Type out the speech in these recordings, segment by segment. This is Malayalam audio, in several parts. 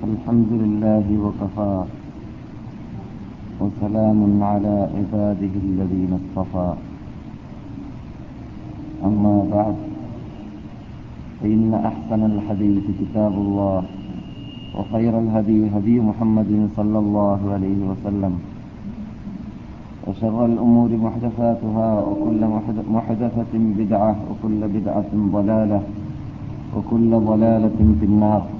الحمد لله وكفى. وسلام على عباده الذين اصطفى. أما بعد فإن أحسن الحديث كتاب الله وخير الهدي هدي محمد صلى الله عليه وسلم. وشر الأمور محدثاتها وكل محدثة بدعة وكل بدعة ضلالة وكل ضلالة في النار.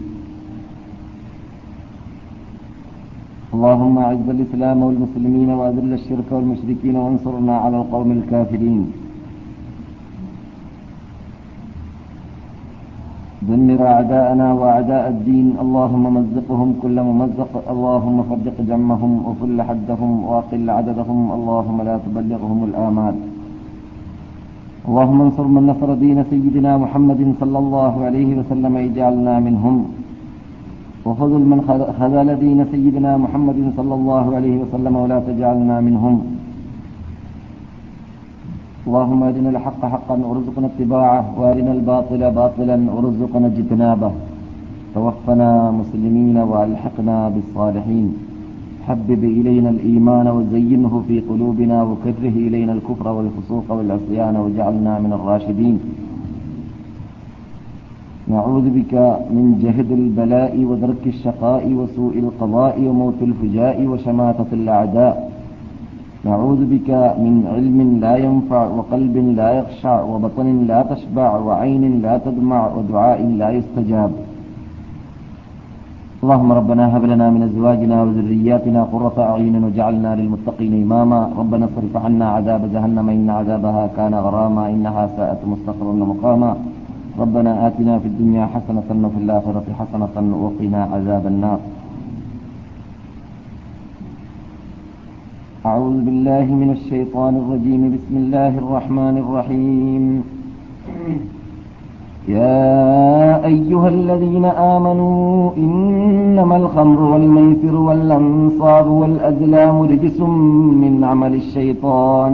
اللهم أعز الإسلام والمسلمين وأذل الشرك والمشركين وانصرنا على القوم الكافرين. دمر أعداءنا وأعداء الدين. اللهم مزقهم كل ممزق. اللهم فرق جمهم وفل حدهم وأقل عددهم. اللهم لا تبلغهم الآمال. اللهم انصر من نصر دين سيدنا محمد صلى الله عليه وسلم. اجعلنا منهم. وخذل من خذل دين سيدنا محمد صلى الله عليه وسلم ولا تجعلنا منهم. اللهم أرنا الحق حقا وارزقنا اتباعه وأرنا الباطل باطلا وارزقنا اجتنابه. توفنا مسلمين وألحقنا بالصالحين. حبب إلينا الإيمان وزينه في قلوبنا وكره إلينا الكفر والفسوق والعصيان وجعلنا من الراشدين. نعوذ بك من جهد البلاء ودرك الشقاء وسوء القضاء وموت الفجاء وشماتة الأعداء. نعوذ بك من علم لا ينفع وقلب لا يخشع وبطن لا تشبع وعين لا تدمع ودعاء لا يستجاب. اللهم ربنا هب لنا من أزواجنا وذرياتنا قرة أعين وجعلنا للمتقين إماما. ربنا اصرف عنا عذاب جهنم إن عذابها كان غراما إنها ساءت مستقرا ومقاما. ربنا آتنا في الدنيا حسنة وفي الآخرة حسنة وقنا عذاب النار. أعوذ بالله من الشيطان الرجيم. بسم الله الرحمن الرحيم. يا أيها الذين آمنوا إنما الخمر والميسر والأنصاب والأزلام رجس من عمل الشيطان.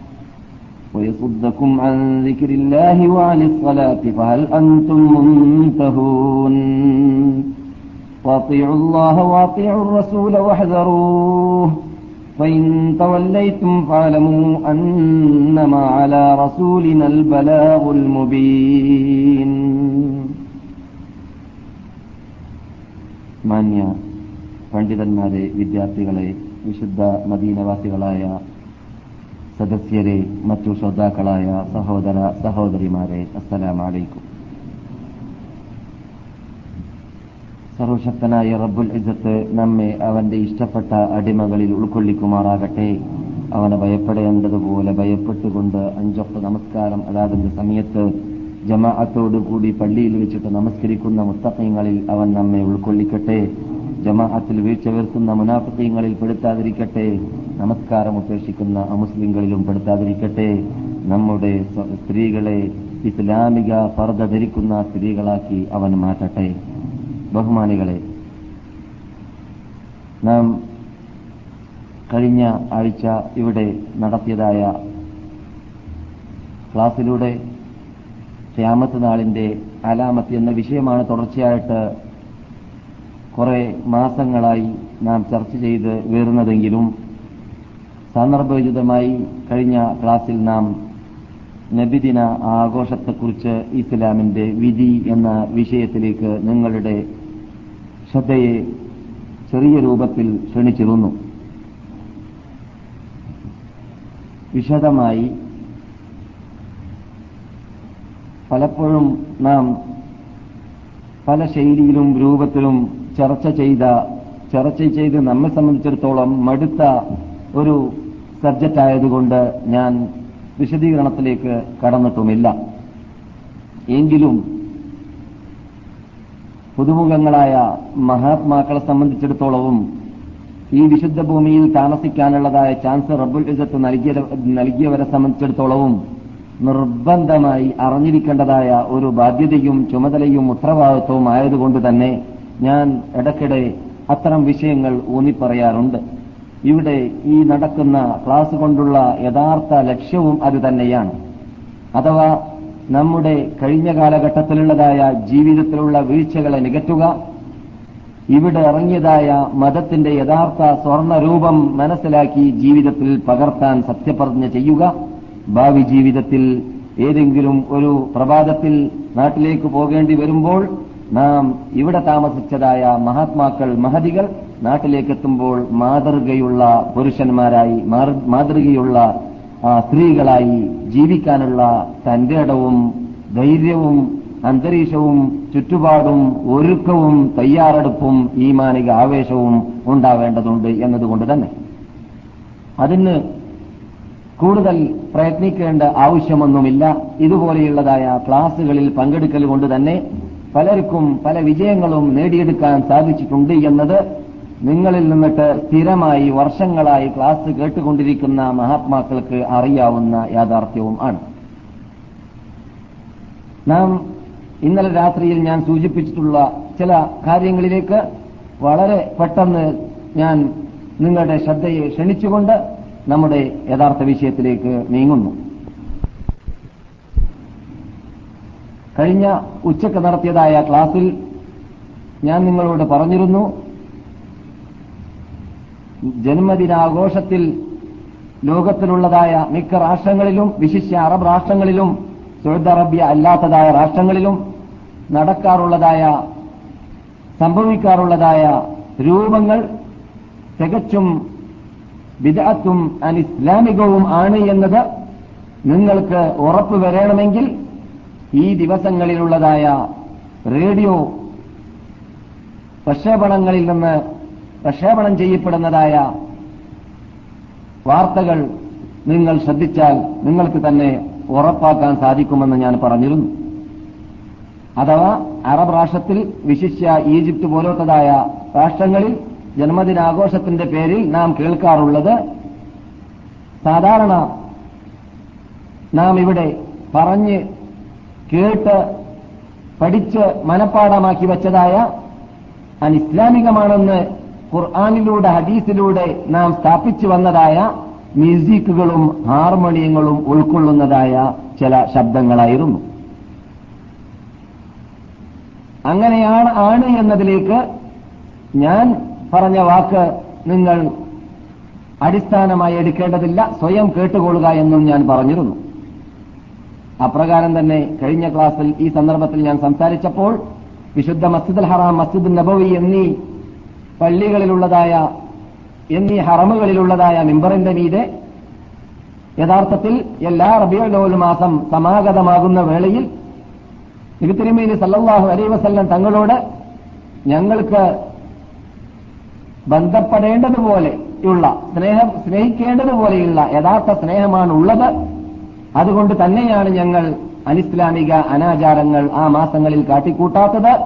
ويصدكم عن ذكر الله وعن الصلاة فهل أنتم منتهون واطيعوا الله واطيعوا الرسول واحذروه فإن توليتم فاعلموا أنما على رسولنا البلاغ المبين മാന്യ പണ്ഡിതന്മാരെ വിദ്യാർത്ഥികളെ വിശുദ്ധ മദീനവാസികളായ സദസ്യരെ മറ്റു ശ്രോതാക്കളായ സഹോദര സഹോദരിമാരെ അസ്സലാമലൈക്കും. സർവശക്തനായ റബ്ബുൽ ഇസത്ത് നമ്മെ അവന്റെ ഇഷ്ടപ്പെട്ട അടിമകളിൽ ഉൾക്കൊള്ളിക്കുമാറാകട്ടെ. അവനെ ഭയപ്പെടേണ്ടതുപോലെ ഭയപ്പെട്ടുകൊണ്ട് അഞ്ചൊക്കെ നമസ്കാരം അതാതിന്റെ സമയത്ത് ജമാഅത്തോടുകൂടി പള്ളിയിൽ വെച്ചിട്ട് നമസ്കരിക്കുന്ന മുത്തക്കയങ്ങളിൽ അവൻ നമ്മെ ഉൾക്കൊള്ളിക്കട്ടെ. ജമാഅത്തിൽ വീഴ്ച വരുത്തുന്ന മുനാഫിങ്ങളിൽ പെടുത്താതിരിക്കട്ടെ. നമസ്കാരം ഉപേക്ഷിക്കുന്ന അമുസ്ലിങ്ങളിലും പെടുത്താതിരിക്കട്ടെ. നമ്മുടെ സ്ത്രീകളെ ഇസ്ലാമിക ഫർദ ധരിക്കുന്ന സ്ത്രീകളാക്കി അവൻ മാറ്റട്ടെ. ബഹുമാനികളെ നാം കഴിഞ്ഞ ആഴ്ച ഇവിടെ നടത്തിയതായ ക്ലാസ്സിലൂടെ ക്യാമത്ത് നാളിന്റെ അലാമത്ത് എന്ന വിഷയമാണ് തുടർച്ചയായിട്ട് കുറെ മാസങ്ങളായി നാം ചർച്ച ചെയ്ത് വീറുന്നതെങ്കിലും സന്ദർഭോചിതമായി കഴിഞ്ഞ ക്ലാസ്സിൽ നാം നബിദിന ആഘോഷത്തെക്കുറിച്ച് ഇസ്ലാമിന്റെ വിധി എന്ന വിഷയത്തിലേക്ക് നിങ്ങളുടെ ശ്രദ്ധയെ ചെറിയ രൂപത്തിൽ ക്ഷണിച്ചിരുന്നു. വിശദമായി പലപ്പോഴും നാം പല ശൈലിയിലും രൂപത്തിലും ചർച്ച ചെയ്ത ചർച്ച ചെയ്ത് നമ്മെ സംബന്ധിച്ചിടത്തോളം മടുത്ത ഒരു സബ്ജക്റ്റ് ആയതുകൊണ്ട് ഞാൻ വിശദീകരണത്തിലേക്ക് കടന്നിട്ടുമില്ല. എങ്കിലും പുതുമുഖങ്ങളായ മഹാത്മാക്കളെ സംബന്ധിച്ചിടത്തോളവും ഈ വിശുദ്ധ ഭൂമിയിൽ താമസിക്കാനുള്ളതായ ചാൻസ് റബ്ബുൽ ഇസത്ത് നൽകിയ നൽകിയവരെ സംബന്ധിച്ചിടത്തോളവും നിർബന്ധമായി അറിഞ്ഞിരിക്കേണ്ടതായ ഒരു ബാധ്യതയും ചുമതലയും ഉത്തരവാദിത്വവും ആയതുകൊണ്ട് തന്നെ ഞാൻ ഇടയ്ക്കിടെ അത്തരം വിഷയങ്ങൾ ഊന്നിപ്പറയാറുണ്ട്. ഇവിടെ ഈ നടക്കുന്ന ക്ലാസ് കൊണ്ടുള്ള യഥാർത്ഥ ലക്ഷ്യവും അത് തന്നെയാണ്. അഥവാ നമ്മുടെ കഴിഞ്ഞ കാലഘട്ടത്തിലുള്ളതായ ജീവിതത്തിലുള്ള വീഴ്ചകളെ നികറ്റുക ഇവിടെ ഇറങ്ങിയതായ മതത്തിന്റെ യഥാർത്ഥ സ്വർണരൂപം മനസ്സിലാക്കി ജീവിതത്തിൽ പകർത്താൻ സത്യപ്രതിജ്ഞ ചെയ്യുക ഭാവി ജീവിതത്തിൽ ഏതെങ്കിലും ഒരു പ്രഭാതത്തിൽ നാട്ടിലേക്ക് പോകേണ്ടി വരുമ്പോൾ നാം ഇവിടെ താമസിച്ചതായ മഹാത്മാക്കൾ മഹതികൾ നാട്ടിലേക്കെത്തുമ്പോൾ മാതൃകയുള്ള പുരുഷന്മാരായി മാതൃകയുള്ള സ്ത്രീകളായി ജീവിക്കാനുള്ള തന്റെ ഇടവും ധൈര്യവും അന്തരീക്ഷവും ചുറ്റുപാടും ഒരുക്കവും തയ്യാറെടുപ്പും ഈമാനിക ആവേശവും ഉണ്ടാവേണ്ടതുണ്ട് എന്നതുകൊണ്ട് തന്നെ. അതിന് കൂടുതൽ പ്രയത്നിക്കേണ്ട ആവശ്യമൊന്നുമില്ല. ഇതുപോലെയുള്ളതായ ക്ലാസുകളിൽ പങ്കെടുക്കൽ കൊണ്ട് തന്നെ പലർക്കും പല വിജയങ്ങളും നേടിയെടുക്കാൻ സാധിച്ചിട്ടുണ്ട് എന്നത് നിങ്ങളിൽ നിന്നിട്ട് സ്ഥിരമായി വർഷങ്ങളായി ക്ലാസ് കേട്ടുകൊണ്ടിരിക്കുന്ന മഹാത്മാക്കൾക്ക് അറിയാവുന്ന യാഥാർത്ഥ്യവും ആണ്. നാം ഇന്നലെ രാത്രിയിൽ ഞാൻ സൂചിപ്പിച്ചിട്ടുള്ള ചില കാര്യങ്ങളിലേക്ക് വളരെ പെട്ടെന്ന് ഞാൻ നിങ്ങളുടെ ശ്രദ്ധയെ ക്ഷണിച്ചുകൊണ്ട് നമ്മുടെ യഥാർത്ഥ വിഷയത്തിലേക്ക് നീങ്ങുന്നു. കഴിഞ്ഞ ഉച്ചയ്ക്ക് നടത്തിയതായ ക്ലാസിൽ ഞാൻ നിങ്ങളോട് പറഞ്ഞിരുന്നു ജന്മദിനാഘോഷത്തിൽ ലോകത്തിലുള്ളതായ മിക്ക രാഷ്ട്രങ്ങളിലും വിശിഷ്യ അറബ് രാഷ്ട്രങ്ങളിലും സൗദി അറേബ്യ അല്ലാത്തതായ രാഷ്ട്രങ്ങളിലും നടക്കാറുള്ളതായ സംഭവിക്കാറുള്ളതായ രൂപങ്ങൾ തികച്ചും വിദഗ്ധത്തും അനിസ്ലാമികവും ആണ് എന്നത് നിങ്ങൾക്ക് ഉറപ്പ് വരണമെങ്കിൽ ഈ ദിവസങ്ങളിലുള്ളതായ റേഡിയോ പ്രക്ഷേപണങ്ങളിൽ നിന്ന് പ്രക്ഷേപണം ചെയ്യപ്പെടുന്നതായ വാർത്തകൾ നിങ്ങൾ ശ്രദ്ധിച്ചാൽ നിങ്ങൾക്ക് തന്നെ ഉറപ്പാക്കാൻ സാധിക്കുമെന്ന് ഞാൻ പറഞ്ഞിരുന്നു. അഥവാ അറബ് രാഷ്ട്രത്തിൽ വിശിഷ്യ ഈജിപ്ത് പോലത്തതായ രാഷ്ട്രങ്ങളിൽ ജന്മദിനാഘോഷത്തിന്റെ പേരിൽ നാം കേൾക്കാറുള്ളത് സാധാരണ നാം ഇവിടെ പറഞ്ഞ് കേട്ട് പഠിച്ച് മനഃപ്പാടമാക്കി വെച്ചതായ അനിസ്ലാമികമാണെന്ന് ഖുർആാനിലൂടെ ഹദീസിലൂടെ നാം സ്ഥാപിച്ചു വന്നതായ മ്യൂസിക്കുകളും ഹാർമോണിയങ്ങളും ഉൾക്കൊള്ളുന്നതായ ചില ശബ്ദങ്ങളായിരുന്നു. അങ്ങനെയാണ് ആണ് എന്നതിലേക്ക് ഞാൻ പറഞ്ഞ വാക്ക് നിങ്ങൾ അടിസ്ഥാനമായി എടുക്കേണ്ടതില്ല. സ്വയം കേട്ടുകൊള്ളുക എന്നും ഞാൻ പറഞ്ഞിരുന്നു. അപ്രകാരം തന്നെ കഴിഞ്ഞ ക്ലാസ്സിൽ ഈ സന്ദർഭത്തിൽ ഞാൻ സംസാരിച്ചപ്പോൾ വിശുദ്ധ മസ്ജിദ് അൽ ഹറാം മസ്ജിദ് നബവി എന്നീ പള്ളികളിലുള്ളതായ എന്നീ ഹറമുകളിലുള്ളതായ മിമ്പറിന്റെ മീതെ യഥാർത്ഥത്തിൽ എല്ലാ റബിയോലോൽ മാസം സമാഗതമാകുന്ന വേളയിൽ തിരുമേനി സല്ലാഹു അലൈ വസല്ലം തങ്ങളോട് ഞങ്ങൾക്ക് ബന്ധപ്പെടേണ്ടതുപോലെയുള്ള സ്നേഹം സ്നേഹിക്കേണ്ടതുപോലെയുള്ള യഥാർത്ഥ സ്നേഹമാണ് ഉള്ളത് അതുകൊണ്ട് തന്നെയാണ് ഞങ്ങൾ അനിസ്ലാമിക അനാചാരങ്ങൾ ആ മാസങ്ങളിൽ കാട്ടിക്കൂട്ടാത്തത്.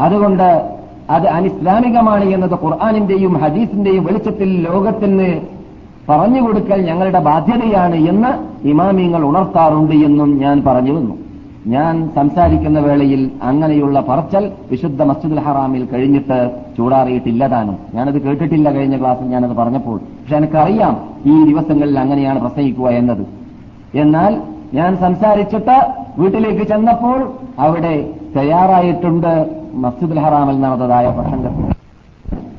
അതുകൊണ്ട് അത് അനിസ്ലാമികമാണ് എന്നത് ഖുർആാനിന്റെയും ഹദീസിന്റെയും വെളിച്ചത്തിൽ ലോകത്തിന് പറഞ്ഞുകൊടുക്കൽ ഞങ്ങളുടെ ബാധ്യതയാണ് എന്ന് ഇമാമിങ്ങൾ ഉണർത്താറുണ്ട് എന്നും ഞാൻ പറഞ്ഞു പറഞ്ഞിരുന്നു ഞാൻ സംസാരിക്കുന്ന വേളയിൽ അങ്ങനെയുള്ള പറച്ചൽ വിശുദ്ധ മസ്ജിദുൽ ഹറാമിൽ കഴിഞ്ഞിട്ട് ചൂടാറിയിട്ടില്ല താനും. ഞാനത് കേട്ടിട്ടില്ല കഴിഞ്ഞ ക്ലാസ്സിൽ ഞാനത് പറഞ്ഞപ്പോൾ. പക്ഷെ എനിക്കറിയാം ഈ ദിവസങ്ങളിൽ അങ്ങനെയാണ് പ്രസംഗിക്കുക എന്നത്. എന്നാൽ ഞാൻ സംസാരിച്ചിട്ട് വീട്ടിലേക്ക് ചെന്നപ്പോൾ അവിടെ തയ്യാറായിട്ടുണ്ട് മസ്ജിദുൽ ഹറാമിൽ നടന്നതായ പ്രസംഗം.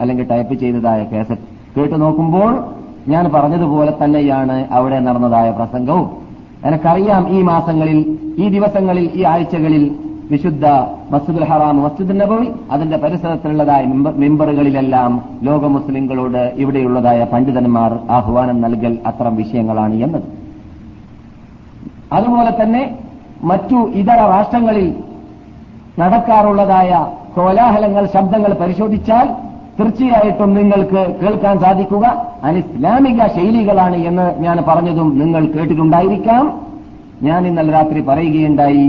അല്ലെങ്കിൽ ടൈപ്പ് ചെയ്തതായ കേസറ്റ്. കേട്ടു നോക്കുമ്പോൾ ഞാൻ പറഞ്ഞതുപോലെ തന്നെയാണ് അവിടെ നടന്നതായ പ്രസംഗവും. എനിക്കറിയാം ഈ മാസങ്ങളിൽ ഈ ദിവസങ്ങളിൽ ഈ ആഴ്ചകളിൽ വിശുദ്ധ മസ്ജിദുൽ ഹറാം മസ്ജിദ് നബവി അതിന്റെ പരിസരത്തിലുള്ളതായ മെമ്പറുകളിലെല്ലാം ലോക മുസ്ലിങ്ങളോട് ഇവിടെയുള്ളതായ പണ്ഡിതന്മാർ ആഹ്വാനം നൽകൽ അത്തരം വിഷയങ്ങളാണ് എന്നത്. അതുപോലെ തന്നെ മറ്റു ഇതര രാഷ്ട്രങ്ങളിൽ നടക്കാറുള്ളതായ കോലാഹലങ്ങൾ ശബ്ദങ്ങൾ പരിശോധിച്ചാൽ തീർച്ചയായിട്ടും നിങ്ങൾക്ക് കേൾക്കാൻ സാധിക്കുക. അനിസ്ലാമിക ശൈലികളാണ് എന്ന് ഞാൻ പറഞ്ഞതും നിങ്ങൾ കേട്ടിട്ടുണ്ടായിരിക്കാം. ഞാൻ ഇന്നലെ രാത്രി പറയുകയുണ്ടായി.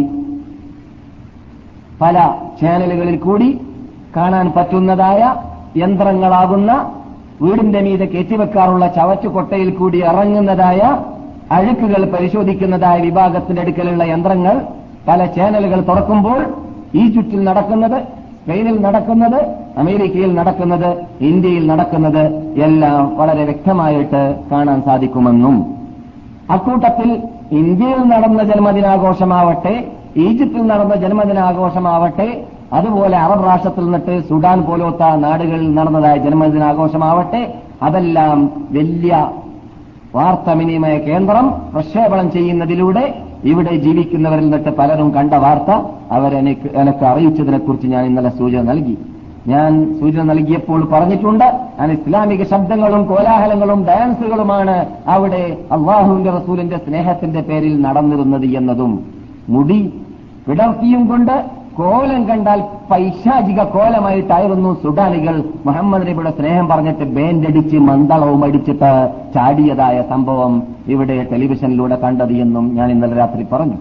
പല ചാനലുകളിൽ കൂടി കാണാൻ പറ്റുന്നതായ യന്ത്രങ്ങളാകുന്ന വീടിന്റെ മീതെ കയറ്റിവെക്കാറുള്ള ചവറ്റുകൊട്ടയിൽ കൂടി ഇറങ്ങുന്നതായ അഴുക്കുകൾ പരിശോധിക്കുന്നതായ വിഭാഗത്തിന്റെ അടുക്കലുള്ള യന്ത്രങ്ങൾ പല ചാനലുകൾ തുറക്കുമ്പോൾ ഈജിപ്തിൽ നടക്കുന്നത് സ്പെയിനിൽ നടക്കുന്നത് അമേരിക്കയിൽ നടക്കുന്നത് ഇന്ത്യയിൽ നടക്കുന്നത് എല്ലാം വളരെ വ്യക്തമായിട്ട് കാണാൻ സാധിക്കുമെന്നും. അക്കൂട്ടത്തിൽ ഇന്ത്യയിൽ നടന്ന ജന്മദിനാഘോഷമാവട്ടെ ഈജിപ്തിൽ നടന്ന ജന്മദിനാഘോഷമാവട്ടെ അതുപോലെ അറബ് രാഷ്ട്രത്തിൽ നിന്നിട്ട് സുഡാൻ പോലത്തെ നാടുകളിൽ നടന്നതായ ജന്മദിനാഘോഷമാവട്ടെ അതെല്ലാം വലിയ വാർത്താവിനിമയ കേന്ദ്രം പ്രക്ഷേപണം ചെയ്യുന്നതിലൂടെ ഇവിടെ ജീവിക്കുന്നവരിൽ നിന്നിട്ട് പലരും കണ്ട വാർത്ത അവരെനിക്ക് എനിക്ക് അറിയിച്ചതിനെക്കുറിച്ച് ഞാൻ ഇന്നലെ സൂചന നൽകി. ഞാൻ സൂചന നൽകിയപ്പോൾ പറഞ്ഞിട്ടുണ്ട് ഞാൻ ഇസ്ലാമിക ശബ്ദങ്ങളും കോലാഹലങ്ങളും ഡാൻസുകളുമാണ് അവിടെ അള്ളാഹുവിന്റെ റസൂലിന്റെ സ്നേഹത്തിന്റെ പേരിൽ നടന്നിരുന്നത് എന്നതും മുടി വിടർത്തിയും കൊണ്ട് കോലം കണ്ടാൽ പൈശാചിക കോലമായിട്ടായിരുന്നു സുഡാനികൾ മുഹമ്മദ് നബിയുടെ സ്നേഹം പറഞ്ഞിട്ട് ബേൻഡടിച്ച് മന്ദളവും അടിച്ചിട്ട് ചാടിയതായ സംഭവം ഇവിടെ ടെലിവിഷനിലൂടെ കണ്ടത് എന്നും ഞാൻ ഇന്നലെ രാത്രി പറഞ്ഞു.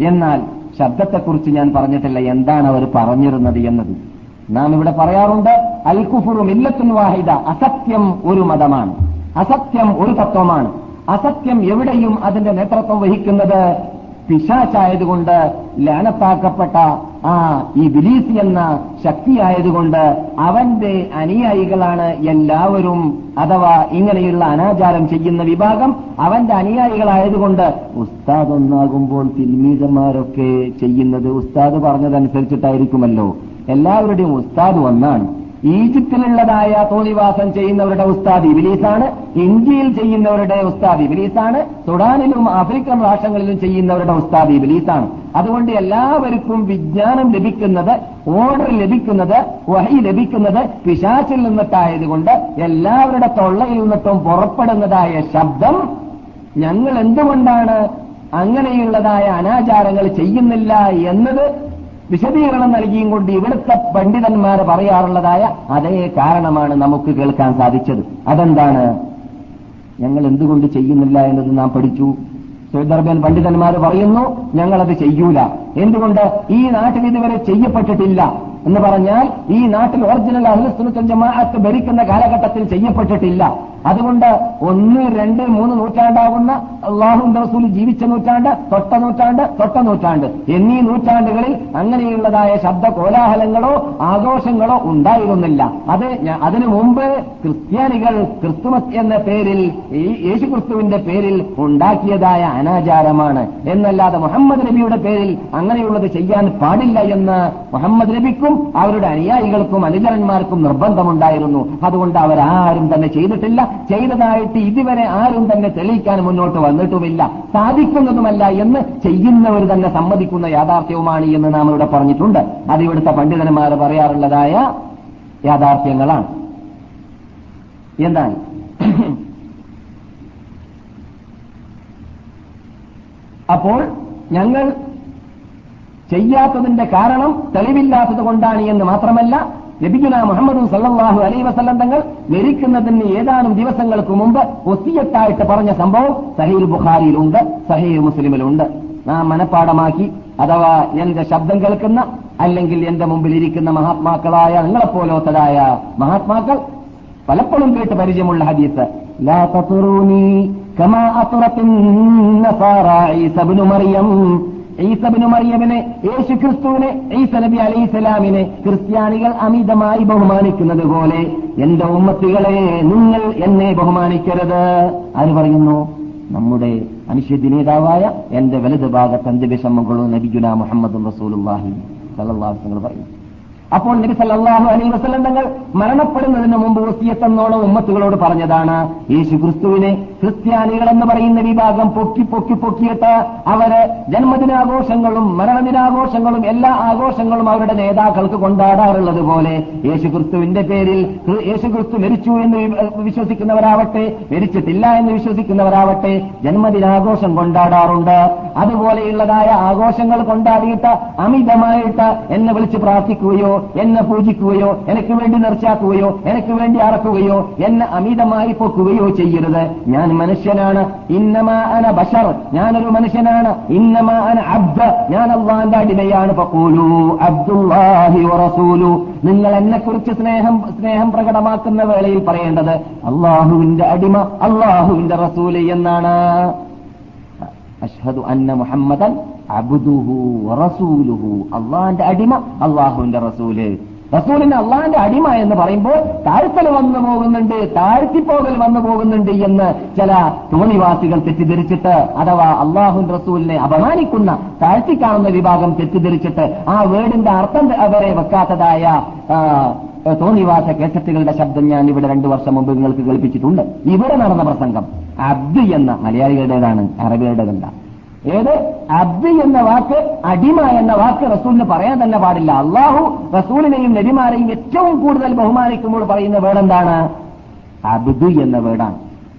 എന്നാൽ ശബ്ദത്തെക്കുറിച്ച് ഞാൻ പറഞ്ഞിട്ടില്ല എന്താണ് അവർ പറഞ്ഞിരുന്നത് എന്നത്. നാം ഇവിടെ പറയാറുണ്ട് അൽ കുഫുറു മില്ലത്തുൻ വാഹിദ അസത്യം ഒരു മതമാണ്. അസത്യം ഒരു തത്വമാണ്. അസത്യം എവിടെയും അതിന്റെ നേതൃത്വം വഹിക്കുന്നത് പിശാച്ചായതുകൊണ്ട് ലാനത്താക്കപ്പെട്ട ആ ഈ ബിലീസ് എന്ന ശക്തിയായതുകൊണ്ട് അവന്റെ അനുയായികളാണ് എല്ലാവരും അഥവാ ഇങ്ങനെയുള്ള അനാചാരം ചെയ്യുന്ന വിഭാഗം അവന്റെ അനുയായികളായതുകൊണ്ട് ഉസ്താദ് ഒന്നാകുമ്പോൾ തിൽമീതന്മാരൊക്കെ ചെയ്യുന്നത് ഉസ്താദ് പറഞ്ഞതനുസരിച്ചിട്ടായിരിക്കുമല്ലോ. എല്ലാവരുടെയും ഉസ്താദ് ഒന്നാണ്. ഈജിപ്തിലുള്ളതായ തോന്നിവാസം ചെയ്യുന്നവരുടെ ഉസ്താദ് ഇബിലീസാണ് ഇന്ത്യയിൽ ചെയ്യുന്നവരുടെ ഉസ്താദ് ഇബിലീസാണ് സുഡാനിലും ആഫ്രിക്കൻ രാഷ്ട്രങ്ങളിലും ചെയ്യുന്നവരുടെ ഉസ്താദ് ഇബിലീസാണ്. അതുകൊണ്ട് എല്ലാവർക്കും വിജ്ഞാനം ലഭിക്കുന്നത് ഓർഡർ ലഭിക്കുന്നത് വഹി ലഭിക്കുന്നത് പിശാച്ചിൽ നിന്നിട്ടായതുകൊണ്ട് എല്ലാവരുടെ തൊള്ളയിൽ നിന്നിട്ടും പുറപ്പെടുന്നതായ ശബ്ദം ഞങ്ങൾ എന്തുകൊണ്ടാണ് അങ്ങനെയുള്ളതായ അനാചാരങ്ങൾ ചെയ്യുന്നില്ല എന്നത് വിശദീകരണം നൽകിയും കൊണ്ട് ഇവിടുത്തെ പണ്ഡിതന്മാർ പറയാറുള്ളതായ അതേ കാരണമാണ് നമുക്ക് കേൾക്കാൻ സാധിച്ചത്. അതെന്താണ്? ഞങ്ങൾ എന്തുകൊണ്ട് ചെയ്യുന്നില്ല എന്നത് നാം പഠിച്ചു. സൗദർബൻ പണ്ഡിതന്മാർ പറയുന്നു ഞങ്ങളത് ചെയ്യൂല. എന്തുകൊണ്ട്? ഈ നാട്ടിൽ ഇതുവരെ ചെയ്യപ്പെട്ടിട്ടില്ല. എന്ന് പറഞ്ഞാൽ ഈ നാട്ടിൽ ഒറിജിനൽ അഹ്ലുസുനത്തുൽ ജമാഅത്ത് ഭരിക്കുന്ന കാലഘട്ടത്തിൽ ചെയ്യപ്പെട്ടിട്ടില്ല. അതുകൊണ്ട് ഒന്ന് രണ്ട് മൂന്ന് നൂറ്റാണ്ടാകുന്ന അള്ളാഹുന്റെ റസൂൽ ജീവിച്ച നൂറ്റാണ്ട് തൊട്ട നൂറ്റാണ്ട് തൊട്ട നൂറ്റാണ്ട്. എന്നീ നൂറ്റാണ്ടുകളിൽ അങ്ങനെയുള്ളതായ ശബ്ദ കോലാഹലങ്ങളോ ആഘോഷങ്ങളോ ഉണ്ടായിരുന്നില്ല. അത് അതിനു മുമ്പ് ക്രിസ്ത്യാനികൾ ക്രിസ്തുമസ് എന്ന പേരിൽ ഈ യേശുക്രിസ്തുവിന്റെ പേരിൽ ഉണ്ടാക്കിയതായ അനാചാരമാണ്. എന്നല്ലാതെ മുഹമ്മദ് നബിയുടെ പേരിൽ അങ്ങനെയുള്ളത് ചെയ്യാൻ പാടില്ല എന്ന് മുഹമ്മദ് നബിക്കും അവരുടെ അനുയായികൾക്കും അനുചരന്മാർക്കും നിർബന്ധമുണ്ടായിരുന്നു. അതുകൊണ്ട് അവരാരും തന്നെ ചെയ്തിട്ടില്ല. ചെയ്തതായിട്ട് ഇതുവരെ ആരും തന്നെ തെളിയിക്കാൻ മുന്നോട്ട് വന്നിട്ടുമില്ല. സാധിക്കുന്നതുമല്ല എന്ന് ചെയ്യുന്നവർ തന്നെ സമ്മതിക്കുന്ന യാഥാർത്ഥ്യവുമാണ് എന്ന് നാം ഇവിടെ പറഞ്ഞിട്ടുണ്ട്. അത് ഇവിടുത്തെ പണ്ഡിതന്മാർ പറയാറുള്ളതായ യാഥാർത്ഥ്യങ്ങളാണ്. എന്താണ്? അപ്പോൾ ഞങ്ങൾ ചെയ്യാത്തതിന്റെ കാരണം തെളിവില്ലാത്തത് കൊണ്ടാണ് എന്ന് മാത്രമല്ല നബിഗുന മുഹമ്മദ് സല്ലാഹു അലൈ വസല്ലം തങ്ങൾ മരിക്കുന്നതിന് ഏതാനും ദിവസങ്ങൾക്ക് മുമ്പ് ഒസിയത്തായിട്ട് പറഞ്ഞ സംഭവം സഹീൽ ബുഖാരിയിലുണ്ട് സഹീൽ മുസ്ലിമിലുണ്ട്. നാം മനഃപ്പാടമാക്കി അഥവാ എന്റെ ശബ്ദം കേൾക്കുന്ന അല്ലെങ്കിൽ എന്റെ മുമ്പിൽ ഇരിക്കുന്ന മഹാത്മാക്കളായ നിങ്ങളെപ്പോലോത്തതായ മഹാത്മാക്കൾ പലപ്പോഴും കേട്ട് പരിചയമുള്ള ഹദീസ്. ലാ തതുറൂനി കമാ അസുറത്തിൻ നസാറ ഈസ ഇബ്നു മറിയം ഈസബിന് മറിയമിനെ യേശു ക്രിസ്തുവിനെ ഈസ നബി അലൈഹി സ്വലാമിനെ ക്രിസ്ത്യാനികൾ അമിതമായി ബഹുമാനിക്കുന്നത് പോലെ എന്റെ ഉമ്മത്തികളെ നിങ്ങൾ എന്നെ ബഹുമാനിക്കരുത്. ആര് പറയുന്നു? നമ്മുടെ മനുഷ്യ നേതാവായ എന്റെ വലത് ഭാഗത്ത് അന്ത്യവിഷമങ്ങളും നബിഗുല മുഹമ്മദ് റസൂലുല്ലാഹി സലഹ് പറയുന്നു. അപ്പോൾ നബി സല്ലാഹു അലൈഹി വസ്ലം തങ്ങൾ മരണപ്പെടുന്നതിന് മുമ്പ് വസിയത്തെന്നോണം ഉമ്മത്തുകളോട് പറഞ്ഞതാണ് യേശു ക്രിസ്തുവിനെ ക്രിസ്ത്യാനികൾ എന്ന് പറയുന്ന വിഭാഗം പൊക്കി പൊക്കി പൊക്കിയിട്ട് അവർ ജന്മദിനാഘോഷങ്ങളും മരണദിനാഘോഷങ്ങളും എല്ലാ ആഘോഷങ്ങളും അവരുടെ നേതാക്കൾക്ക് കൊണ്ടാടാറുള്ളത് പോലെ യേശു ക്രിസ്തുവിന്റെ പേരിൽ യേശു ക്രിസ്തു മരിച്ചു എന്ന് വിശ്വസിക്കുന്നവരാവട്ടെ മരിച്ചിട്ടില്ല എന്ന് വിശ്വസിക്കുന്നവരാവട്ടെ ജന്മദിനാഘോഷം കൊണ്ടാടാറുണ്ട്. അതുപോലെയുള്ളതായ ആഘോഷങ്ങൾ കൊണ്ടാടിയിട്ട് അമിതമായിട്ട് എന്നെ വിളിച്ച് പ്രാർത്ഥിക്കുകയോ എന്നെ പൂജിക്കുകയോ എനിക്ക് വേണ്ടി നിർച്ചാക്കുകയോ എനിക്ക് വേണ്ടി അറക്കുകയോ എന്നെ അമിതമായി പൊക്കുകയോ ചെയ്യരുത്. ഞാൻ മനുഷ്യനാണ്. ഇന്നമാ അന ബഷർ. ഞാനൊരു മനുഷ്യനാണ്. ഇന്നമാ അന അബ്ദ. ഞാൻ അള്ളാന്റെ അടിമയാണ്. ഫഖൂലു അബ്ദുല്ലാഹി വറസൂലു നിങ്ങൾ എന്നെക്കുറിച്ച് സ്നേഹം സ്നേഹം പ്രകടമാക്കുന്ന വേളയിൽ പറയേണ്ടത് അള്ളാഹുവിന്റെ അടിമ അള്ളാഹുവിന്റെ റസൂൽ എന്നാണ്. അഷ്ഹദു അന്ന മുഹമ്മദൻ അബ്ദുഹു വറസൂലുഹു അള്ളാഹിന്റെ അടിമ അള്ളാഹുവിന്റെ റസൂൽ. റസൂലിന് അള്ളാഹിന്റെ അടിമ എന്ന് പറയുമ്പോൾ താഴ്ത്തൽ വന്നു പോകുന്നുണ്ട് താഴ്ത്തിപ്പോകൽ വന്നു പോകുന്നുണ്ട് എന്ന് ചില തോണിവാസികൾ തെറ്റിദ്ധരിച്ചിട്ട് അഥവാ അള്ളാഹു റസൂലിനെ അപമാനിക്കുന്ന താഴ്ത്തിക്കാണുന്ന വിഭാഗം തെറ്റിദ്ധരിച്ചിട്ട് ആ വേർഡിന്റെ അർത്ഥം അവരെ വെക്കാത്തതായ തോന്നിവാസ കേസറ്റുകളുടെ ശബ്ദം ഞാൻ ഇവിടെ രണ്ടു വർഷം മുമ്പ് നിങ്ങൾക്ക് കേൾപ്പിച്ചിട്ടുണ്ട്. ഇവിടെ നടന്ന പ്രസംഗം അബ്ദ് എന്ന മലയാളികളുടേതാണ് അറബികളുടേതല്ല. ഏത്? അബ്ദ് എന്ന വാക്ക് അടിമ എന്ന വാക്ക് റസൂലിന് പറയാൻ തന്നെ പാടില്ല. അള്ളാഹു റസൂലിനെയും നബിമാരെയും ഏറ്റവും കൂടുതൽ ബഹുമാനിക്കുമ്പോൾ പറയുന്ന വേടെന്താണ് അബ്ദു എന്ന വേടാണ്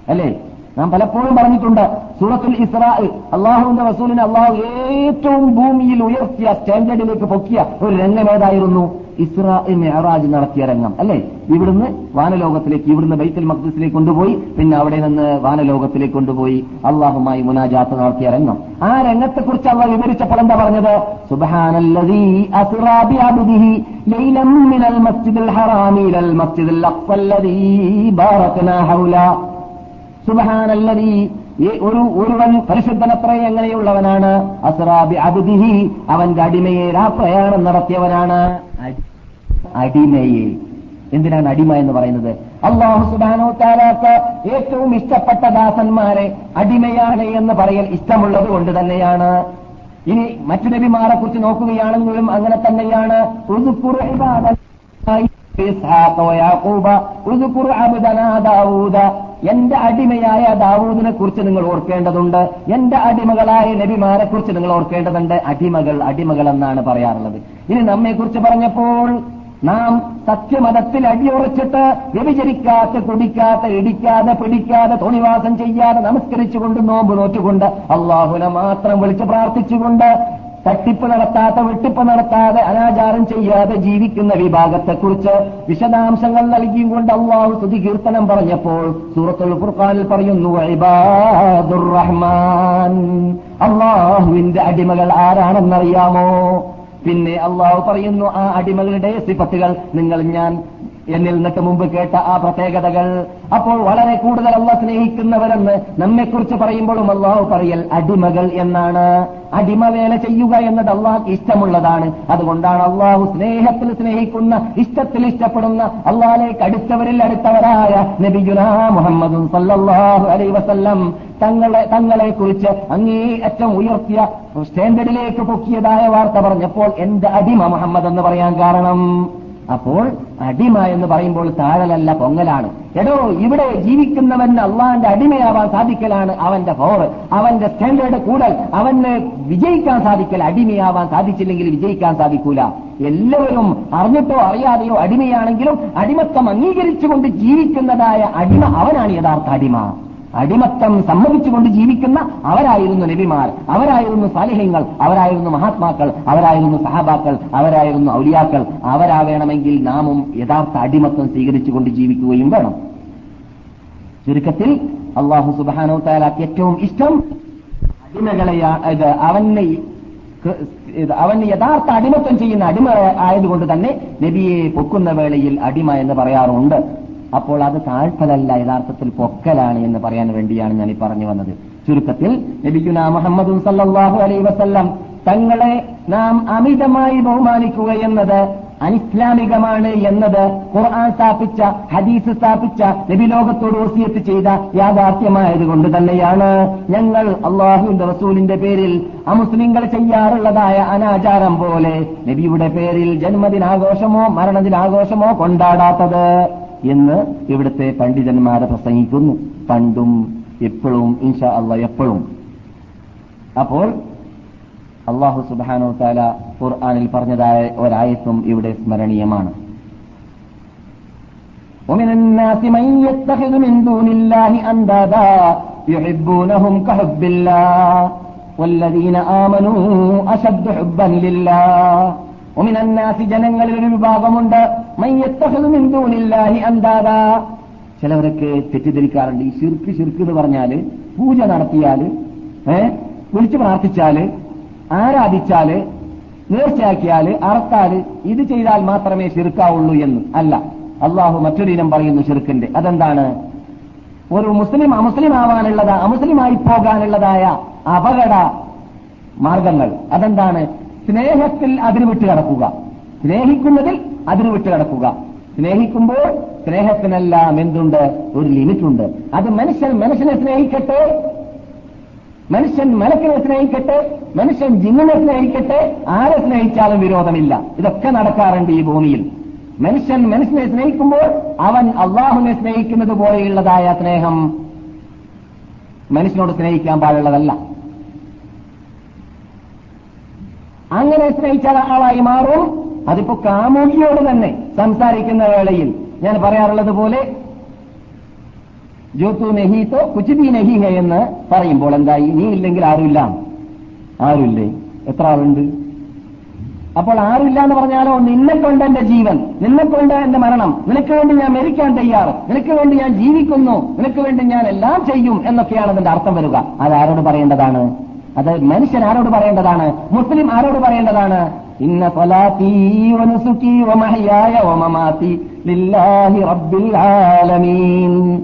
അല്ലേ? നാം പലപ്പോഴും പറഞ്ഞിട്ടുണ്ട് സൂറത്തുൽ ഇസ്ര അള്ളാഹുവിന്റെ റസൂലിനെ അള്ളാഹു ഏറ്റവും ഭൂമിയിൽ ഉയർത്തിയ സ്റ്റാൻഡേർഡിലേക്ക് പൊക്കിയ ഒരു രംഗം ഏതായിരുന്നു? ഇസ്രാ മെഹറാജ് നടത്തിയ രംഗം അല്ലേ? ഇവിടുന്ന് വാനലോകത്തിലേക്ക് ഇവിടുന്ന് ബൈത്തൽ മഖ്ദിസിലേക്ക് കൊണ്ടുപോയി പിന്നെ അവിടെ നിന്ന് വാനലോകത്തിലേക്ക് കൊണ്ടുപോയി അള്ളാഹുമായി മുനാജാത്ത് നടത്തിയ രംഗം. ആ രംഗത്തെക്കുറിച്ച് അള്ളാഹ് വിവരിച്ചപ്പോൾ എന്താ പറഞ്ഞത്? സുബ്ഹാനല്ലദീ അസ്റാ ഒരു ഒരുവൻ പരിശുദ്ധനത്രേ എങ്ങനെയുള്ളവനാണ്? അസ്റാബി അബ്ദിഹി അവന്റെ അടിമയെ രാപ്രയാണം നടത്തിയവനാണ്. അടിമയെ. എന്തിനാണ് അടിമ എന്ന് പറയുന്നത്? അള്ളാഹു സുബാനോ താലാക്ക് ഏറ്റവും ഇഷ്ടപ്പെട്ട ദാസന്മാരെ അടിമയാണ് എന്ന് പറയൽ ഇഷ്ടമുള്ളത് കൊണ്ട് തന്നെയാണ്. ഇനി മറ്റു നബിമാരെ കുറിച്ച് നോക്കുകയാണെങ്കിലും അങ്ങനെ തന്നെയാണ്. ഉദ്കുർ എന്റെ അടിമയായ ദാവൂദിനെ കുറിച്ച് നിങ്ങൾ ഓർക്കേണ്ടതുണ്ട്. എന്റെ അടിമകളായ നബിമാരെ കുറിച്ച് നിങ്ങൾ ഓർക്കേണ്ടതുണ്ട്. അടിമകൾ അടിമകൾ എന്നാണ് പറയാറുള്ളത്. ഇനി നമ്മെ കുറിച്ച് പറഞ്ഞപ്പോൾ നാം സത്യമതത്തിൽ അടിയുറച്ചിട്ട് വ്യഭിചരിക്കാത്ത കുടിക്കാത്ത ഇടിക്കാതെ പിടിക്കാതെ തോണിവാസം ചെയ്യാതെ നമസ്കരിച്ചുകൊണ്ട് നോമ്പ് നോറ്റുകൊണ്ട് അള്ളാഹുനെ മാത്രം വിളിച്ച് പ്രാർത്ഥിച്ചുകൊണ്ട് തട്ടിപ്പ് നടത്താത്ത വെട്ടിപ്പ് നടത്താതെ അനാചാരം ചെയ്യാതെ ജീവിക്കുന്ന വിഭാഗത്തെക്കുറിച്ച് വിശദാംശങ്ങൾ നൽകിയും കൊണ്ട് അള്ളാഹു സ്തുതി കീർത്തനം പറഞ്ഞപ്പോൾ സൂറത്തുൽ ഫുർഖാനിൽ പറയുന്നു റഹ്മാൻ. അള്ളാഹുവിന്റെ അടിമകൾ ആരാണെന്നറിയാമോ? പിന്നെ അള്ളാഹു പറയുന്നു ആ അടിമകളുടെ സിഫത്തുകൾ നിങ്ങൾ ഞാൻ എന്നിൽ നിന്നിട്ട് മുമ്പ് കേട്ട ആ പ്രത്യേകതകൾ അപ്പോൾ വളരെ കൂടുതൽ അള്ള സ്നേഹിക്കുന്നവരെന്ന് നമ്മെക്കുറിച്ച് പറയുമ്പോഴും അള്ളാഹു പറയൽ അടിമകൾ എന്നാണ്. അടിമവേല ചെയ്യുക എന്നത് അള്ളാഹ് ഇഷ്ടമുള്ളതാണ്. അതുകൊണ്ടാണ് അള്ളാഹു സ്നേഹത്തിൽ സ്നേഹിക്കുന്ന ഇഷ്ടത്തിൽ ഇഷ്ടപ്പെടുന്ന അള്ളാഹിലേക്ക് അടുത്തവരിൽ അടുത്തവരായ നബിജുന മുഹമ്മദും സല്ലല്ലാഹു അലൈ വസല്ലം തങ്ങളെ തങ്ങളെ കുറിച്ച് അങ്ങേയറ്റം ഉയർത്തിയ സ്റ്റാൻഡേർഡിലേക്ക് പൊക്കിയതായ വാർത്ത പറഞ്ഞപ്പോൾ എന്റെ അടിമ മുഹമ്മദ് എന്ന് പറയാൻ കാരണം. അപ്പോൾ അടിമ എന്ന് പറയുമ്പോൾ താഴലല്ല പൊങ്ങലാണ്. എടോ ഇവിടെ ജീവിക്കുന്നവന് അള്ളാന്റെ അടിമയാവാൻ സാധിക്കലാണ്. അവന്റെ പവർ അവന്റെ സ്റ്റാൻഡേർഡ് കൂടൽ അവന് വിജയിക്കാൻ സാധിക്കൽ അടിമയാവാൻ സാധിച്ചില്ലെങ്കിൽ വിജയിക്കാൻ സാധിക്കൂല. എല്ലാവരും അറിഞ്ഞിട്ടോ അറിയാതെയോ അടിമയാണെങ്കിലും അടിമത്വം അംഗീകരിച്ചുകൊണ്ട് ജീവിക്കുന്നതായ അടിമ അവനാണ് യഥാർത്ഥ അടിമ. അടിമത്തം സമ്മതിച്ചുകൊണ്ട് ജീവിക്കുന്ന അവരായിരുന്നു നബിമാർ അവരായിരുന്നു സാലിഹ്യങ്ങൾ അവരായിരുന്നു മഹാത്മാക്കൾ അവരായിരുന്നു സഹാബാക്കൾ അവരായിരുന്നു ഔലിയാക്കൾ. അവരാവേണമെങ്കിൽ നാമും യഥാർത്ഥ അടിമത്തം സ്വീകരിച്ചുകൊണ്ട് ജീവിക്കുകയും വേണം. ചുരുക്കത്തിൽ അള്ളാഹു സുബാനോ താലാക്ക് ഏറ്റവും ഇഷ്ടം അടിമകളെ അവനെ അവന് യഥാർത്ഥ അടിമത്വം ചെയ്യുന്ന അടിമ ആയതുകൊണ്ട് തന്നെ നബിയെ പൊക്കുന്ന വേളയിൽ അടിമ എന്ന് പറയാറുണ്ട്. അപ്പോൾ അത് താഴ്ത്തലല്ല യഥാർത്ഥത്തിൽ പൊക്കലാണ് എന്ന് പറയാൻ വേണ്ടിയാണ് ഞാൻ ഈ പറഞ്ഞു വന്നത്. ചുരുക്കത്തിൽ ലഭിക്കുന്ന മുഹമ്മദ് സല്ലാഹു അലൈ വസല്ലം തങ്ങളെ നാം അമിതമായി ബഹുമാനിക്കുക എന്നത് അനിസ്ലാമികമാണ് എന്നത് ഖുർആൻ സ്ഥാപിച്ച ഹദീസ് സ്ഥാപിച്ച നബിലോകത്തോട് ഓസിയത്ത് ചെയ്ത യാഥാർത്ഥ്യമായതുകൊണ്ട് തന്നെയാണ് ഞങ്ങൾ അള്ളാഹുവിന്റെ റസൂലിന്റെ പേരിൽ അമുസ്ലിങ്ങൾ ചെയ്യാറുള്ളതായ അനാചാരം പോലെ നബിയുടെ പേരിൽ ജന്മദിനാഘോഷമോ മരണദിനാഘോഷമോ കൊണ്ടാടാത്തത്. എന്ന് ഇവിടുത്തെ പണ്ഡിതന്മാരെ പ്രസംഗിക്കുന്നു പണ്ടും എപ്പോഴും ഇൻഷാ അള്ള എപ്പോഴും അപ്പോൾ അള്ളാഹു സുബാനോ താല ഖുർആാനിൽ പറഞ്ഞതായ ഒരായത്തും ഇവിടെ സ്മരണീയമാണ് ومن الناس من يتخذ من دون الله أندادا يحبونهم كحب الله والذين آمنوا أشد حبا لله ومن الناس ജനങ്ങളിൽ ഒരു വിഭാഗമുണ്ട് അന്താതാ ചിലവരൊക്കെ തെറ്റിദ്ധരിക്കാറുണ്ട്. ഈ ശിർക്ക് ശിർക്ക് എന്ന് പറഞ്ഞാൽ പൂജ നടത്തിയാൽ വിളിച്ചു പ്രാർത്ഥിച്ചാൽ ആരാധിച്ചാൽ നേർച്ചയാക്കിയാൽ അറത്താൽ ഇത് ചെയ്താൽ മാത്രമേ ശിർക്കാവുള്ളൂ എന്ന്. അല്ല അള്ളാഹു മറ്റൊരു ഇനം പറയുന്നു ഷിർക്കിന്റെ അതെന്താണ്? ഒരു മുസ്ലിം അമുസ്ലിം ആവാനുള്ളതാ അമുസ്ലിമായി പോകാനുള്ളതായ അപകട മാർഗങ്ങൾ. അതെന്താണ്? സ്നേഹത്തിൽ അതിന് വിട്ടുകിടക്കുക സ്നേഹിക്കുന്നതിൽ അതിര് വിട്ട് കിടക്കുക. സ്നേഹിക്കുമ്പോൾ സ്നേഹത്തിനെല്ലാം എന്തുണ്ട്? ഒരു ലിമിറ്റുണ്ട്. അത് മനുഷ്യൻ മനുഷ്യനെ സ്നേഹിക്കട്ടെ. മനുഷ്യൻ മലക്കിനെ സ്നേഹിക്കട്ടെ. മനുഷ്യൻ ജിന്നിനെ സ്നേഹിക്കട്ടെ. ആരെ സ്നേഹിച്ചാലും വിരോധമില്ല. ഇതൊക്കെ നടക്കാറുണ്ട് ഈ ഭൂമിയിൽ. മനുഷ്യൻ മനുഷ്യനെ സ്നേഹിക്കുമ്പോൾ അവൻ അള്ളാഹുവിനെ സ്നേഹിക്കുന്നത് പോലെയുള്ളതായ സ്നേഹം മനുഷ്യനോട് സ്നേഹിക്കാൻ പാടുള്ളതല്ല. അങ്ങനെ സ്നേഹിച്ച ആളായി മാറും. അതിപ്പോ കാമുകിയോട് തന്നെ സംസാരിക്കുന്ന വേളയിൽ ഞാൻ പറയാറുള്ളത് പോലെ ജോത്തു നെഹീത്തോ കുച്ചിതി നെഹിഹ എന്ന് പറയുമ്പോൾ എന്തായി? നീ ഇല്ലെങ്കിൽ ആരുമില്ല. ആരുമില്ലേ? എത്ര ആളുണ്ട്? അപ്പോൾ ആരുമില്ല എന്ന് പറഞ്ഞാലോ? നിന്നെ കൊണ്ട് എന്റെ ജീവൻ നിന്നെ കൊണ്ട് എന്റെ മരണം നിനക്ക് വേണ്ടി ഞാൻ മരിക്കാൻ തയ്യാർ നിനക്ക് വേണ്ടി ഞാൻ ജീവിക്കുന്നു നിനക്ക് വേണ്ടി ഞാൻ എല്ലാം ചെയ്യും എന്നൊക്കെയാണ് അതിന്റെ അർത്ഥം വരിക. അത് ആരോട് പറയേണ്ടതാണ്? അത് മനുഷ്യൻ ആരോട് പറയേണ്ടതാണ്? മുസ്ലിം ആരോട് പറയേണ്ടതാണ്? ഇന്ന സ്വലാത്തി വനുസുക്കി വമഹയായ വമമാത്തി ലില്ലാഹി റബ്ബിൽ ആലമീൻ.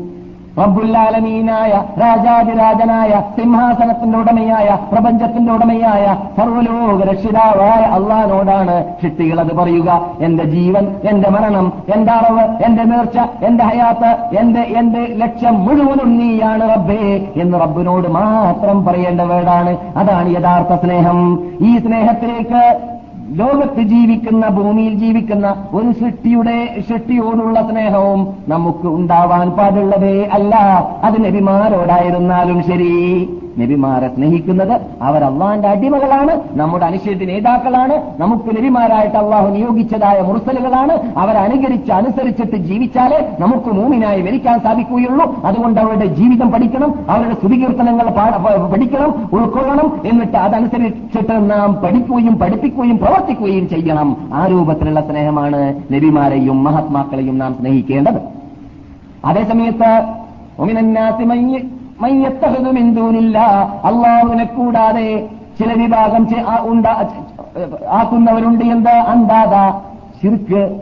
റബ്ബുല്ലാലമീനായ രാജാതിരാജനായ സിംഹാസനത്തിന്റെ ഉടമയായ പ്രപഞ്ചത്തിന്റെ ഉടമയായ സർവലോക രക്ഷിതാവായ അള്ളഹാനോടാണ് ഷിട്ടികൾ അത് പറയുക. എന്റെ ജീവൻ എന്റെ മരണം എന്റെ അറിവ് എന്റെ നേർച്ച എന്റെ ഹയാത്ത് എന്റെ എന്റെ ലക്ഷ്യം മുഴുവനും നീയാണ് റബ്ബേ എന്ന് റബ്ബിനോട് മാത്രം പറയേണ്ട വേടാണ്. അതാണ് യഥാർത്ഥ സ്നേഹം. ഈ സ്നേഹത്തിലേക്ക് ലോകത്ത് ജീവിക്കുന്ന ഭൂമിയിൽ ജീവിക്കുന്ന ഒരു സൃഷ്ടിയുടെ സൃഷ്ടിയോടുള്ള സ്നേഹവും നമുക്ക് ഉണ്ടാവാൻ പാടുള്ളതേ അല്ല. അത് നബിമാരോടായിരുന്നാലും ശരി. നബിമാരെ സ്നേഹിക്കുന്നത് അവർ അള്ളാന്റെ അടിമകളാണ് നമ്മുടെ അനുശേഷ നേതാക്കളാണ് നമുക്ക് നബിമാരായിട്ട് അള്ളാഹു നിയോഗിച്ചതായ മുർസലുകളാണ്. അവരനുകരിച്ച് അനുസരിച്ചിട്ട് ജീവിച്ചാലേ നമുക്ക് മൂമിനായി മരിക്കാൻ സാധിക്കുകയുള്ളൂ. അതുകൊണ്ട് അവരുടെ ജീവിതം പഠിക്കണം അവരുടെ സ്തുതികീർത്തനങ്ങൾ പഠിക്കണം ഉൾക്കൊള്ളണം. എന്നിട്ട് അതനുസരിച്ചിട്ട് നാം പഠിക്കുകയും പഠിപ്പിക്കുകയും ചെയ്യണം. ആ രൂപത്തിലുള്ള സ്നേഹമാണ് നബിമാരെയും മഹാത്മാക്കളെയും നാം സ്നേഹിക്കേണ്ടത്. അതേസമയത്ത് അള്ളാഹുവിനെ കൂടാതെ ചില വിഭാഗം ആക്കുന്നവരുണ്ട്. എന്ത്? അന്താത ശിർക്ക്.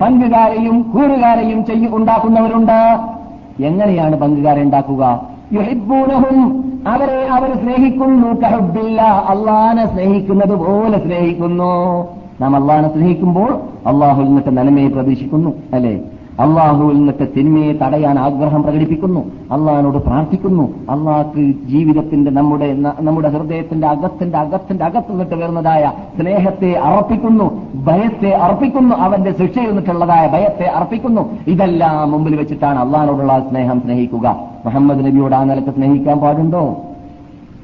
പങ്കുകാരെയും കൂറുകാരെയും ചെയ്യ ഉണ്ടാക്കുന്നവരുണ്ട്. എങ്ങനെയാണ് പങ്കുകാരെ ഉണ്ടാക്കുക? യുഹിബൂനഹും അവരെ അവർ സ്നേഹിക്കുന്നു കഹബില്ല. അള്ളാനെ സ്നേഹിക്കുന്നത് പോലെ സ്നേഹിക്കുന്നു. നാം അള്ളാഹിനെ സ്നേഹിക്കുമ്പോൾ അള്ളാഹു എന്നിട്ട് നന്മയെ പ്രതീക്ഷിക്കുന്നു അല്ലെ? അള്ളാഹുവിൽ നിന്നൊക്കെ തിന്മയെ തടയാൻ ആഗ്രഹം പ്രകടിപ്പിക്കുന്നു. അള്ളാഹിനോട് പ്രാർത്ഥിക്കുന്നു. അള്ളാഹ്ക്ക് ജീവിതത്തിന്റെ നമ്മുടെ നമ്മുടെ ഹൃദയത്തിന്റെ അകത്തിന്റെ അകത്തിന്റെ അകത്തു നിന്നിട്ട് വരുന്നതായ സ്നേഹത്തെ അർപ്പിക്കുന്നു. ഭയത്തെ അർപ്പിക്കുന്നു. അവന്റെ ശിക്ഷയിൽ നിന്നിട്ടുള്ളതായ ഭയത്തെ അർപ്പിക്കുന്നു. ഇതെല്ലാം മുമ്പിൽ വെച്ചിട്ടാണ് അള്ളാഹിനോടുള്ള സ്നേഹം സ്നേഹിക്കുക. മുഹമ്മദ് നബിയോട് ആ നിലയ്ക്ക് സ്നേഹിക്കാൻ പാടുണ്ടോ?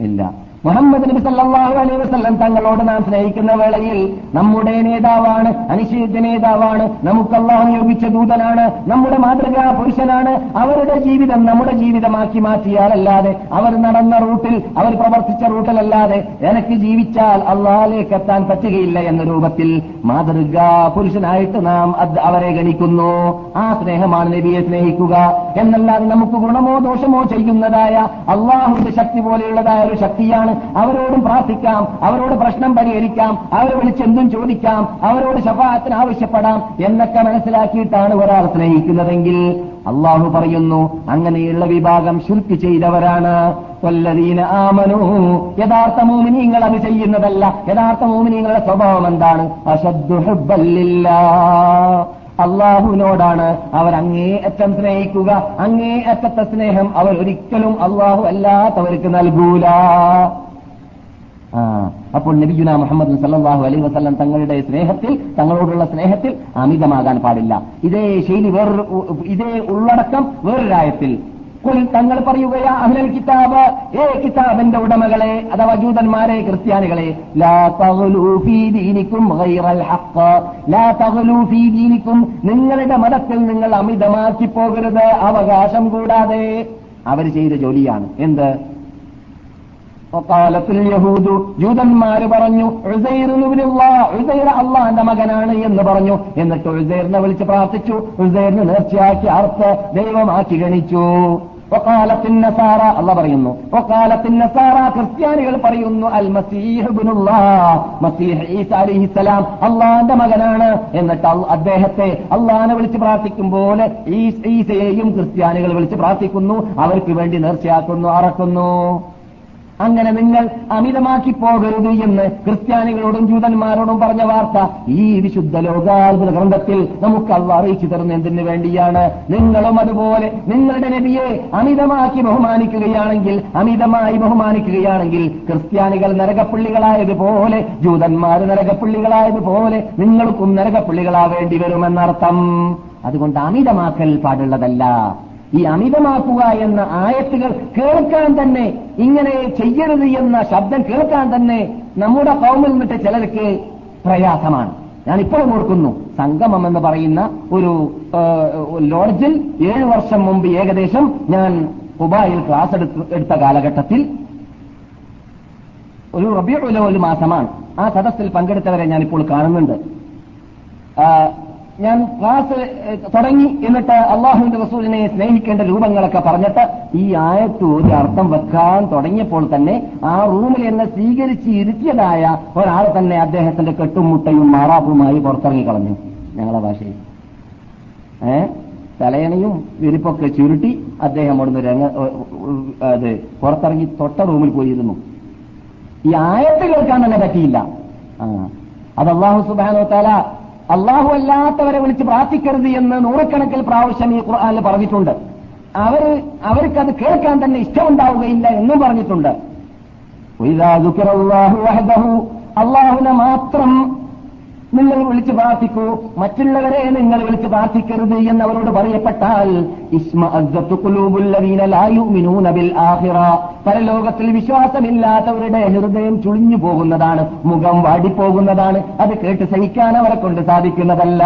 ഇല്ല. മുഹമ്മദ് നബി സല്ലാഹു അലൈ വസല്ലം തങ്ങളോട് നാം സ്നേഹിക്കുന്ന വേളയിൽ നമ്മുടെ നേതാവാണ് അനിശ്ചിത നേതാവാണ് നമുക്ക് അള്ളാഹു നിയോഗിച്ച ദൂതനാണ് നമ്മുടെ മാതൃകാ പുരുഷനാണ്. അവരുടെ ജീവിതം നമ്മുടെ ജീവിതമാക്കി മാറ്റിയാലല്ലാതെ അവർ നടന്ന റൂട്ടിൽ അവർ പ്രവർത്തിച്ച റൂട്ടിലല്ലാതെ എനിക്ക് ജീവിച്ചാൽ അള്ളാഹിലേക്ക് എത്താൻ പറ്റുകയില്ല എന്ന രൂപത്തിൽ മാതൃകാ പുരുഷനായിട്ട് നാം അവരെ ഗണിക്കുന്നു. ആ സ്നേഹമാണ് നബിയെ സ്നേഹിക്കുക. എന്നല്ലാതെ നമുക്ക് ഗുണമോ ദോഷമോ ചെയ്യുന്നതായ അള്ളാഹുവിന്റെ ശക്തി പോലെയുള്ളതായ ഒരു ശക്തിയാണ് അവരോടും പ്രാർത്ഥിക്കാം അവരോട് പ്രശ്നം പരിഹരിക്കാം അവരെ വിളിച്ചെന്തും ചോദിക്കാം അവരോട് ശഫാത്തിന് ആവശ്യപ്പെടാം എന്നൊക്കെ മനസ്സിലാക്കിയിട്ടാണ് ഒരാൾ സ്നേഹിക്കുന്നതെങ്കിൽ അള്ളാഹു പറയുന്നു അങ്ങനെയുള്ള വിഭാഗം ശുൽക്ക് ചെയ്തവരാണ്. കൊല്ലതീന ആമനു. യഥാർത്ഥ മൂമിനീങ്ങൾ അത് ചെയ്യുന്നതല്ല. യഥാർത്ഥ മൂമിനീങ്ങളുടെ സ്വഭാവം എന്താണ്? അശദ്ദു ഹുബ്ബല്ലില്ലാ അള്ളാഹുവിനോടാണ് അവർ അങ്ങേ അറ്റം സ്നേഹിക്കുക. അങ്ങേ അറ്റത്തെ സ്നേഹം അവർ ഒരിക്കലും അള്ളാഹു അല്ലാത്തവർക്ക് നൽകൂല. അപ്പോൾ നബിയുന മുഹമ്മദ് സല്ലാഹു അലൈ വസ്ലം തങ്ങളുടെ സ്നേഹത്തിൽ തങ്ങളോടുള്ള സ്നേഹത്തിൽ അമിതമാകാൻ പാടില്ല. ഇതേ ശൈലി വേറൊരു ഇതേ ഉള്ളടക്കം വേറൊരായത്തിൽ തങ്ങൾ പറയുകയാ അഹ്ലൽ കിതാബ് ഏ കിതാബിന്റെ ഉടമകളെ അഥവാ ജൂതന്മാരെ ക്രിസ്ത്യാനികളെ നിങ്ങളുടെ മതത്തിൽ നിങ്ങൾ അമിതമാക്കി പോകരുത് അവകാശം കൂടാതെ. അവർ ചെയ്ത ജോലിയാണ്. എന്ത്? ജൂതന്മാര് പറഞ്ഞു അള്ളാന്റെ മകനാണ് എന്ന് പറഞ്ഞു. എന്നിട്ട് ഉസൈറിനെ വിളിച്ച് പ്രാർത്ഥിച്ചു. ഉസൈറിന് നേർച്ചയാക്കി അർത്ഥ ദൈവമാക്കി ഗണിച്ചു. ഒക്കാലത്തിൻ നസാറ അല്ല പറയുന്നു ഒക്കാലത്തിൻ നസാറ ക്രിസ്ത്യാനികൾ പറയുന്നു അൽ മസീഹ് ഈസ അള്ളാന്റെ മകനാണ്. എന്നിട്ട് അദ്ദേഹത്തെ അള്ളാനെ വിളിച്ച് പ്രാർത്ഥിക്കും പോലെ ഈസയെയും ക്രിസ്ത്യാനികൾ വിളിച്ച് പ്രാർത്ഥിക്കുന്നു. അവർക്ക് വേണ്ടി നേർച്ചയാക്കുന്നു അറക്കുന്നു. അങ്ങനെ നിങ്ങൾ അമിതമാക്കി പോകരുത് എന്ന് ക്രിസ്ത്യാനികളോടും ജൂതന്മാരോടും പറഞ്ഞ വാർത്ത ഈ വിശുദ്ധ ലോകാത്ഭുത ഗ്രന്ഥത്തിൽ നമുക്ക് അള്ള അറിയിച്ചു തരുന്ന എന്തിനു വേണ്ടിയാണ്? നിങ്ങളും അതുപോലെ നിങ്ങളുടെ നബിയെ അമിതമാക്കി ബഹുമാനിക്കുകയാണെങ്കിൽ അമിതമായി ബഹുമാനിക്കുകയാണെങ്കിൽ ക്രിസ്ത്യാനികൾ നരകപ്പുള്ളികളായതുപോലെ ജൂതന്മാർ നരകപ്പുള്ളികളായതുപോലെ നിങ്ങൾക്കും നരകപ്പുള്ളികളാവേണ്ടി വരുമെന്നർത്ഥം. അതുകൊണ്ട് അമിതമാക്കൽ പാടുള്ളതല്ല. ഈ അമിതമാക്കുക എന്ന ആയത്തുകൾ കേൾക്കാൻ തന്നെ ഇങ്ങനെ ചെയ്യരുത് എന്ന ശബ്ദം കേൾക്കാൻ തന്നെ നമ്മുടെ കൗമിൽ നിന്നിട്ട് ചിലർക്ക് പ്രയാസമാണ്. ഞാൻ ഇപ്പോഴും ഓർക്കുന്നു സംഗമം എന്ന് പറയുന്ന ഒരു ലോഡ്ജിൽ ഏഴു വർഷം മുമ്പ് ഏകദേശം ഞാൻ ഉബായിൽ ക്ലാസ് എടുത്ത കാലഘട്ടത്തിൽ ഒരു റബിയുള്ള ഒരു മാസമാണ്. ആ സദസ്സിൽ പങ്കെടുത്തവരെ ഞാനിപ്പോൾ കാണുന്നുണ്ട്. ഞാൻ ക്ലാസ് തുടങ്ങി എന്നിട്ട് അള്ളാഹുവിന്റെ റസൂലിനെ സ്നേഹിക്കേണ്ട രൂപങ്ങളൊക്കെ പറഞ്ഞിട്ട് ഈ ആയത്ത് ഒരു അർത്ഥം വെക്കാൻ തുടങ്ങിയപ്പോൾ തന്നെ ആ റൂമിൽ എന്നെ സ്വീകരിച്ച് ഇരുത്തിയതായ ഒരാൾ തന്നെ അദ്ദേഹത്തിന്റെ കെട്ടും മുട്ടയും മാറാപ്പുമായി പുറത്തിറങ്ങി കളഞ്ഞു. ഞങ്ങളെ ഭാഷയിൽ. ഏ? തലയണയും വിരിപ്പൊക്കെ ചുരുട്ടി അദ്ദേഹം അവിടുന്ന് രംഗ അത് പുറത്തിറങ്ങി തൊട്ട റൂമിൽ പോയിരുന്നു. ഈ ആയത്ത് കേൾക്കാൻ തന്നെ പറ്റിയില്ല. ആ. അത് അള്ളാഹു സുബാനോ തല അള്ളാഹു അല്ലാത്തവരെ വിളിച്ച് പ്രാർത്ഥിക്കരുത് എന്ന് നൂറക്കണക്കിൽ പ്രാവശ്യം ഈ ഖുർആാനിൽ പറഞ്ഞിട്ടുണ്ട്. അവർ അവർക്കത് കേൾക്കാൻ തന്നെ ഇഷ്ടമുണ്ടാവുകയില്ല എന്നും പറഞ്ഞിട്ടുണ്ട്. അള്ളാഹുനെ മാത്രം നിങ്ങൾ വിളിച്ച് പ്രാർത്ഥിക്കൂ. മറ്റുള്ളവരെ നിങ്ങൾ വിളിച്ച് പ്രാർത്ഥിക്കരുത് എന്ന് അവരോട് പറയപ്പെട്ടാൽ പരലോകത്തിൽ വിശ്വാസമില്ലാത്തവരുടെ ഹൃദയം ചുളിഞ്ഞു പോകുന്നതാണ് മുഖം വാടിപ്പോകുന്നതാണ്. അത് കേട്ട് സഹിക്കാൻ അവരെ കൊണ്ട് സാധിക്കുന്നതല്ല.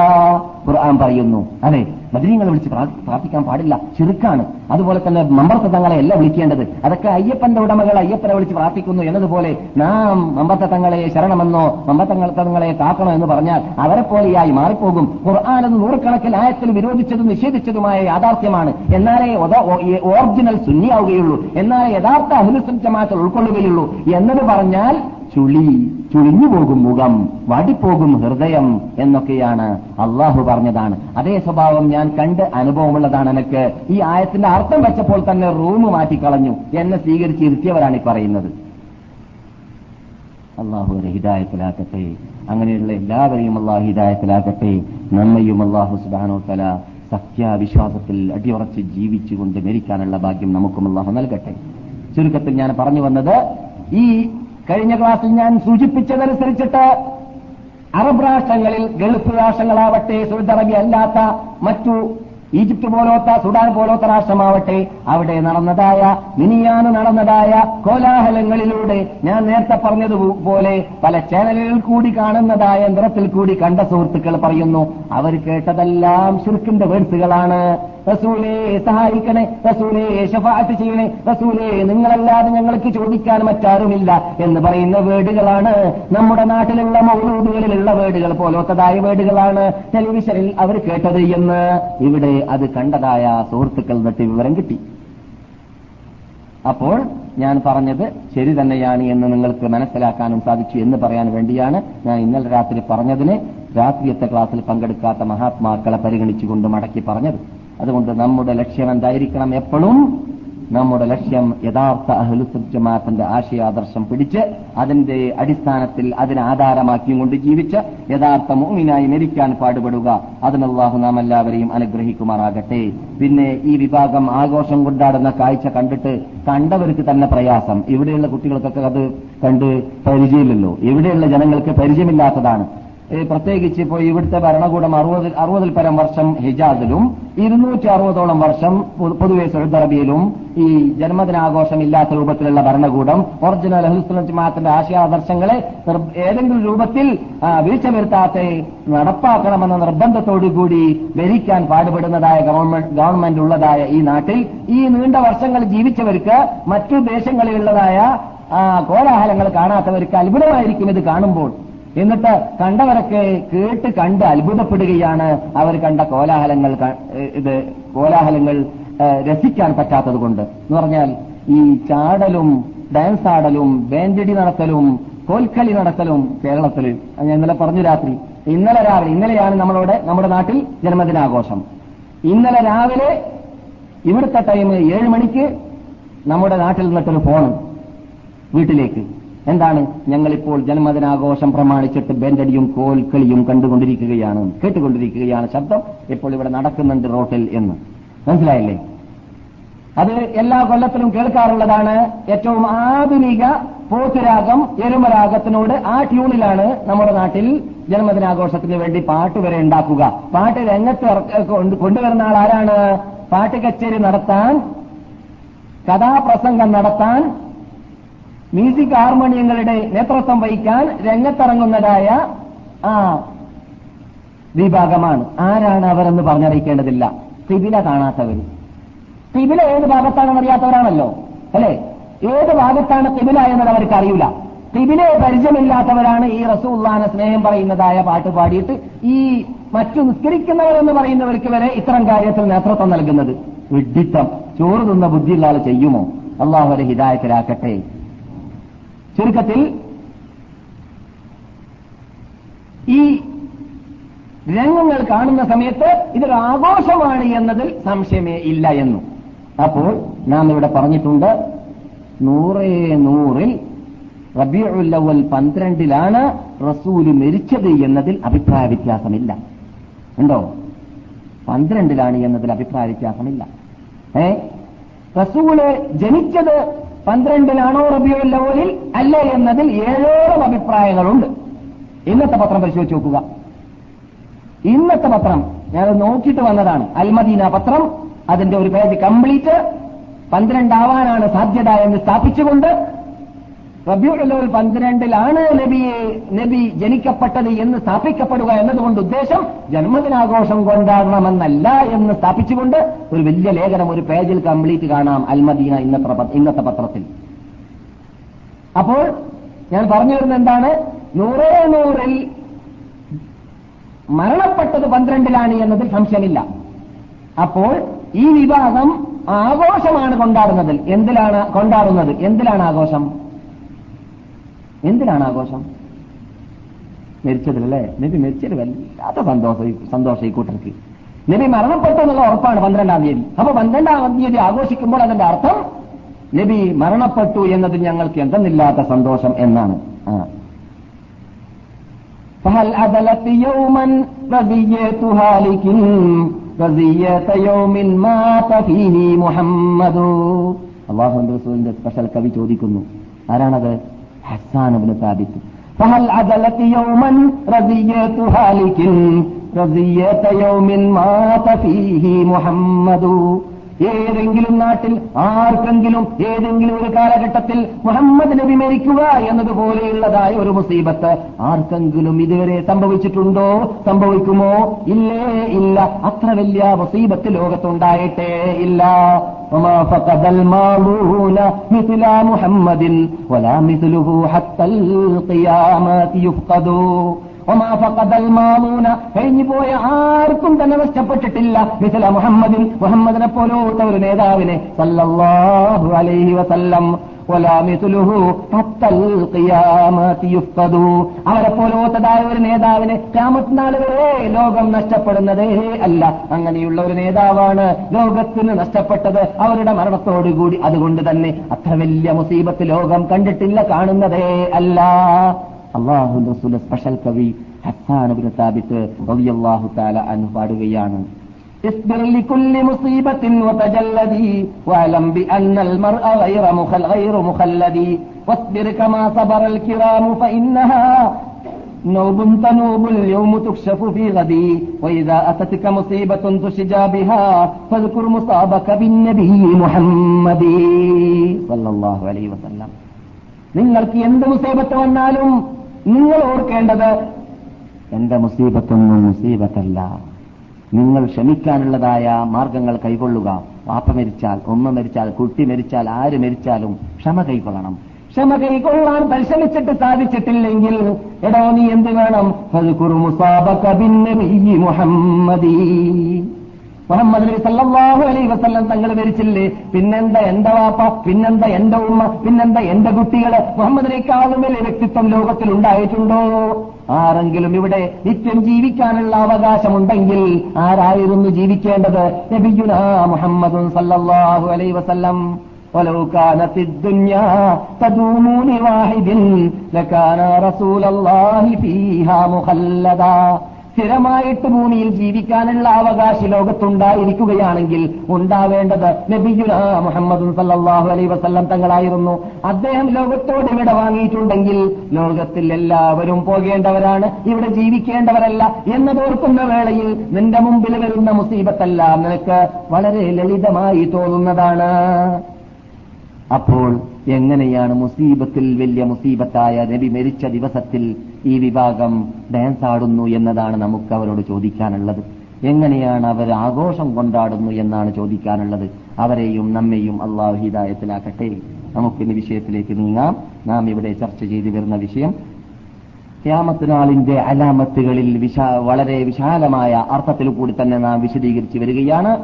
ഖുർആൻ പറയുന്നു. അതെ ബദരീങ്ങളെ വിളിച്ച് പ്രാർത്ഥിക്കാൻ പാടില്ല. ചുരുക്കാണ് അതുപോലെ തന്നെ മമ്പർത്തങ്ങളെ അല്ല വിളിക്കേണ്ടത്. അതൊക്കെ അയ്യപ്പന്റെ ഉടമകൾ അയ്യപ്പനെ വിളിച്ച് പ്രാർത്ഥിക്കുന്നു എന്നതുപോലെ നാം മമ്പത്തങ്ങളെ ശരണമെന്നോ മമ്പത്തങ്ങളെ തങ്ങളെ കാക്കണോ എന്ന് പറഞ്ഞാൽ അവരെ പോലെയായി മാറിപ്പോകും. ഖുർആൻ എന്ന് നൂറുകണക്കിൽ ആയത്തിൽ വിരോധിച്ചതും നിഷേധിച്ചതുമായ യാഥാർത്ഥ്യമാണ്. എന്നാലേ ഒറിജിനൽ സുന്നിയാവുകയുള്ളൂ. എന്നാലേ യഥാർത്ഥ അഹിലുസുൻ ജമാഅത്തിൽ ഉൾക്കൊള്ളുകയുള്ളൂ. എന്നത് പറഞ്ഞാൽ ചുളി ചുളിഞ്ഞുപോകും മുഖം വടിപ്പോകും ഹൃദയം എന്നൊക്കെയാണ് അള്ളാഹു പറഞ്ഞതാണ്. അതേ സ്വഭാവം ഞാൻ കണ്ട് അനുഭവമുള്ളതാണ് എനിക്ക്. ഈ ആയത്തിന്റെ അർത്ഥം വെച്ചപ്പോൾ തന്നെ റൂം മാറ്റിക്കളഞ്ഞു. എന്നെ സ്വീകരിച്ച് ഇരുത്തിയവരാണ് ഈ പറയുന്നത്. അള്ളാഹു ഹിദായത്തിലാക്കട്ടെ അങ്ങനെയുള്ള എല്ലാവരെയും അള്ളാഹു ഹിദായത്തിലാക്കട്ടെ നമ്മയും അള്ളാഹു സുബാനോ തല സത്യാവിശ്വാസത്തിൽ അടിയുറച്ച് ജീവിച്ചുകൊണ്ട് മരിക്കാനുള്ള ഭാഗ്യം നമുക്കും അള്ളാഹു നൽകട്ടെ. ചുരുക്കത്തിൽ ഞാൻ പറഞ്ഞു വന്നത് ഈ കഴിഞ്ഞ ക്ലാസ്സിൽ ഞാൻ സൂചിപ്പിച്ചതനുസരിച്ചിട്ട് അറബ് രാഷ്ട്രങ്ങളിൽ ഗൾഫ് രാഷ്ട്രങ്ങളാവട്ടെ സൗദി അറേബ്യ അല്ലാത്ത മറ്റു ഈജിപ്ത് പോലോത്ത സുഡാൻ പോലോത്ത രാഷ്ട്രമാവട്ടെ അവിടെ നടന്നതായ മിനിയാന് നടന്നതായ കോലാഹലങ്ങളിലൂടെ ഞാൻ നേരത്തെ പറഞ്ഞതുപോലെ പല ചാനലുകളിൽ കൂടി കാണുന്നതായ നിറത്തിൽ കൂടി കണ്ട സുഹൃത്തുക്കൾ പറയുന്നു അവർ കേട്ടതെല്ലാം ശുർക്കിന്റെ വേഴ്സുകളാണ് റസൂലേ സഹായിക്കണേ. റസൂലേ ഷഫാറ്റ് ചെയ്യണേ. റസൂലേ നിങ്ങളല്ലാതെ ഞങ്ങൾക്ക് ചോദിക്കാൻ മറ്റാരുമില്ല എന്ന് പറയുന്ന വേടുകളാണ് നമ്മുടെ നാട്ടിലുള്ള മൗലൂദുകളിലുള്ള വേർഡുകൾ പോലത്തതായ വേർഡുകളാണ് ടെലിവിഷനിൽ അവർ കേട്ടത് എന്ന് ഇവിടെ അത് കണ്ടതായ സുഹൃത്തുക്കൾ തൊട്ട് വിവരം കിട്ടി. അപ്പോൾ ഞാൻ പറഞ്ഞത് ശരി തന്നെയാണ് എന്ന് നിങ്ങൾക്ക് മനസ്സിലാക്കാനും സാധിച്ചു എന്ന് പറയാൻ വേണ്ടിയാണ് ഞാൻ ഇന്നലെ രാത്രി പറഞ്ഞതിന്. രാത്രിയത്തെ ക്ലാസ്സിൽ പങ്കെടുക്കാത്ത മഹാത്മാക്കളെ പരിഗണിച്ചുകൊണ്ട് മടക്കി പറഞ്ഞത്. അതുകൊണ്ട് നമ്മുടെ ലക്ഷ്യം എന്തായിരിക്കണം എപ്പോഴും? നമ്മുടെ ലക്ഷ്യം യഥാർത്ഥ അഹ്ലുസുജമാത്തിന്റെ ആശയാദർശം പിടിച്ച് അതിന്റെ അടിസ്ഥാനത്തിൽ അതിനെ ആധാരമാക്കിയും കൊണ്ട് ജീവിച്ച് യഥാർത്ഥ മോമിനായി മരിക്കാൻ പാടുപെടുക. അതിനല്ലാഹു നാം എല്ലാവരെയും അനുഗ്രഹിക്കുമാറാകട്ടെ. പിന്നെ ഈ വിഭാഗം ആഘോഷം കൊണ്ടാടുന്ന കാഴ്ച കണ്ടിട്ട് കണ്ടവർക്ക് തന്നെ പ്രയാസം. ഇവിടെയുള്ള കുട്ടികൾക്കൊക്കെ അത് കണ്ട് പരിചയമില്ലല്ലോ. ഇവിടെയുള്ള ജനങ്ങൾക്ക് പരിചയമില്ലാത്തതാണ്. പ്രത്യേകിച്ച് ഇപ്പോൾ ഇവിടുത്തെ ഭരണകൂടം അറുപത് അറുപതിൽ പരം വർഷം ഹിജാസിലും ഇരുന്നൂറ്റി അറുപതോളം വർഷം പൊതുവെ സൗദി അറേബ്യയിലും ഈ ജന്മദിനാഘോഷം ഇല്ലാത്ത രൂപത്തിലുള്ള ഭരണകൂടം ഒറിജിനൽ അഹുസ്ലിമാത്തിന്റെ ആശയാദർശങ്ങളെ ഏതെങ്കിലും രൂപത്തിൽ വീഴ്ച വരുത്താത്ത നടപ്പാക്കണമെന്ന നിർബന്ധത്തോടുകൂടി ഭരിക്കാൻ പാടുപെടുന്നതായ ഗവൺമെന്റ് ഗവൺമെന്റ് ഉള്ളതായ ഈ നാട്ടിൽ ഈ നീണ്ട വർഷങ്ങൾ ജീവിച്ചവർക്ക് മറ്റു ദേശങ്ങളിലുള്ളതായ കോലാഹലങ്ങൾ കാണാത്തവർക്ക് അത്ഭുതമായിരിക്കും ഇത് കാണുമ്പോൾ. എന്നിട്ട് കണ്ടവരൊക്കെ കേട്ട് കണ്ട് അത്ഭുതപ്പെടുകയാണ് അവർ കണ്ട കോലാഹലങ്ങൾ ഇത് കോലാഹലങ്ങൾ രസിക്കാൻ പറ്റാത്തത് കൊണ്ട്. എന്ന് പറഞ്ഞാൽ ഈ ചാടലും ഡാൻസ് ആടലും ബാൻഡടി നടത്തലും കോൽക്കളി നടത്തലും കേരളത്തിൽ ഞാൻ ഇന്നലെ പറഞ്ഞു രാത്രി. ഇന്നലെ രാവിലെ ഇന്നലെയാണ് നമ്മളോട് നമ്മുടെ നാട്ടിൽ ജന്മദിനാഘോഷം. ഇന്നലെ രാവിലെ ഇവിടുത്തെ ടൈം ഏഴ് മണിക്ക് നമ്മുടെ നാട്ടിൽ നിന്നിട്ടൊരു ഫോൺ വീട്ടിലേക്ക്. എന്താണ്? ഞങ്ങളിപ്പോൾ ജന്മദിനാഘോഷം പ്രമാണിച്ചിട്ട് ബെൻഡടിയും കോൽക്കളിയും കണ്ടുകൊണ്ടിരിക്കുകയാണ്. കേട്ടുകൊണ്ടിരിക്കുകയാണ് ശബ്ദം. ഇപ്പോൾ ഇവിടെ നടക്കുന്നുണ്ട് റോട്ടിൽ എന്ന്. മനസ്സിലായില്ലേ? അത് എല്ലാ കൊല്ലത്തിലും കേൾക്കാറുള്ളതാണ്. ഏറ്റവും ആധുനിക പോത്തുരാഗം എരുമരാഗത്തിനോട് ആ ട്യൂണിലാണ് നമ്മുടെ നാട്ടിൽ ജന്മദിനാഘോഷത്തിന് വേണ്ടി പാട്ട് വരെ ഉണ്ടാക്കുക. പാട്ട് രംഗത്ത് കൊണ്ടുവരുന്ന ആൾ ആരാണ് പാട്ട് കച്ചേരി നടത്താൻ കഥാപ്രസംഗം നടത്താൻ മ്യൂസിക് ഹാർമോണിയങ്ങളുടെ നേതൃത്വം വഹിക്കാൻ രംഗത്തിറങ്ങുന്നതായ ആ വിഭാഗമാണ്. ആരാണ് അവരെന്ന് പറഞ്ഞറിയിക്കേണ്ടതില്ല. തിബില കാണാത്തവർ തിബില ഏത് ഭാഗത്താണെന്ന് അറിയാത്തവരാണല്ലോ അല്ലെ? ഏത് ഭാഗത്താണ് തിബില എന്നത് അവർക്ക് അറിയില്ല തിബിലെ പരിചയമില്ലാത്തവരാണ് ഈ റസൂള്ളാന സ്നേഹം പറയുന്നതായ പാട്ട് പാടിയിട്ട് ഈ മറ്റു നിസ്കരിക്കുന്നവരെന്ന് പറയുന്നവർക്ക് വരെ ഇത്തരം കാര്യത്തിൽ നേതൃത്വം നൽകുന്നത്. വിഡിത്തം ചോറ് തിന്ന ബുദ്ധിയുള്ള ആൾ ചെയ്യുമോ? അള്ളാഹു ഹിതായത്തിലാക്കട്ടെ ചുരുക്കത്തിൽ ഈ രംഗങ്ങൾ കാണുന്ന സമയത്ത് ഇതൊരു ആഘോഷമാണ് എന്നതിൽ സംശയമേ ഇല്ല എന്നു. അപ്പോൾ നാം ഇവിടെ പറഞ്ഞിട്ടുണ്ട് നൂറേ നൂറിൽ റബിയുല്ലവൽ പന്ത്രണ്ടിലാണ് റസൂൽ മരിച്ചത് എന്നതിൽ അഭിപ്രായ വ്യത്യാസമില്ല. ഉണ്ടോ? പന്ത്രണ്ടിലാണ് എന്നതിൽ അഭിപ്രായ വ്യത്യാസമില്ല. ഏ? റസൂൽ ജനിച്ചത് പന്ത്രണ്ടിലാണോ അവലിൽ അല്ല എന്നതിൽ ഏഴോളം അഭിപ്രായങ്ങളുണ്ട്. ഇന്നത്തെ പത്രം പരിശോധിച്ച് നോക്കുക. ഇന്നത്തെ പത്രം ഞാൻ നോക്കിയിട്ട് വന്നതാണ്. അൽമദീന പത്രം അതിന്റെ ഒരു പേജ് കംപ്ലീറ്റ് പന്ത്രണ്ടാവാനാണ് സാധ്യത എന്ന് സ്ഥാപിച്ചുകൊണ്ട് റബിയുള്ളവർ പന്ത്രണ്ടിലാണ് നബിയെ നബി ജനിക്കപ്പെട്ടത് എന്ന് സ്ഥാപിക്കപ്പെടുക എന്നതുകൊണ്ട് ഉദ്ദേശം ജന്മദിനാഘോഷം കൊണ്ടാടണമെന്നല്ല എന്ന് സ്ഥാപിച്ചുകൊണ്ട് ഒരു വലിയ ലേഖനം ഒരു പേജിൽ കംപ്ലീറ്റ് കാണാം അൽമദീന ഇന്നത്തെ ഇന്നത്തെ പത്രത്തിൽ. അപ്പോൾ ഞാൻ പറഞ്ഞു വരുന്നത് എന്താണ്? നൂറേ നൂറിൽ മരണപ്പെട്ടത് പന്ത്രണ്ടിലാണ് എന്നതിൽ സംശയമില്ല. അപ്പോൾ ഈ വിഭാഗം ആഘോഷമാണ് കൊണ്ടാടുന്നത് എന്തിലാണ് കൊണ്ടാടുന്നത്? എന്തിലാണ് ആഘോഷം? എന്തിനാണ് ആഘോഷം മരിച്ചതിലല്ലേ നബി മരിച്ചതിൽ വല്ലാത്ത സന്തോഷം ഈ- സന്തോഷം ഈ കൂട്ടർക്ക് നബി മരണപ്പെട്ടു എന്നുള്ള ഉറപ്പാണ് പന്ത്രണ്ടാം തീയതി അപ്പൊ പന്ത്രണ്ടാം തീയതി ആഘോഷിക്കുമ്പോൾ അതിന്റെ അർത്ഥം നബി മരണപ്പെട്ടു എന്നതിൽ ഞങ്ങൾക്ക് എന്തെന്നില്ലാത്ത സന്തോഷം എന്നാണ് ആ فهل أدلت يوما رزية هالك رزية يوم مات فيه محمد അള്ളാഹുന്റെ റസൂലിന്റെ സ്പെഷ്യൽ കവി ചോദിക്കുന്നു ആരാണത് ഹസാൻ ഇബ്നു സാബിത്ത് فهل عدلت يوما رزية هالك رزية يوم مات فيه محمد ഏതെങ്കിലും നാട്ടിൽ ആർക്കെങ്കിലും ഏതെങ്കിലും ഒരു കാലഘട്ടത്തിൽ മുഹമ്മദ് നബി മരിക്കുക എന്നതുപോലെയുള്ളതായ ഒരു മുസീബത്ത് ആർക്കെങ്കിലും ഇതുവരെ സംഭവിച്ചിട്ടുണ്ടോ? സംഭവിക്കുമോ? ഇല്ലേ ഇല്ല. അത്ര വലിയ മുസീബത്ത് ലോകത്തുണ്ടായിട്ടേ ഇല്ല. മുഹമ്മദിൻ കഴിഞ്ഞുപോയ ആർക്കും തന്നെ നഷ്ടപ്പെട്ടിട്ടില്ല. മിസല മുഹമ്മദിൻ മുഹമ്മദിനെ പോലോത്ത ഒരു നേതാവിനെ സല്ലല്ലാഹു അലൈഹി വസല്ലം. അവരെ പോലോത്തതായ ഒരു നേതാവിനെ രാമത്തിനാൾ വരെ ലോകം നഷ്ടപ്പെടുന്നതേ അല്ല. അങ്ങനെയുള്ള ഒരു നേതാവാണ് ലോകത്തിന് നഷ്ടപ്പെട്ടത്. അവരുടെ മരണത്തോടുകൂടി അതുകൊണ്ട് തന്നെ അത്ര വലിയ മുസീബത്ത് ലോകം കണ്ടിട്ടില്ല കാണുന്നതേ അല്ല. അള്ളാഹു റസൂൽ സ്പെഷ്യൽ കവി ഹസാനബിന് സ്ഥാപിത്ത് റളിയല്ലാഹു തആല അൻഹു പാടുകയാണ് اصبر لكل مصيبة وتجلدي واعلم بأن المرء غير مخل غير مخلدي واصبر كما صبر الكرام فإنها نوب تنوب اليوم تكشف في غدي وإذا أتتك مصيبة تشجى بها فاذكر مصابك بالنبي محمد صلى الله عليه وسلم നിങ്ങൾക്ക് എന്ത് മുസീബത്ത് വന്നാലും നിങ്ങൾ ഓർക്കേണ്ടത് എന്റെ മുസീബത്തൊന്നും മുസീബത്തല്ല. നിങ്ങൾ ക്ഷമിക്കാനുള്ളതായ മാർഗങ്ങൾ കൈകൊള്ളുക. വാപ്പ മരിച്ചാൽ ഉമ്മ മരിച്ചാൽ കുട്ടി മരിച്ചാൽ ആര് മരിച്ചാലും ക്ഷമ കൈക്കൊള്ളണം. ക്ഷമ കൈക്കൊള്ളാൻ പരിശ്രമിച്ചിട്ട് സാധിച്ചിട്ടില്ലെങ്കിൽ എടോ നീ എന്ത് വേണം? മുഹമ്മദീ. മുഹമ്മദ് നബി സല്ലല്ലാഹു അലൈഹി വസല്ലം തങ്ങൾ മരിച്ചില്ലേ പിന്നെന്താ എന്റെ വാപ്പ പിന്നെന്താ എന്റെ ഉമ്മ പിന്നെന്താ എന്റെ കുട്ടികള് മുഹമ്മദിനേക്കാളും വലിയ വ്യക്തിത്വം ലോകത്തിൽ ഉണ്ടായിട്ടുണ്ടോ ആരെങ്കിലും ഇവിടെ നിത്യം ജീവിക്കാനുള്ള അവകാശമുണ്ടെങ്കിൽ ആരായിരുന്നു ജീവിക്കേണ്ടത് നബിയുന മുഹമ്മദ് സല്ലല്ലാഹു അലൈഹി വസല്ലം ولو كانت الدنيا تدوم لواحد لكان رسول الله فيها مخلدا സ്ഥിരമായിട്ട് ഭൂമിയിൽ ജീവിക്കാനുള്ള അവകാശ ലോകത്തുണ്ടായിരിക്കുകയാണെങ്കിൽ ഉണ്ടാവേണ്ടത് നബിയുല മുഹമ്മദ് സല്ലാഹു അലൈ വസല്ലം തങ്ങളായിരുന്നു. അദ്ദേഹം ലോകത്തോട് ഇവിടെ വാങ്ങിയിട്ടുണ്ടെങ്കിൽ ലോകത്തിൽ എല്ലാവരും പോകേണ്ടവരാണ്. ഇവിടെ ജീവിക്കേണ്ടവരല്ല എന്ന് എന്നതോർക്കുന്ന വേളയിൽ നിന്റെ മുമ്പിൽ വരുന്ന മുസീബത്തല്ല നിനക്ക് വളരെ ലളിതമായി തോന്നുന്നതാണ്. അപ്പോൾ എങ്ങനെയാണ് മുസീബത്തിൽ വലിയ മുസീബത്തായ നബി മരിച്ച ദിവസത്തിൽ ഈ വിഭാഗം ഡാൻസ് ആടുന്നു എന്നതാണ് നമുക്ക് അവരോട് ചോദിക്കാനുള്ളത്. എങ്ങനെയാണ് അവർ ആഘോഷം കൊണ്ടാടുന്നു എന്നാണ് ചോദിക്കാനുള്ളത്. അവരെയും നമ്മെയും അള്ളാഹു ഹിദായത്തിലാക്കട്ടെ. നമുക്കിനി വിഷയത്തിലേക്ക് നീങ്ങാം. നാം ഇവിടെ ചർച്ച ചെയ്തു വരുന്ന വിഷയം ക്യാമത്തിനാളിന്റെ അലാമത്തുകളിൽ വിശാ വളരെ വിശാലമായ അർത്ഥത്തിൽ കൂടി തന്നെ നാം വിശദീകരിച്ചു വരികയാണ്.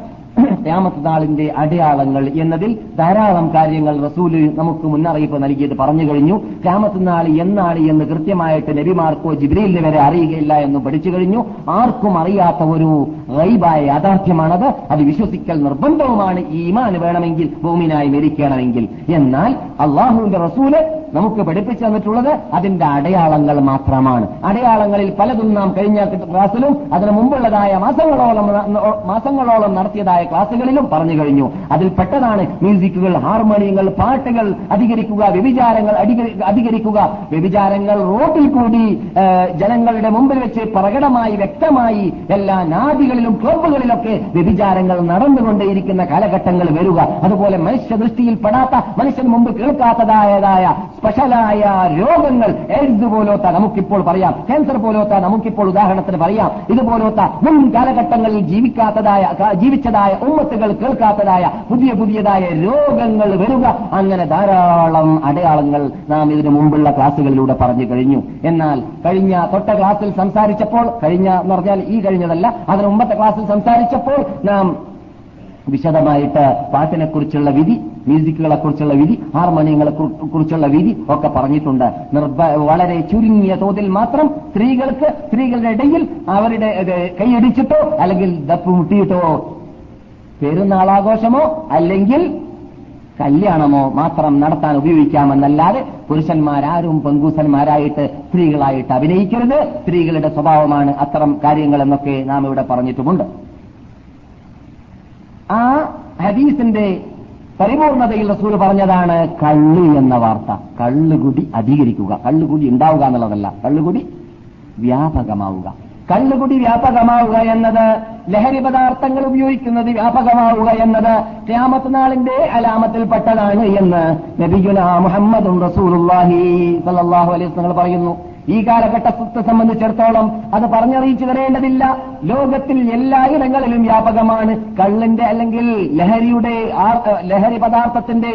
ക്യാമത്ത് നാളിന്റെ അടയാളങ്ങൾ എന്നതിൽ ധാരാളം കാര്യങ്ങൾ റസൂൽ നമുക്ക് മുന്നറിയിപ്പ് നൽകിയത് പറഞ്ഞു കഴിഞ്ഞു. ക്യാമത്ത് നാൾ എന്നാണ് എന്ന് കൃത്യമായിട്ട് നബിമാർക്കോ ജിബ്രീലിന് വരെ അറിയുകയില്ല എന്ന് പഠിച്ചു കഴിഞ്ഞു. ആർക്കും അറിയാത്ത ഒരു റൈബായ യാഥാർത്ഥ്യമാണത്. അത് വിശ്വസിക്കൽ നിർബന്ധവുമാണ്. ഈ ഈമാൻ വേണമെങ്കിൽ ഭൂമിനായി മരിക്കണമെങ്കിൽ. എന്നാൽ അള്ളാഹുവിന്റെ റസൂൽ നമുക്ക് പഠിപ്പിച്ചു തന്നിട്ടുള്ളത് അതിന്റെ അടയാളങ്ങൾ മാത്രമാണ്. അടയാളങ്ങളിൽ പലതും നാം കഴിഞ്ഞ ക്ലാസ്സിലും അതിനു മുമ്പുള്ളതായ മാസങ്ങളോളം മാസങ്ങളോളം നടത്തിയതായ ക്ലാസ്സുകളിലും പറഞ്ഞു കഴിഞ്ഞു. അതിൽ പെട്ടതാണ് മ്യൂസിക്കുകൾ ഹാർമോണിയങ്ങൾ പാട്ടുകൾ അധികരിക്കുക വ്യഭിചാരങ്ങൾ അധികരിക്കുക. വ്യഭിചാരങ്ങൾ റോട്ടിൽ കൂടി ജനങ്ങളുടെ മുമ്പിൽ വെച്ച് പ്രകടമായി വ്യക്തമായി എല്ലാ നാദികളിലും ക്ലബുകളിലൊക്കെ വ്യഭിചാരങ്ങൾ നടന്നുകൊണ്ടേയിരിക്കുന്ന കാലഘട്ടങ്ങൾ വരിക. അതുപോലെ മനുഷ്യ ദൃഷ്ടിയിൽ പെടാത്ത മനുഷ്യൻ മുമ്പ് കേൾക്കാത്തതായതായ സ്പെഷ്യലായ രോഗങ്ങൾ എയ്ഡ്സ് പോലോത്ത നമുക്കിപ്പോൾ പറയാം ക്യാൻസർ പോലോത്ത നമുക്കിപ്പോൾ ഉദാഹരണത്തിന് പറയാം ഇതുപോലോത്ത മുൻ കാലഘട്ടങ്ങളിൽ ജീവിക്കാത്തതായ ജീവിച്ചതായ ഉമ്മത്തുകൾ കേൾക്കാത്തതായ പുതിയ പുതിയതായ രോഗങ്ങൾ വരിക അങ്ങനെ ധാരാളം അടയാളങ്ങൾ നാം ഇതിനു മുമ്പുള്ള ക്ലാസുകളിലൂടെ പറഞ്ഞു കഴിഞ്ഞു. എന്നാൽ കഴിഞ്ഞ തൊട്ട ക്ലാസ്സിൽ സംസാരിച്ചപ്പോൾ കഴിഞ്ഞ എന്ന് പറഞ്ഞാൽ ഈ കഴിഞ്ഞതല്ല അതിന് മുമ്പത്തെ ക്ലാസ്സിൽ സംസാരിച്ചപ്പോൾ നാം വിശദമായിട്ട് പാട്ടിനെ കുറിച്ചുള്ള വിധി മ്യൂസിക്കുകളെ കുറിച്ചുള്ള വിധി ഹാർമോണിയങ്ങളെ കുറിച്ചുള്ള വിധി ഒക്കെ പറഞ്ഞിട്ടുണ്ട്. വളരെ ചുരുങ്ങിയ തോതിൽ മാത്രം സ്ത്രീകൾക്ക് സ്ത്രീകളുടെ ഇടയിൽ അവരുടെ കൈയടിച്ചിട്ടോ അല്ലെങ്കിൽ ദപ്പ് മുട്ടിയിട്ടോ പെരുന്നാളാഘോഷമോ അല്ലെങ്കിൽ കല്യാണമോ മാത്രം നടത്താൻ ഉപയോഗിക്കാമെന്നല്ലാതെ പുരുഷന്മാരാരും പെങ്കൂസന്മാരായിട്ട് സ്ത്രീകളായിട്ട് അഭിനയിക്കരുത്. സ്ത്രീകളുടെ സ്വഭാവമാണ് അത്തരം കാര്യങ്ങളെന്നൊക്കെ നാം ഇവിടെ പറഞ്ഞിട്ടുമുണ്ട്. ആ ഹദീസിന്റെ പരിപൂർണതയിൽ റസൂൽ പറഞ്ഞതാണ് കള്ള് എന്ന വാർത്ത. കള്ളുകുടി അധികരിക്കുക. കള്ളുകുടി ഉണ്ടാവുക എന്നുള്ളതല്ല. കള്ളുകുടി വ്യാപകമാവുക. കള്ളുകുടി വ്യാപകമാവുക എന്നത് ലഹരി പദാർത്ഥങ്ങൾ ഉപയോഗിക്കുന്നത് വ്യാപകമാവുക എന്നത് ക്യാമത്ത് നാളിന്റെ അലാമത്തിൽപ്പെട്ടതാണ് എന്ന് നബിഗുല മുഹമ്മദ് അലൈഹി നിങ്ങൾ പറയുന്നു. ഈ കാലഘട്ടത്തെ സംബന്ധിച്ചിടത്തോളം അത് പറഞ്ഞറിയിച്ചു തരേണ്ടതില്ല ലോകത്തിൽ എല്ലായിടങ്ങളിലും വ്യാപകമാണ് കള്ളിന്റെ അല്ലെങ്കിൽ ലഹരിയുടെ ലഹരി പദാർത്ഥത്തിന്റെ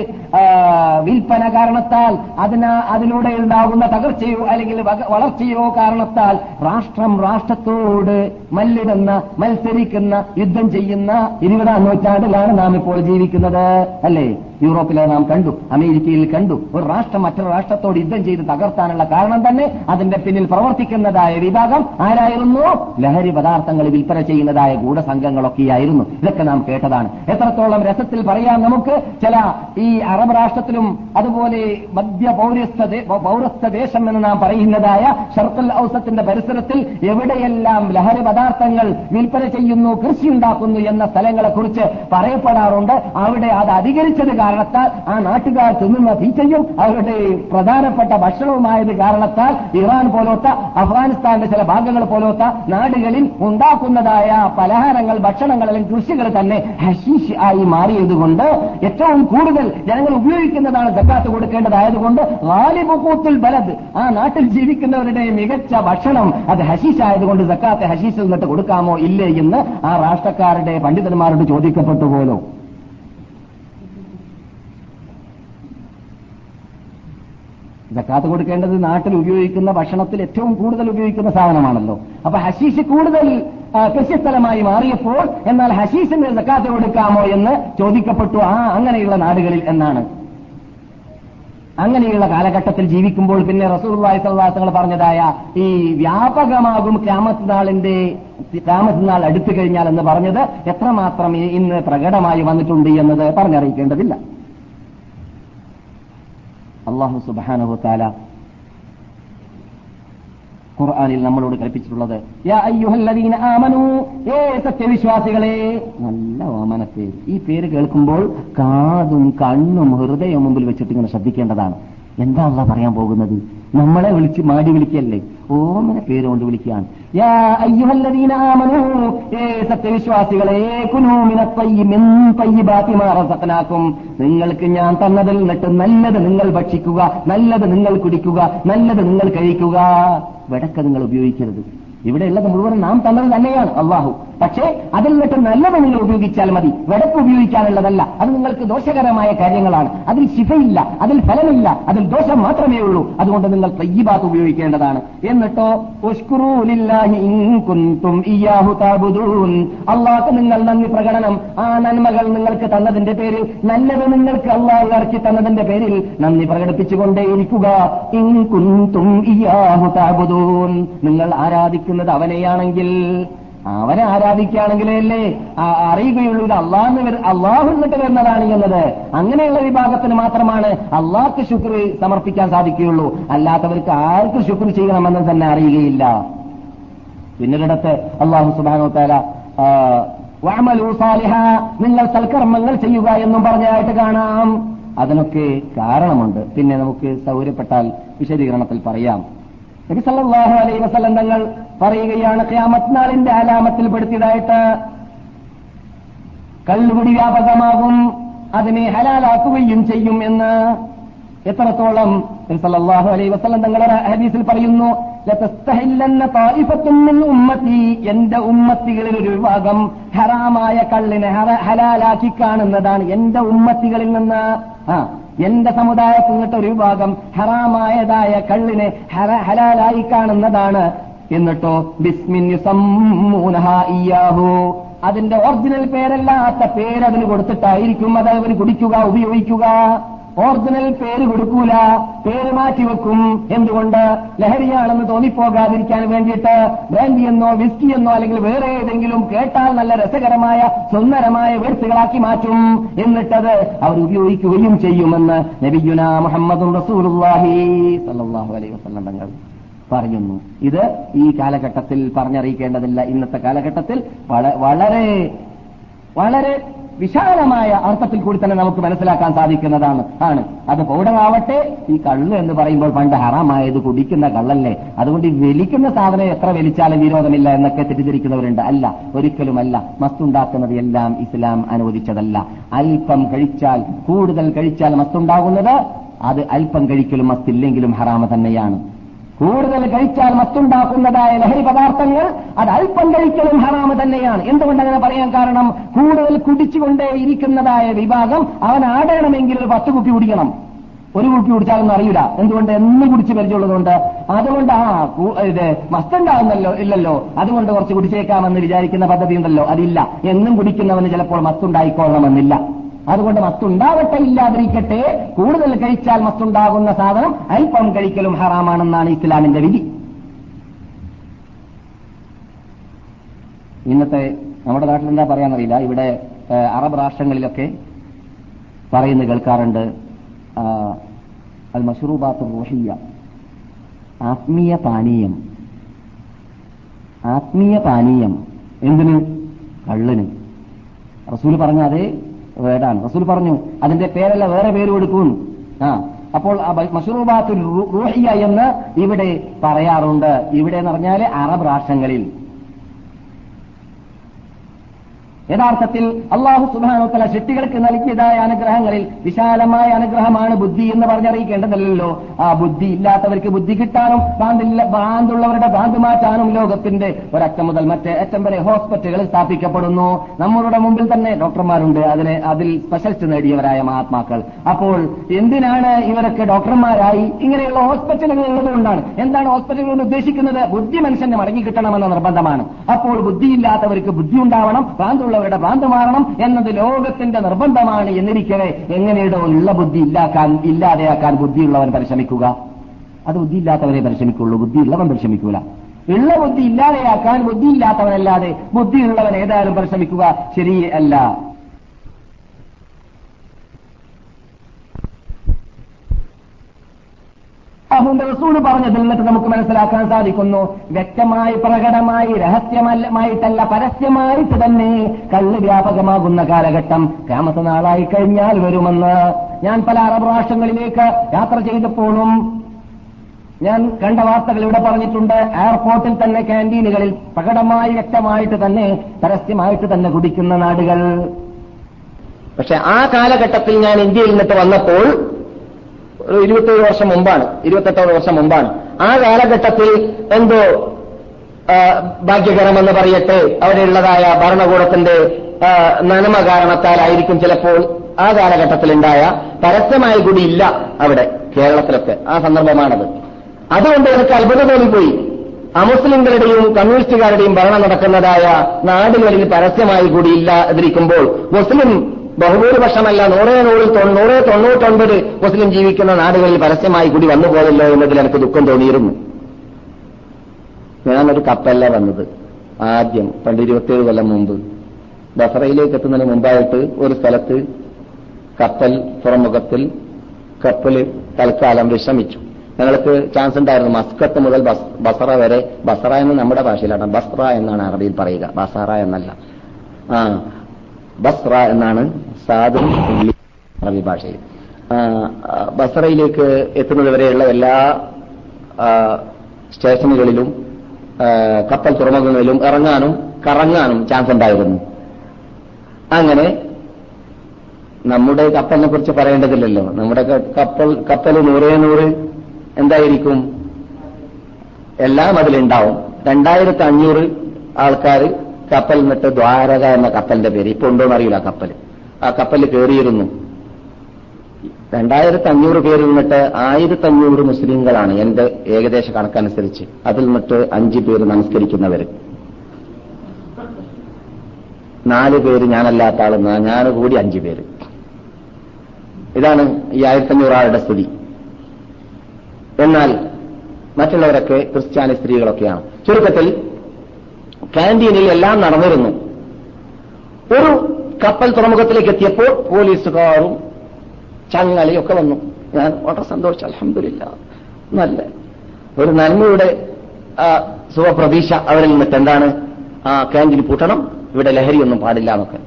വിൽപ്പന കാരണത്താൽ. അതിന് അതിലൂടെ ഉണ്ടാകുന്ന തകർച്ചയോ അല്ലെങ്കിൽ വളർച്ചയോ കാരണത്താൽ രാഷ്ട്രം രാഷ്ട്രത്തോട് മല്ലിടുന്ന മത്സരിക്കുന്ന യുദ്ധം ചെയ്യുന്ന ഇരുപതാം നൂറ്റാണ്ടിലാണ് നാം ഇപ്പോൾ ജീവിക്കുന്നത്. അല്ലേ? യൂറോപ്പിലെ നാം കണ്ടു അമേരിക്കയിൽ കണ്ടു ഒരു രാഷ്ട്രം മറ്റൊരു രാഷ്ട്രത്തോട് യുദ്ധം ചെയ്ത് തകർത്താനുള്ള കാരണം തന്നെ അതിന്റെ പിന്നിൽ പ്രവർത്തിക്കുന്നതായ വിഭാഗം ആരായിരുന്നു? ലഹരി പദാർത്ഥങ്ങൾ വിൽപ്പന ചെയ്യുന്നതായ ഗൂഢസംഘങ്ങളൊക്കെയായിരുന്നു. ഇതൊക്കെ നാം കേട്ടതാണ്. എത്രത്തോളം രസത്തിൽ പറയാം നമുക്ക്. ചില ഈ അറബ് രാഷ്ട്രത്തിലും അതുപോലെ മധ്യ പൗരസ്ഥ പൗരസ്ഥ ദേശം എന്ന് നാം പറയുന്നതായ ഷർത്തുൽ ഔസത്തിന്റെ പരിസരത്തിൽ എവിടെയെല്ലാം ലഹരി പദാർത്ഥങ്ങൾ വിൽപ്പന ചെയ്യുന്നു കൃഷി ഉണ്ടാക്കുന്നു എന്ന സ്ഥലങ്ങളെക്കുറിച്ച് പറയപ്പെടാറുണ്ട്. അവിടെ അത് അധികരിച്ചത് കാരണത്താൽ ആ നാട്ടുകാർ തിന്നുന്ന തീറ്റയും അവരുടെ പ്രധാനപ്പെട്ട ഭക്ഷണവുമായത് കാരണത്താൽ ഇറാൻ പോലോത്ത അഫ്ഗാനിസ്ഥാന്റെ ചില ഭാഗങ്ങൾ പോലോത്ത നാടുകളിൽ ഉണ്ടാക്കുന്നതായ പലഹാരങ്ങൾ ഭക്ഷണങ്ങൾ അല്ലെങ്കിൽ കൃഷികൾ തന്നെ ഹഷീഷ് ആയി മാറിയതുകൊണ്ട് ഏറ്റവും കൂടുതൽ ജനങ്ങൾ ഉപയോഗിക്കുന്നതാണ് ജക്കാത്ത് കൊടുക്കേണ്ടതായതുകൊണ്ട് വാലിബുക്കൂത്തുൽ ബലത് ആ നാട്ടിൽ ജീവിക്കുന്നവരുടെ മികച്ച ഭക്ഷണം അത് ഹഷീഷ് ആയതുകൊണ്ട് ജക്കാത്ത് ഹഷീഷിൽ നിന്നിട്ട് കൊടുക്കാമോ ഇല്ലേ എന്ന് ആ രാഷ്ട്രക്കാരുടെ പണ്ഡിതന്മാരോട് ചോദിക്കപ്പെട്ടു പോലോ. ജക്കാത്ത് കൊടുക്കേണ്ടത് നാട്ടിൽ ഉപയോഗിക്കുന്ന ഭക്ഷണത്തിൽ ഏറ്റവും കൂടുതൽ ഉപയോഗിക്കുന്ന സാധനമാണല്ലോ. അപ്പൊ ഹശീഷ് കൂടുതൽ കൃഷിസ്ഥലമായി മാറിയപ്പോൾ എന്നാൽ ഹശീഷിന് ജക്കാത്ത് കൊടുക്കാമോ എന്ന് ചോദിക്കപ്പെട്ടു. ആ അങ്ങനെയുള്ള നാടുകളിൽ എന്നാണ്. അങ്ങനെയുള്ള കാലഘട്ടത്തിൽ ജീവിക്കുമ്പോൾ പിന്നെ റസൂർ സല്ലാസങ്ങൾ പറഞ്ഞതായ ഈ വ്യാപകമാകും ക്യാമത്ത് നാളിന്റെ ക്യാമത്ത് നാൾ അടുത്തു കഴിഞ്ഞാൽ എന്ന് പറഞ്ഞത് എത്രമാത്രം ഇന്ന് പ്രകടമായി വന്നിട്ടുണ്ട് എന്നത് പറഞ്ഞറിയിക്കേണ്ടതില്ല. അള്ളാഹു സുബാനഹു താല ഖുർആാനിൽ നമ്മളോട് കൽപ്പിച്ചിട്ടുള്ളത് സത്യവിശ്വാസികളെ നല്ല ഓമനത്തെ. ഈ പേര് കേൾക്കുമ്പോൾ കാതും കണ്ണും ഹൃദയവും മുമ്പിൽ വെച്ചിട്ട് ഇങ്ങനെ ശ്രദ്ധിക്കേണ്ടതാണ്. എന്താ അല്ല പറയാൻ പോകുന്നത്? നമ്മളെ വിളിച്ച് മാടി വിളിക്കല്ലേ? ഓമന പേര് കൊണ്ട് വിളിക്കുകയാണ്. സത്യവിശ്വാസികളെ നിങ്ങൾക്ക് ഞാൻ തന്നതിൽ നിന്നിട്ട് നല്ലത് നിങ്ങൾ ഭക്ഷിക്കുക നല്ലത് നിങ്ങൾ കുടിക്കുക നല്ലത് നിങ്ങൾ കഴിക്കുക. വെടക്ക നിങ്ങൾ ഉപയോഗിക്കരുത്. ഇവിടെയുള്ളത് മുഴുവൻ നാം തന്നത് തന്നെയാണ് അള്ളാഹു. പക്ഷേ അതിൽ നിന്നിട്ട് നല്ലത് നിങ്ങൾ ഉപയോഗിച്ചാൽ മതി. വെടപ്പ് ഉപയോഗിക്കാനുള്ളതല്ല. അത് നിങ്ങൾക്ക് ദോഷകരമായ കാര്യങ്ങളാണ്. അതിൽ ശിഫയില്ല. അതിൽ ഫലമില്ല. അതിൽ ദോഷം മാത്രമേ ഉള്ളൂ. അതുകൊണ്ട് നിങ്ങൾ തയ്യബാത്ത് ഉപയോഗിക്കേണ്ടതാണ്. എന്നിട്ടോ അള്ളാഹ് നിങ്ങൾ നന്ദി പ്രകടനം. ആ നന്മകൾ നിങ്ങൾക്ക് തന്നതിന്റെ പേരിൽ നല്ലത് നിങ്ങൾക്ക് അള്ളാഹ് ഇറക്കി തന്നതിന്റെ പേരിൽ നന്ദി പ്രകടിപ്പിച്ചുകൊണ്ടേയിരിക്കുക നിങ്ങൾ ആരാധിക്കുന്നത് അവനെയാണെങ്കിൽ അവനെ ആരാധിക്കുകയാണെങ്കിലേ അറിയുകയുള്ളൂ ഇത് അള്ളാഹ് അള്ളാഹു എന്നിട്ട് വരുന്നതാണ് എന്നത് അങ്ങനെയുള്ള വിഭാഗത്തിന് മാത്രമാണ് അള്ളാഹ്ക്ക് ശുക്ർ സമർപ്പിക്കാൻ സാധിക്കുകയുള്ളൂ. അല്ലാത്തവർക്ക് ആർക്ക് ശുക്ർ ചെയ്യണമെന്ന് തന്നെ അറിയുകയില്ല. പിന്നൊരിടത്ത് അള്ളാഹു സുബാനോ താല സാലിഹ നിങ്ങൾ സൽക്കർമ്മങ്ങൾ ചെയ്യുക എന്നും പറഞ്ഞതായിട്ട് കാണാം. അതിനൊക്കെ കാരണമുണ്ട്. പിന്നെ നമുക്ക് സൗകര്യപ്പെട്ടാൽ വിശദീകരണത്തിൽ പറയാം. നബി അലൈ വസല്ലം തങ്ങൾ പറയുകയാണ് ക്യാമത്നാളിന്റെ നാളിന്റെ അലാമത്തിൽ പെടുത്തിയതായിട്ട് കള്ളുകുടി വ്യാപകമാകും അതിനെ ഹലാലാക്കുകയും ചെയ്യും എന്ന് എത്രത്തോളം നബി സല്ലല്ലാഹു അലൈഹി വസല്ലം തങ്ങളുടെ ഹദീസിൽ പറയുന്നു ഉമ്മത്തി. എന്റെ ഉമ്മത്തികളിൽ ഒരു വിഭാഗം ഹറാമായ കള്ളിനെ ഹലാലാക്കി കാണുന്നതാണ് എന്റെ ഉമ്മത്തികളിൽ നിന്ന്. ആ എന്റെ സമുദായത്തിൽ നിന്നിട്ട് ഒരു വിഭാഗം ഹറാമായതായ കള്ളിനെ ഹലാലായി കാണുന്നതാണ്. എന്നിട്ടോ ബിസ്മിൻഹു അതിന്റെ ഒറിജിനൽ പേരല്ലാത്ത പേര് അതിന് കൊടുത്തിട്ടായിരിക്കും അത് അവന് കുടിക്കുക ഉപയോഗിക്കുക. ഒറിജിനൽ പേര് കൊടുക്കൂല പേര് മാറ്റി വെക്കും എന്തുകൊണ്ട്? ലഹരിയാണെന്ന് തോന്നിപ്പോകാതിരിക്കാൻ വേണ്ടിയിട്ട് ബ്രാൻഡി എന്നോ അല്ലെങ്കിൽ വേറെ ഏതെങ്കിലും കേട്ടാൽ നല്ല രസകരമായ സുന്ദരമായ വേഴ്സുകളാക്കി മാറ്റും എന്നിട്ടത് അവർ ഉപയോഗിക്കുകയും ചെയ്യുമെന്ന് നബിയുന മുഹമ്മദും റസൂലുള്ളാഹി സല്ലാഹു അലൈഹി തങ്ങൾ പറയുന്നു. ഇത് ഈ കാലഘട്ടത്തിൽ പറഞ്ഞറിയിക്കേണ്ടതില്ല. ഇന്നത്തെ കാലഘട്ടത്തിൽ വളരെ വളരെ വിശാലമായ അർത്ഥത്തിൽ കൂടി തന്നെ നമുക്ക് മനസ്സിലാക്കാൻ സാധിക്കുന്നതാണ്. ആണ്. അത് പൗഡറാവട്ടെ ഈ കള്ള് എന്ന് പറയുമ്പോൾ പണ്ട് ഹറാമായത് കുടിക്കുന്ന കള്ളല്ലേ? അതുകൊണ്ട് ഈ വലിക്കുന്ന സാധനം എത്ര വലിച്ചാലും വിരോധമില്ല എന്നൊക്കെ തെറ്റിദ്ധരിക്കുന്നവരുണ്ട്. അല്ല ഒരിക്കലുമല്ല. മസ്തുണ്ടാക്കുന്നത് എല്ലാം ഇസ്ലാം അനുവദിച്ചതല്ല. അല്പം കഴിച്ചാൽ കൂടുതൽ കഴിച്ചാൽ മസ്തുണ്ടാകുന്നത് അത് അല്പം കഴിക്കലും മസ്തില്ലെങ്കിലും ഹറാമ തന്നെയാണ്. കൂടുതൽ കഴിച്ചാൽ മത്തുണ്ടാക്കുന്നതായ ലഹരി പദാർത്ഥങ്ങൾ അത് അല്പം കഴിക്കലും ഹറാമ് തന്നെയാണ്. എന്തുകൊണ്ട് അങ്ങനെ പറയാൻ കാരണം? കൂടുതൽ കുടിച്ചുകൊണ്ടേ ഇരിക്കുന്നതായ വിഭാഗം അവൻ ആടണമെങ്കിൽ ഒരു പത്ത് കുപ്പി കുടിക്കണം. ഒരു കുപ്പി കുടിച്ചാലൊന്നും അറിയില്ല. എന്തുകൊണ്ട്? എന്ന് കുടിച്ച് പരിചയമുള്ളതുകൊണ്ട്. അതുകൊണ്ട് ആ ഇത് മസ്തുണ്ടാവുന്നല്ലോ ഇല്ലല്ലോ. അതുകൊണ്ട് കുറച്ച് കുടിച്ചേക്കാമെന്ന് വിചാരിക്കുന്ന പദ്ധതി ഉണ്ടല്ലോ. അതില്ല. എന്നും കുടിക്കുന്നവന് ചിലപ്പോൾ മത്തുണ്ടായിക്കൊള്ളണമെന്നില്ല അതുകൊണ്ട് മത്തുണ്ടാവട്ടെ ഇല്ലാതിരിക്കട്ടെ. കൂടുതൽ കഴിച്ചാൽ മത്തുണ്ടാകുന്ന സാധനം അല്പം കഴിക്കലും ഹറാമാണെന്നാണ് ഇസ്ലാമിന്റെ വിധി. ഇന്നത്തെ നമ്മുടെ നാട്ടിൽ എന്താ പറയാന്നറിയില്ല. ഇവിടെ അറബ് രാഷ്ട്രങ്ങളിലൊക്കെ പറയുന്നത് കേൾക്കാറുണ്ട് അൽ മഷ്റൂബാത്ത് റൂഹിയ ആത്മീയ പാനീയം. ആത്മീയ പാനീയം. എന്തിന്? കള്ളിന്. റസൂൽ പറഞ്ഞ അതേ വേടാണ് റസൂൽ പറഞ്ഞു അതിന്റെ പേരല്ല വേറെ പേര് കൊടുക്കും. ആ അപ്പോൾ മഷറൂബാത്തുൽ റൂഹിയ എന്ന് ഇവിടെ പറയാറുണ്ട്. ഇവിടെ എന്ന് പറഞ്ഞാൽ അറബ് രാഷ്ട്രങ്ങളിൽ. യഥാർത്ഥത്തിൽ അള്ളാഹു സുബാനോത്തല ശക്തികൾക്ക് നൽകിയതായ അനുഗ്രഹങ്ങളിൽ വിശാലമായ അനുഗ്രഹമാണ് ബുദ്ധി എന്ന് പറഞ്ഞറിയിക്കേണ്ടതല്ലോ ആ ബുദ്ധി ഇല്ലാത്തവർക്ക് ബുദ്ധി കിട്ടാനും ഭ്രാന്തില്ല ഭ്രാന്തുള്ളവരുടെ ഭ്രാന്ത് മാറ്റാനും ലോകത്തിന്റെ ഒരറ്റം മുതൽ മറ്റേ അറ്റം വരെ ഹോസ്പിറ്റലുകൾ സ്ഥാപിക്കപ്പെടുന്നു. നമ്മളുടെ മുമ്പിൽ തന്നെ ഡോക്ടർമാരുണ്ട്. അതിനെ അതിൽ സ്പെഷ്യലിസ്റ്റ് നേടിയവരായ മഹാത്മാക്കൾ. അപ്പോൾ എന്തിനാണ് ഇവരൊക്കെ ഡോക്ടർമാരായി? ഇങ്ങനെയുള്ള ഹോസ്പിറ്റലുകൾ ഉള്ളതുകൊണ്ടാണ്. എന്താണ് ഹോസ്പിറ്റലുകൾ കൊണ്ട് ഉദ്ദേശിക്കുന്നത്? ബുദ്ധി മനുഷ്യന് മടങ്ങി കിട്ടണമെന്ന നിർബന്ധമാണ്. അപ്പോൾ ബുദ്ധിയില്ലാത്തവർക്ക് ബുദ്ധി ഉണ്ടാവണം ഭ്രാന്തുള്ളവരുടെ ഭ്രാന്ത് മാറണം എന്നത് ലോകത്തിന്റെ നിർബന്ധമാണ് എന്നിരിക്കവേ എങ്ങനെയുടെ ഉള്ള ബുദ്ധി ഇല്ലാക്കാൻ ഇല്ലാതെയാക്കാൻ ബുദ്ധിയുള്ളവൻ പരിശ്രമിക്കുക. അത് ബുദ്ധിയില്ലാത്തവരെ പരിശ്രമിക്കുള്ളൂ ബുദ്ധിയുള്ളവൻ പരിശ്രമിക്കൂല. ഉള്ള ബുദ്ധി ഇല്ലാതെയാക്കാൻ ബുദ്ധിയില്ലാത്തവനല്ലാതെ ബുദ്ധിയുള്ളവൻ ഏതായാലും പരിശ്രമിക്കുക ശരിയല്ല. അഹുന്റെ റസൂൽ പറഞ്ഞതിൽ നിന്നിട്ട് നമുക്ക് മനസ്സിലാക്കാൻ സാധിക്കുന്നു. വ്യക്തമായി പ്രകടമായി രഹസ്യമായിട്ടല്ല പരസ്യമായിട്ട് തന്നെ കള്ള് വ്യാപകമാകുന്ന കാലഘട്ടം രാമസനാളായി നാളായി കഴിഞ്ഞാൽ വരുമെന്ന് ഞാൻ പല അറബ് രാഷ്ട്രങ്ങളിലേക്ക് യാത്ര ചെയ്തപ്പോഴും ഞാൻ കണ്ട വാർത്തകൾ ഇവിടെ പറഞ്ഞിട്ടുണ്ട്. എയർപോർട്ടിൽ തന്നെ ക്യാന്റീനുകളിൽ പ്രകടമായി വ്യക്തമായിട്ട് തന്നെ പരസ്യമായിട്ട് തന്നെ കുടിക്കുന്ന നാടുകൾ. പക്ഷെ ആ കാലഘട്ടത്തിൽ ഞാൻ ഇന്ത്യയിൽ നിന്നിട്ട് വന്നപ്പോൾ ഒരു ഇരുപത്തേഴ് വർഷം മുമ്പാണ് ഇരുപത്തെട്ടോളം വർഷം മുമ്പാണ്. ആ കാലഘട്ടത്തിൽ എന്തോ ഭാഗ്യകരമെന്ന് പറയട്ടെ അവിടെയുള്ളതായ ഭരണകൂടത്തിന്റെ നനമ നന്മ കാരണത്താലായിരിക്കും ചിലപ്പോൾ ആ കാലഘട്ടത്തിലുണ്ടായ പരസ്യമായ കൂടി ഇല്ല അവിടെ കേരളത്തിലൊക്കെ ആ സന്ദർഭമാണത്. അതുകൊണ്ട് എനിക്ക് അത്ഭുതം തോന്നിപ്പോയി അമുസ്ലിങ്ങളുടെയും കമ്മ്യൂണിസ്റ്റുകാരുടെയും ഭരണം നടക്കുന്നതായ നാടുകളിൽ പരസ്യമായി കൂടിയില്ല എന്നിരിക്കുമ്പോൾ മുസ്ലിം ബഹുഭൂരിപക്ഷമല്ല. നൂറേ നൂറിൽ നൂറേ തൊണ്ണൂറ്റൊൻപത് മുസ്ലിം ജീവിക്കുന്ന നാടുകളിൽ പരസ്യമായി കൂടി വന്നു പോയല്ലോ എന്നതിൽ എനിക്ക് ദുഃഖം തോന്നിയിരുന്നു. ഞാനൊരു കപ്പല്ല വന്നത്. ആദ്യം പണ്ട് ഇരുപത്തിയേഴ് കൊല്ലം മുമ്പ്. ബസറയിലേക്ക് എത്തുന്നതിന് മുമ്പായിട്ട് ഒരു സ്ഥലത്ത് കപ്പൽ തുറമുഖത്തിൽ കപ്പൽ തൽക്കാലം വിശ്രമിച്ചു. ഞങ്ങൾക്ക് ചാൻസ് ഉണ്ടായിരുന്നു. മസ്കത്ത് മുതൽ ബസറ വരെ ബസറ എന്ന് നമ്മുടെ ഭാഷയിലാണ്. ബസ്റ എന്നാണ് അറബിയിൽ പറയുക. ബസറ എന്നല്ല. ആ ബസ്റ എന്നാണ് സാധു അറബി ഭാഷയിൽ. ബസറയിലേക്ക് എത്തുന്നത് വരെയുള്ള എല്ലാ സ്റ്റേഷനുകളിലും കപ്പൽ തുറമുഖങ്ങളിലും ഇറങ്ങാനും കറങ്ങാനും ചാൻസ് ഉണ്ടായിരുന്നു. അങ്ങനെ നമ്മുടെ കപ്പലിനെ കുറിച്ച് പറയേണ്ടതില്ലല്ലോ. നമ്മുടെ കപ്പൽ കപ്പൽ നൂറേ നൂറ് എന്തായിരിക്കും? എല്ലാം അതിലുണ്ടാവും. രണ്ടായിരത്തി അഞ്ഞൂറ് ആൾക്കാർ കപ്പൽ നിട്ട് ദ്വാരക എന്ന കപ്പലിന്റെ പേര്. ഇപ്പൊ അറിയില്ല കപ്പൽ ആ കപ്പലിൽ കയറിയിരുന്നു. രണ്ടായിരത്തി അഞ്ഞൂറ് പേരിൽ നിന്നിട്ട് ആയിരത്തി അഞ്ഞൂറ് മുസ്ലിങ്ങളാണ് എന്റെ ഏകദേശ കണക്കനുസരിച്ച് അതിൽ നിന്നിട്ട് അഞ്ച് പേര് നമസ്കരിക്കുന്നവർ നാല് പേര് ഞാനല്ലാത്ത ആളെന്ന് ഞാൻ കൂടി അഞ്ച് പേര്. ഇതാണ് ഈ ആയിരത്തി അഞ്ഞൂറ് ആളുടെ സ്ഥിതി. എന്നാൽ മറ്റുള്ളവരൊക്കെ ക്രിസ്ത്യാനി സ്ത്രീകളൊക്കെയാണ്. ചുരുക്കത്തിൽ കാന്റീനിൽ എല്ലാം നടന്നിരുന്നു. ഒരു കപ്പൽ തുറമുഖത്തിലേക്ക് എത്തിയപ്പോൾ പോലീസുകാരും ചങ്ങലയൊക്കെ വന്നു. ഞാൻ വളരെ സന്തോഷിച്ചു. അലഹമില്ല നല്ല. ഒരു നന്മയുടെ സുഖപ്രതീക്ഷ അവരിൽ നിന്നിട്ട് എന്താണ്? ആ ക്യാന്റീൻ പൂട്ടണം. ഇവിടെ ലഹരിയൊന്നും പാടില്ല എന്നൊക്കെ.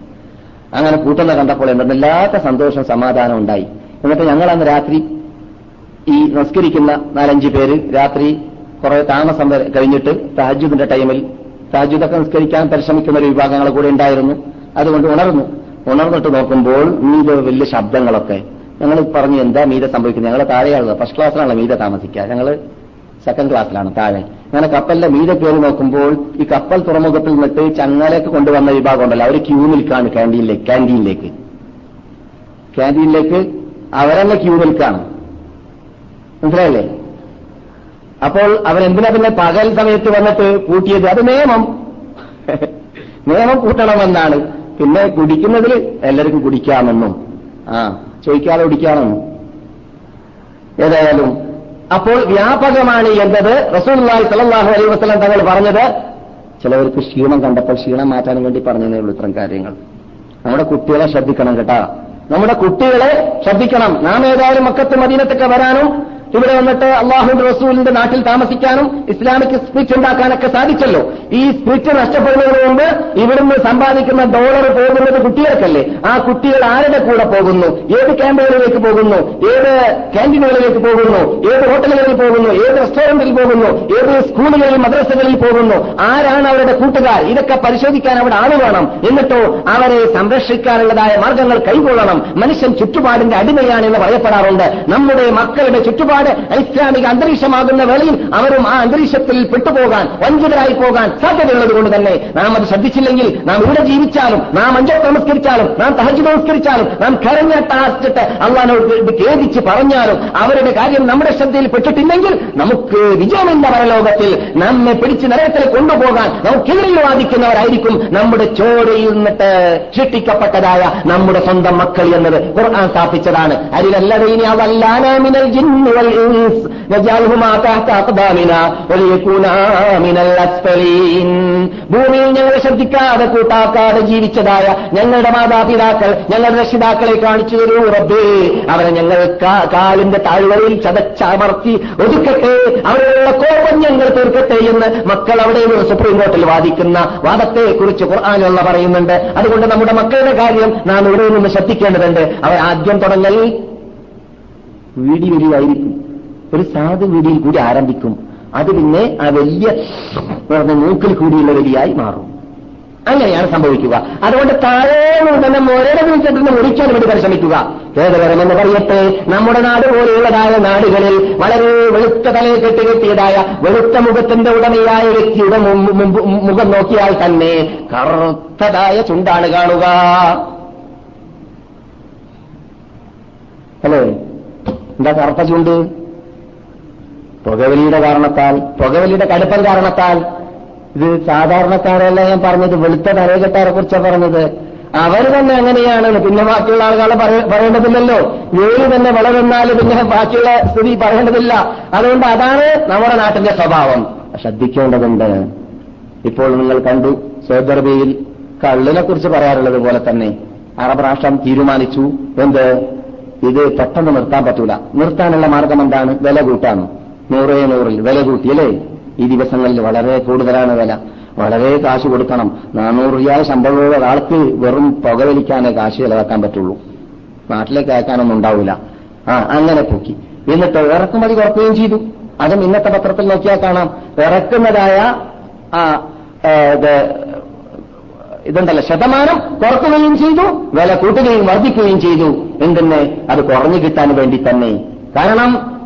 അങ്ങനെ പൂട്ടുന്ന കണ്ടപ്പോൾ എന്തെന്നില്ലാത്ത സന്തോഷം സമാധാനം ഉണ്ടായി. എന്നിട്ട് ഞങ്ങൾ അന്ന് രാത്രി ഈ നമസ്കരിക്കുന്ന നാലഞ്ച് പേര് രാത്രി കുറെ താമസം കഴിഞ്ഞിട്ട് തഹജുദിന്റെ ടൈമിൽ തഹജുദൊക്കെ നിസ്കരിക്കാൻ പരിശ്രമിക്കുന്ന ഒരു വിഭാഗങ്ങൾ കൂടെ ഉണ്ടായിരുന്നു. അതുകൊണ്ട് ഉണർന്നു. ഉണർന്നിട്ട് നോക്കുമ്പോൾ മീത വലിയ ശബ്ദങ്ങളൊക്കെ. ഞങ്ങൾ പറഞ്ഞു എന്താ മീത സംഭവിക്കുന്നത്? ഞങ്ങൾ താഴെയാണ് ഫസ്റ്റ് ക്ലാസ്സിലാണല്ലോ മീത താമസിക്കുക. ഞങ്ങൾ സെക്കൻഡ് ക്ലാസ്സിലാണ് താഴെ. അങ്ങനെ കപ്പലിന്റെ മീതെ കയറി നോക്കുമ്പോൾ ഈ കപ്പൽ തുറമുഖത്തിൽ നിന്നിട്ട് ചങ്ങലേക്ക് കൊണ്ടുവന്ന വിഭാഗം ഉണ്ടല്ലോ. അവർ ക്യൂ നിൽക്കാണ് ക്യാന്റീനിലേക്ക് ക്യാന്റീനിലേക്ക് ക്യാന്റീനിലേക്ക് അവരെന്നെ ക്യൂ നിൽക്കാണ് മനസ്സിലായില്ലേ? അപ്പോൾ അവരെന്തിനാ പിന്നെ പകൽ സമയത്ത് വന്നിട്ട് കൂട്ടിയത്? അത് നിയമം. നിയമം കൂട്ടണമെന്നാണ്. പിന്നെ കുടിക്കുന്നതിൽ എല്ലാവർക്കും കുടിക്കാമെന്നും. ആ ചോദിക്കാതെ കുടിക്കാമെന്നും. ഏതായാലും അപ്പോൾ വ്യാപകമാണ് എന്നത് റസൂല്ലായി സലല്ലാഹു അലൈ വസ്ലം തങ്ങൾ പറഞ്ഞത്. ചിലവർക്ക് ക്ഷീണം കണ്ടപ്പോൾ ക്ഷീണം മാറ്റാൻ വേണ്ടി പറഞ്ഞതേ ഉള്ളൂ ഇത്തരം കാര്യങ്ങൾ. നമ്മുടെ കുട്ടികളെ ശ്രദ്ധിക്കണം കേട്ടാ. നമ്മുടെ കുട്ടികളെ ശ്രദ്ധിക്കണം. നാം ഏതായാലും മക്കത്ത് മദീനത്തൊക്കെ വരാനും ഇവിടെ വന്നിട്ട് അള്ളാഹുന്റെ റസൂലിന്റെ നാട്ടിൽ താമസിക്കാനും ഇസ്ലാമിക് സ്പിരിറ്റ് ഉണ്ടാക്കാനൊക്കെ സാധിച്ചല്ലോ. ഈ സ്പിരിറ്റ് നഷ്ടപ്പെടുന്നതിന് മുമ്പ് ഇവിടുന്ന് സമ്പാദിക്കുന്ന ഡോളർ പോകുന്നത് കുട്ടികൾക്കല്ലേ? ആ കുട്ടികൾ ആരുടെ കൂടെ പോകുന്നു? ഏത് ക്യാമ്പുകളിലേക്ക് പോകുന്നു? ഏത് ക്യാന്റീനുകളിലേക്ക് പോകുന്നു? ഏത് ഹോട്ടലുകളിൽ പോകുന്നു? ഏത് റെസ്റ്റോറന്റിൽ പോകുന്നു? ഏത് സ്കൂളുകളിൽ മദ്രസകളിൽ പോകുന്നു? ആരാണ് അവരുടെ കൂട്ടുകാർ? ഇതൊക്കെ പരിശോധിക്കാൻ അവിടെ ആൾ വേണം. എന്നിട്ടോ അവരെ സംരക്ഷിക്കാനുള്ളതായ മാർഗങ്ങൾ കൈകൊള്ളണം മനുഷ്യൻ ചുറ്റുപാടിന്റെ അടിമയാണ് എന്ന് പറയപ്പെടാറുണ്ട്. നമ്മുടെ മക്കളുടെ ചുറ്റുപാട് ഇസ്ലാമിക അന്തരീക്ഷമാകുന്ന വേളയിൽ അവരും ആ അന്തരീക്ഷത്തിൽ പെട്ടുപോകാൻ വഞ്ചിതരായി പോകാൻ സാധ്യതയുള്ളത് കൊണ്ട് തന്നെ നാം അത് ശ്രദ്ധിച്ചില്ലെങ്കിൽ നാം ഇവിടെ ജീവിച്ചാലും നാം അഞ്ചൊക്കെ നമസ്കരിച്ചാലും നാം തഹജ് നമസ്കരിച്ചാലും നാം കരഞ്ഞ അള്ളഹാനോട് ഖേദിച്ച് പറഞ്ഞാലും അവരുടെ കാര്യം നമ്മുടെ ശ്രദ്ധയിൽ പെട്ടിട്ടില്ലെങ്കിൽ നമുക്ക് വിജയമില്ല പരലോകത്തിൽ. നമ്മെ പിടിച്ച് നരകത്തിൽ കൊണ്ടുപോകാൻ നമുക്കെതിരിൽ വാദിക്കുന്നവരായിരിക്കും നമ്മുടെ ചോരയിൽ നിന്നിട്ട് സൃഷ്ടിക്കപ്പെട്ടതായ നമ്മുടെ സ്വന്തം മക്കൾ എന്നത് ഖുർആൻ സ്ഥാപിച്ചതാണ്. അതിലല്ലതീനി അവല്ലാനാമിനൽ ജിന്നുവൽ ഇൻസ് നജാൽഹുമാ تحت أقدامنا وليكونا من الأسفلين. ഭൂമിയിൽ ഞങ്ങൾ ശ്രദ്ധിക്കാതെ കൂട്ടാക്കാതെ ജീവിച്ചതായ ഞങ്ങളുടെ മാതാപിതാക്കൾ ഞങ്ങളുടെ രക്ഷിതാക്കളെ കാണിച്ചു തരൂ റബ്ബേ. അവരെ ഞങ്ങൾ കാലിന്റെ താഴ്വരയിൽ ചതച്ചമർത്തി ഒതുക്കട്ടെ. അവരുടെ കോപം ഞങ്ങൾ തീർക്കട്ടെ എന്ന് മക്കൾ അവിടെ നിന്ന് സുപ്രീം കോർട്ടിൽ വാദിക്കുന്ന വാദത്തെ കുറിച്ച് ഖുർആാനുള്ള പറയുന്നുണ്ട്. അതുകൊണ്ട് നമ്മുടെ മക്കളുടെ കാര്യം നാം ഇവിടെ നിന്ന് ശ്രദ്ധിക്കേണ്ടതുണ്ട്. അവർ ആദ്യം തുടങ്ങൽ. വീഡിയോ ആയിരിക്കും ഒരു സാധു വീടിയിൽ കൂടി ആരംഭിക്കും. അത് പിന്നെ ആ വലിയ പറഞ്ഞ മൂക്കിൽ കൂടിയുള്ള വലിയായി മാറും. അങ്ങനെയാണ് സംഭവിക്കുക. അതുകൊണ്ട് താഴെ തന്നെ ഒരേ വിളിച്ചിട്ട് മുറിക്കാൻ വേണ്ടി പരിശ്രമിക്കുക. ഖേദകരമെന്ന് പറയട്ടെ. നമ്മുടെ നാട് പോലെയുള്ളതായ നാടുകളിൽ വളരെ വെളുത്ത തലയിൽ കെട്ടി കെട്ടിയതായ വെളുത്ത മുഖത്തിന്റെ ഉടമയായ വ്യക്തിയുടെ മുഖം നോക്കിയാൽ തന്നെ കറുത്തതായ ചുണ്ടാണ് കാണുക. അല്ലേ? എന്താ കറുത്ത ചുണ്ട്? പുകവലിയുടെ കാരണത്താൽ പുകവലിയുടെ കടുപ്പം കാരണത്താൽ ഇത് സാധാരണക്കാരല്ല ഞാൻ പറഞ്ഞത് വെളുത്ത തലകെട്ടാരെ കുറിച്ചാണ് പറഞ്ഞത്. അവർ തന്നെ അങ്ങനെയാണ് പിന്നെ ബാക്കിയുള്ള ആളുകളെ പറയ- പറയേണ്ടതില്ലല്ലോ. ഏഴ് തന്നെ വളരുന്നാൽ പിന്നെ ബാക്കിയുള്ള സ്ഥിതി പറയേണ്ടതില്ല. അതുകൊണ്ട് അതാണ് നമ്മുടെ നാട്ടിന്റെ സ്വഭാവം. ശ്രദ്ധിക്കേണ്ടതുണ്ട്. ഇപ്പോൾ നിങ്ങൾ കണ്ടു സൗദർബിയിൽ കള്ളിനെ കുറിച്ച് പറയാറുള്ളത് പോലെ തന്നെ അറബ് രാഷ്ട്രം തീരുമാനിച്ചു. എന്ത്? ഇത് പെട്ടെന്ന് നിർത്താൻ പറ്റൂല. നിർത്താനുള്ള മാർഗം എന്താണ്? വില കൂട്ടാണ്. നൂറേ നൂറിൽ വില കൂട്ടിയല്ലേ ഈ ദിവസങ്ങളിൽ വളരെ കൂടുതലാണ് വില. വളരെ കാശ് കൊടുക്കണം. നാനൂറ് രൂപ ശമ്പളമുള്ള ഒരാൾക്ക് വെറും പുകവലിക്കാനേ കാശ് ചെലവാക്കാൻ പറ്റുള്ളൂ. നാട്ടിലേക്ക് അയക്കാനൊന്നും ഉണ്ടാവില്ല. ആ അങ്ങനെ പൊക്കി. എന്നിട്ട് ഇറക്കുമതി കുറക്കുകയും ചെയ്തു. അതും ഇന്നത്തെ പത്രത്തിൽ നോക്കിയാൽ കാണാം. ഇറക്കുന്നതായ ആ ഇതുണ്ടല്ലോ. ശതമാനം കുറക്കുകയും ചെയ്തു. വില കൂട്ടുകയും വർദ്ധിക്കുകയും ചെയ്തു. എന്തെന്ന്? അത് കുറഞ്ഞു കിട്ടാൻ വേണ്ടി തന്നെ. കാരണം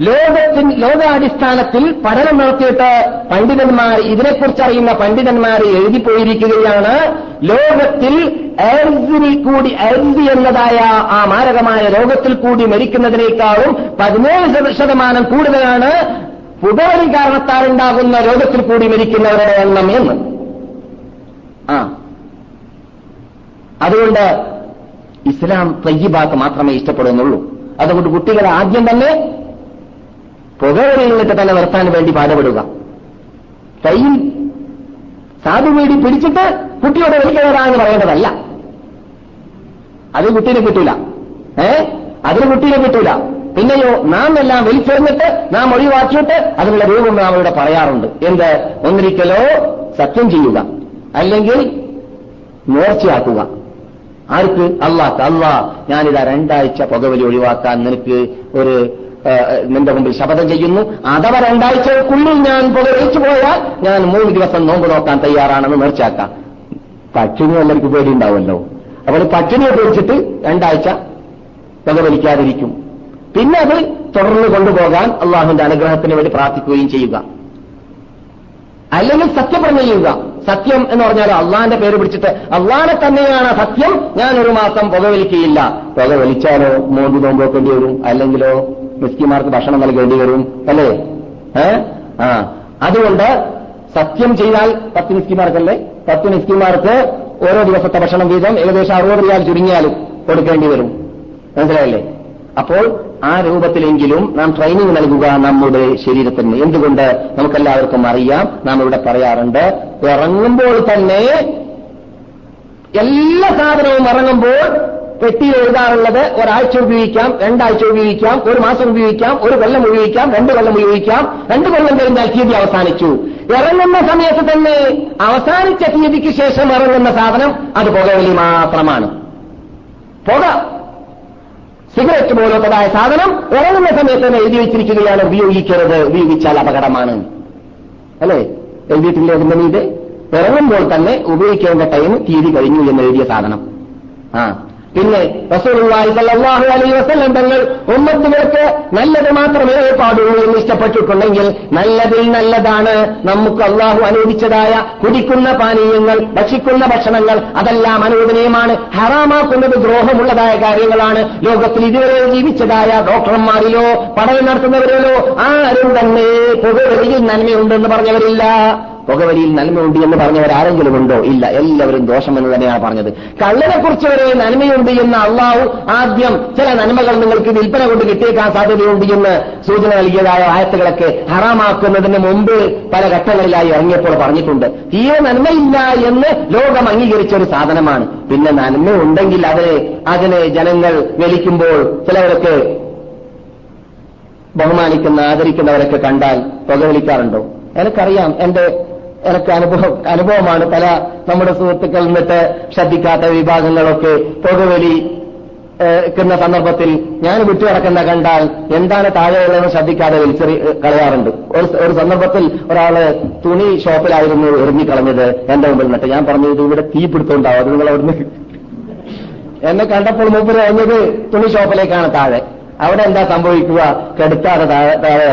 ലോകത്തിൽ ലോകാടിസ്ഥാനത്തിൽ പഠനം നടത്തിയിട്ട് പണ്ഡിതന്മാർ ഇതിനെക്കുറിച്ച് അറിയുന്ന പണ്ഡിതന്മാർ എഴുതിപ്പോയിരിക്കുകയാണ് ലോകത്തിൽ എയ്ഡ്സിൽ കൂടി എഴുതി എന്നതായ ആ മാരകമായ രോഗത്തിൽ കൂടി മരിക്കുന്നതിനേക്കാളും പതിനേഴ് ശതമാനം കൂടുതലാണ് പുകവലി കാരണത്താൽ ഉണ്ടാകുന്ന രോഗത്തിൽ കൂടി മരിക്കുന്നവരുടെ എണ്ണം എന്ന്. ആ. അതുകൊണ്ട് ഇസ്ലാം തയ്യബാക്ക് മാത്രമേ ഇഷ്ടപ്പെടുന്നുള്ളൂ. അതുകൊണ്ട് കുട്ടികളെ ആദ്യം തന്നെ പുകവലിയിൽ നിന്നിട്ട് തന്നെ നിർത്താൻ വേണ്ടി പാടുപെടുക. കയ്യിൽ സാധുവീടി പിടിച്ചിട്ട് കുട്ടിയോട് വലിക്കുന്നതാ എന്ന് പറയേണ്ടതല്ല. അത് കുട്ടീനെ കിട്ടൂല. ഏ? അതിന് കുട്ടീനെ കിട്ടൂല. പിന്നെയോ നാം എല്ലാം വലിച്ചെറിഞ്ഞിട്ട് നാം ഒഴിവാക്കിയിട്ട് അതിനുള്ള രൂപം നാം ഇവിടെ പറയാറുണ്ട്. എന്ത്? ഒന്നിരിക്കലോ സത്യം ചെയ്യുക. അല്ലെങ്കിൽ നേർച്ചയാക്കുക ആർക്ക്? അള്ളാഹ്. അള്ളാ ഞാനിതാ രണ്ടാഴ്ച പുകവലി ഒഴിവാക്കാൻ നിനക്ക് ഒരു നിന്റെ മുമ്പിൽ ശപഥം ചെയ്യുന്നു. അഥവാ രണ്ടാഴ്ചക്കുള്ളിൽ ഞാൻ പുകവലിച്ചു പോയാൽ ഞാൻ മൂന്ന് ദിവസം നോമ്പ് നോക്കാൻ തയ്യാറാണെന്ന് നേർച്ചയാക്കാം പട്ടിണി എല്ലാവർക്കും പേടിയുണ്ടാവുമല്ലോ അപ്പോൾ പട്ടിണിയെ പേടിച്ചിട്ട് രണ്ടാഴ്ച പുകവലിക്കാതിരിക്കും. പിന്നെ അത് തുടർന്ന് കൊണ്ടുപോകാൻ അള്ളാഹുവിന്റെ അനുഗ്രഹത്തിന് വേണ്ടി പ്രാർത്ഥിക്കുകയും ചെയ്യുക. അല്ലെങ്കിൽ സത്യപ്രതിജ്ഞ ചെയ്യുക. സത്യം എന്ന് പറഞ്ഞാൽ അള്ളാന്റെ പേര് പിടിച്ചിട്ട് അള്ളാനെ തന്നെയാണ് സത്യം. ഞാൻ ഒരു മാസം പുകവലിക്കുകയില്ല പുകവലിച്ചാലോ മോന്തി നോമ്പോക്കേണ്ടി വരും? അല്ലെങ്കിലോ മിസ്കിമാർക്ക് ഭക്ഷണം നൽകേണ്ടി വരും അല്ലേ? ആ. അതുകൊണ്ട് സത്യം ചെയ്താൽ പത്ത് മിസ്കിമാർക്കല്ലേ? പത്ത് മിസ്കിമാർക്ക് ഓരോ ദിവസത്തെ ഭക്ഷണം വീതം ഏകദേശം അറുപത് റിയാൽ ചുരുങ്ങിയാലും കൊടുക്കേണ്ടി വരും. മനസ്സിലായല്ലേ? അപ്പോൾ ആ രൂപത്തിലെങ്കിലും നാം ട്രെയിനിങ് നൽകുക നമ്മുടെ ശരീരത്തിന്. എന്തുകൊണ്ട്? നമുക്കെല്ലാവർക്കും അറിയാം. നാം ഇവിടെ പറയാറുണ്ട് ഇറങ്ങുമ്പോൾ തന്നെ എല്ലാ സാധനവും ഇറങ്ങുമ്പോൾ പെട്ടിയിൽ എഴുതാറുള്ളത് ഒരാഴ്ച ഉപയോഗിക്കാം രണ്ടാഴ്ച ഉപയോഗിക്കാം ഒരു മാസം ഉപയോഗിക്കാം ഒരു കൊല്ലം ഉപയോഗിക്കാം രണ്ട് കൊല്ലം ഉപയോഗിക്കാം. രണ്ട് കൊല്ലം കഴിഞ്ഞാൽ തീയതി അവസാനിച്ചു? ഇറങ്ങുന്ന സമയത്ത് തന്നെ അവസാനിച്ച തീയതിക്ക് ശേഷം ഇറങ്ങുന്ന സാധനം അത് പുകവലി മാത്രമാണ്. പുക. സിഗരറ്റ് പോലത്തതായ സാധനം ഇറങ്ങുന്ന സമയത്ത് തന്നെ എഴുതി വെച്ചിരിക്കുകയാണ് ഉപയോഗിക്കരുത് ഉപയോഗിച്ചാൽ അപകടമാണ്. അല്ലേ? എഴുതിയിട്ടില്ലേ അതിന്റെ മീത്? ഇറങ്ങുമ്പോൾ തന്നെ ഉപയോഗിക്കേണ്ട ടൈം തീയതി കഴിഞ്ഞു എന്ന് എഴുതിയ സാധനം. ആ. പിന്നെ റസൂലുള്ളാഹി സല്ലല്ലാഹു അലൈഹി വസല്ലം തങ്ങൾ ഉമ്മത്തുകൾക്ക് നല്ലത് മാത്രമേ പാടുള്ളൂ എന്ന് ഇഷ്ടപ്പെട്ടിട്ടുണ്ടെങ്കിൽ നല്ലതിൽ നല്ലതാണ്. നമുക്ക് അള്ളാഹു അനുവദിച്ചതായ കുടിക്കുന്ന പാനീയങ്ങൾ ഭക്ഷിക്കുന്ന ഭക്ഷണങ്ങൾ അതെല്ലാം അനുവദനീയമാണ്. ഹറാമാക്കുന്നത് ദ്രോഹമുള്ളതായ കാര്യങ്ങളാണ്. ലോകത്തിൽ ഇതുവരെ ജീവിച്ചതായ ഡോക്ടർമാരിലോ പഠനം നടത്തുന്നവരിലോ ആരും തന്നെ പുകവലിയിൽ നന്മയുണ്ടെന്ന് പറഞ്ഞവരില്ല. പുകവലിയിൽ നന്മയുണ്ട് എന്ന് പറഞ്ഞവർ ആരെങ്കിലും ഉണ്ടോ ഇല്ല എല്ലാവരും ദോഷമെന്ന് തന്നെയാണ് പറഞ്ഞത്. കള്ളനെ കുറിച്ച് വരെ നന്മയുണ്ട് എന്ന് അള്ളാഹു ആദ്യം ചില നന്മകൾ നിങ്ങൾക്ക് വിൽപ്പന കൊണ്ട് കിട്ടിയേക്കാൻ സാധ്യതയുണ്ട് എന്ന് സൂചന നൽകിയതായ ആയത്തുകളൊക്കെ ഹറാമാക്കുന്നതിന് മുമ്പ് പല ഘട്ടങ്ങളിലായി ഇറങ്ങിയപ്പോൾ പറഞ്ഞിട്ടുണ്ട്. തീരെ നന്മയില്ല എന്ന് ലോകം അംഗീകരിച്ച ഒരു സാധനമാണ്. പിന്നെ നന്മ ഉണ്ടെങ്കിൽ അതിനെ അതിനെ ജനങ്ങൾ വലിക്കുമ്പോൾ ചിലവരൊക്കെ ബഹുമാനിക്കുന്ന ആദരിക്കുന്നവരൊക്കെ കണ്ടാൽ പുകവലിക്കാറുണ്ടോ? എനിക്കറിയാം. എന്റെ എനിക്ക് അനുഭവം. അനുഭവമാണ് പല നമ്മുടെ സുഹൃത്തുക്കൾ നിന്നിട്ട് ശ്രദ്ധിക്കാത്ത വിഭാഗങ്ങളൊക്കെ പുകവലി ക്കുന്ന സന്ദർഭത്തിൽ ഞാൻ വിട്ടുകിടക്കുന്ന കണ്ടാൽ എന്താണ് താഴെയുള്ളതെന്ന് ശ്രദ്ധിക്കാതെ വലിച്ചെറി കളയാറുണ്ട്. ഒരു സന്ദർഭത്തിൽ ഒരാൾ തുണി ഷോപ്പിലായിരുന്നു എറിഞ്ഞിക്കളഞ്ഞത് എന്റെ മുമ്പിൽ നിന്നിട്ട്. ഞാൻ പറഞ്ഞു ഇത് ഇവിടെ തീ പിടുത്തുണ്ടാവും അത് നിങ്ങൾ അവിടുന്ന് എന്നെ കണ്ടപ്പോൾ മുമ്പ് എറിഞ്ഞത് തുണി ഷോപ്പിലേക്കാണ് താഴെ. അവിടെ എന്താ സംഭവിക്കുക? കെടുത്താതെ താഴെ താഴെ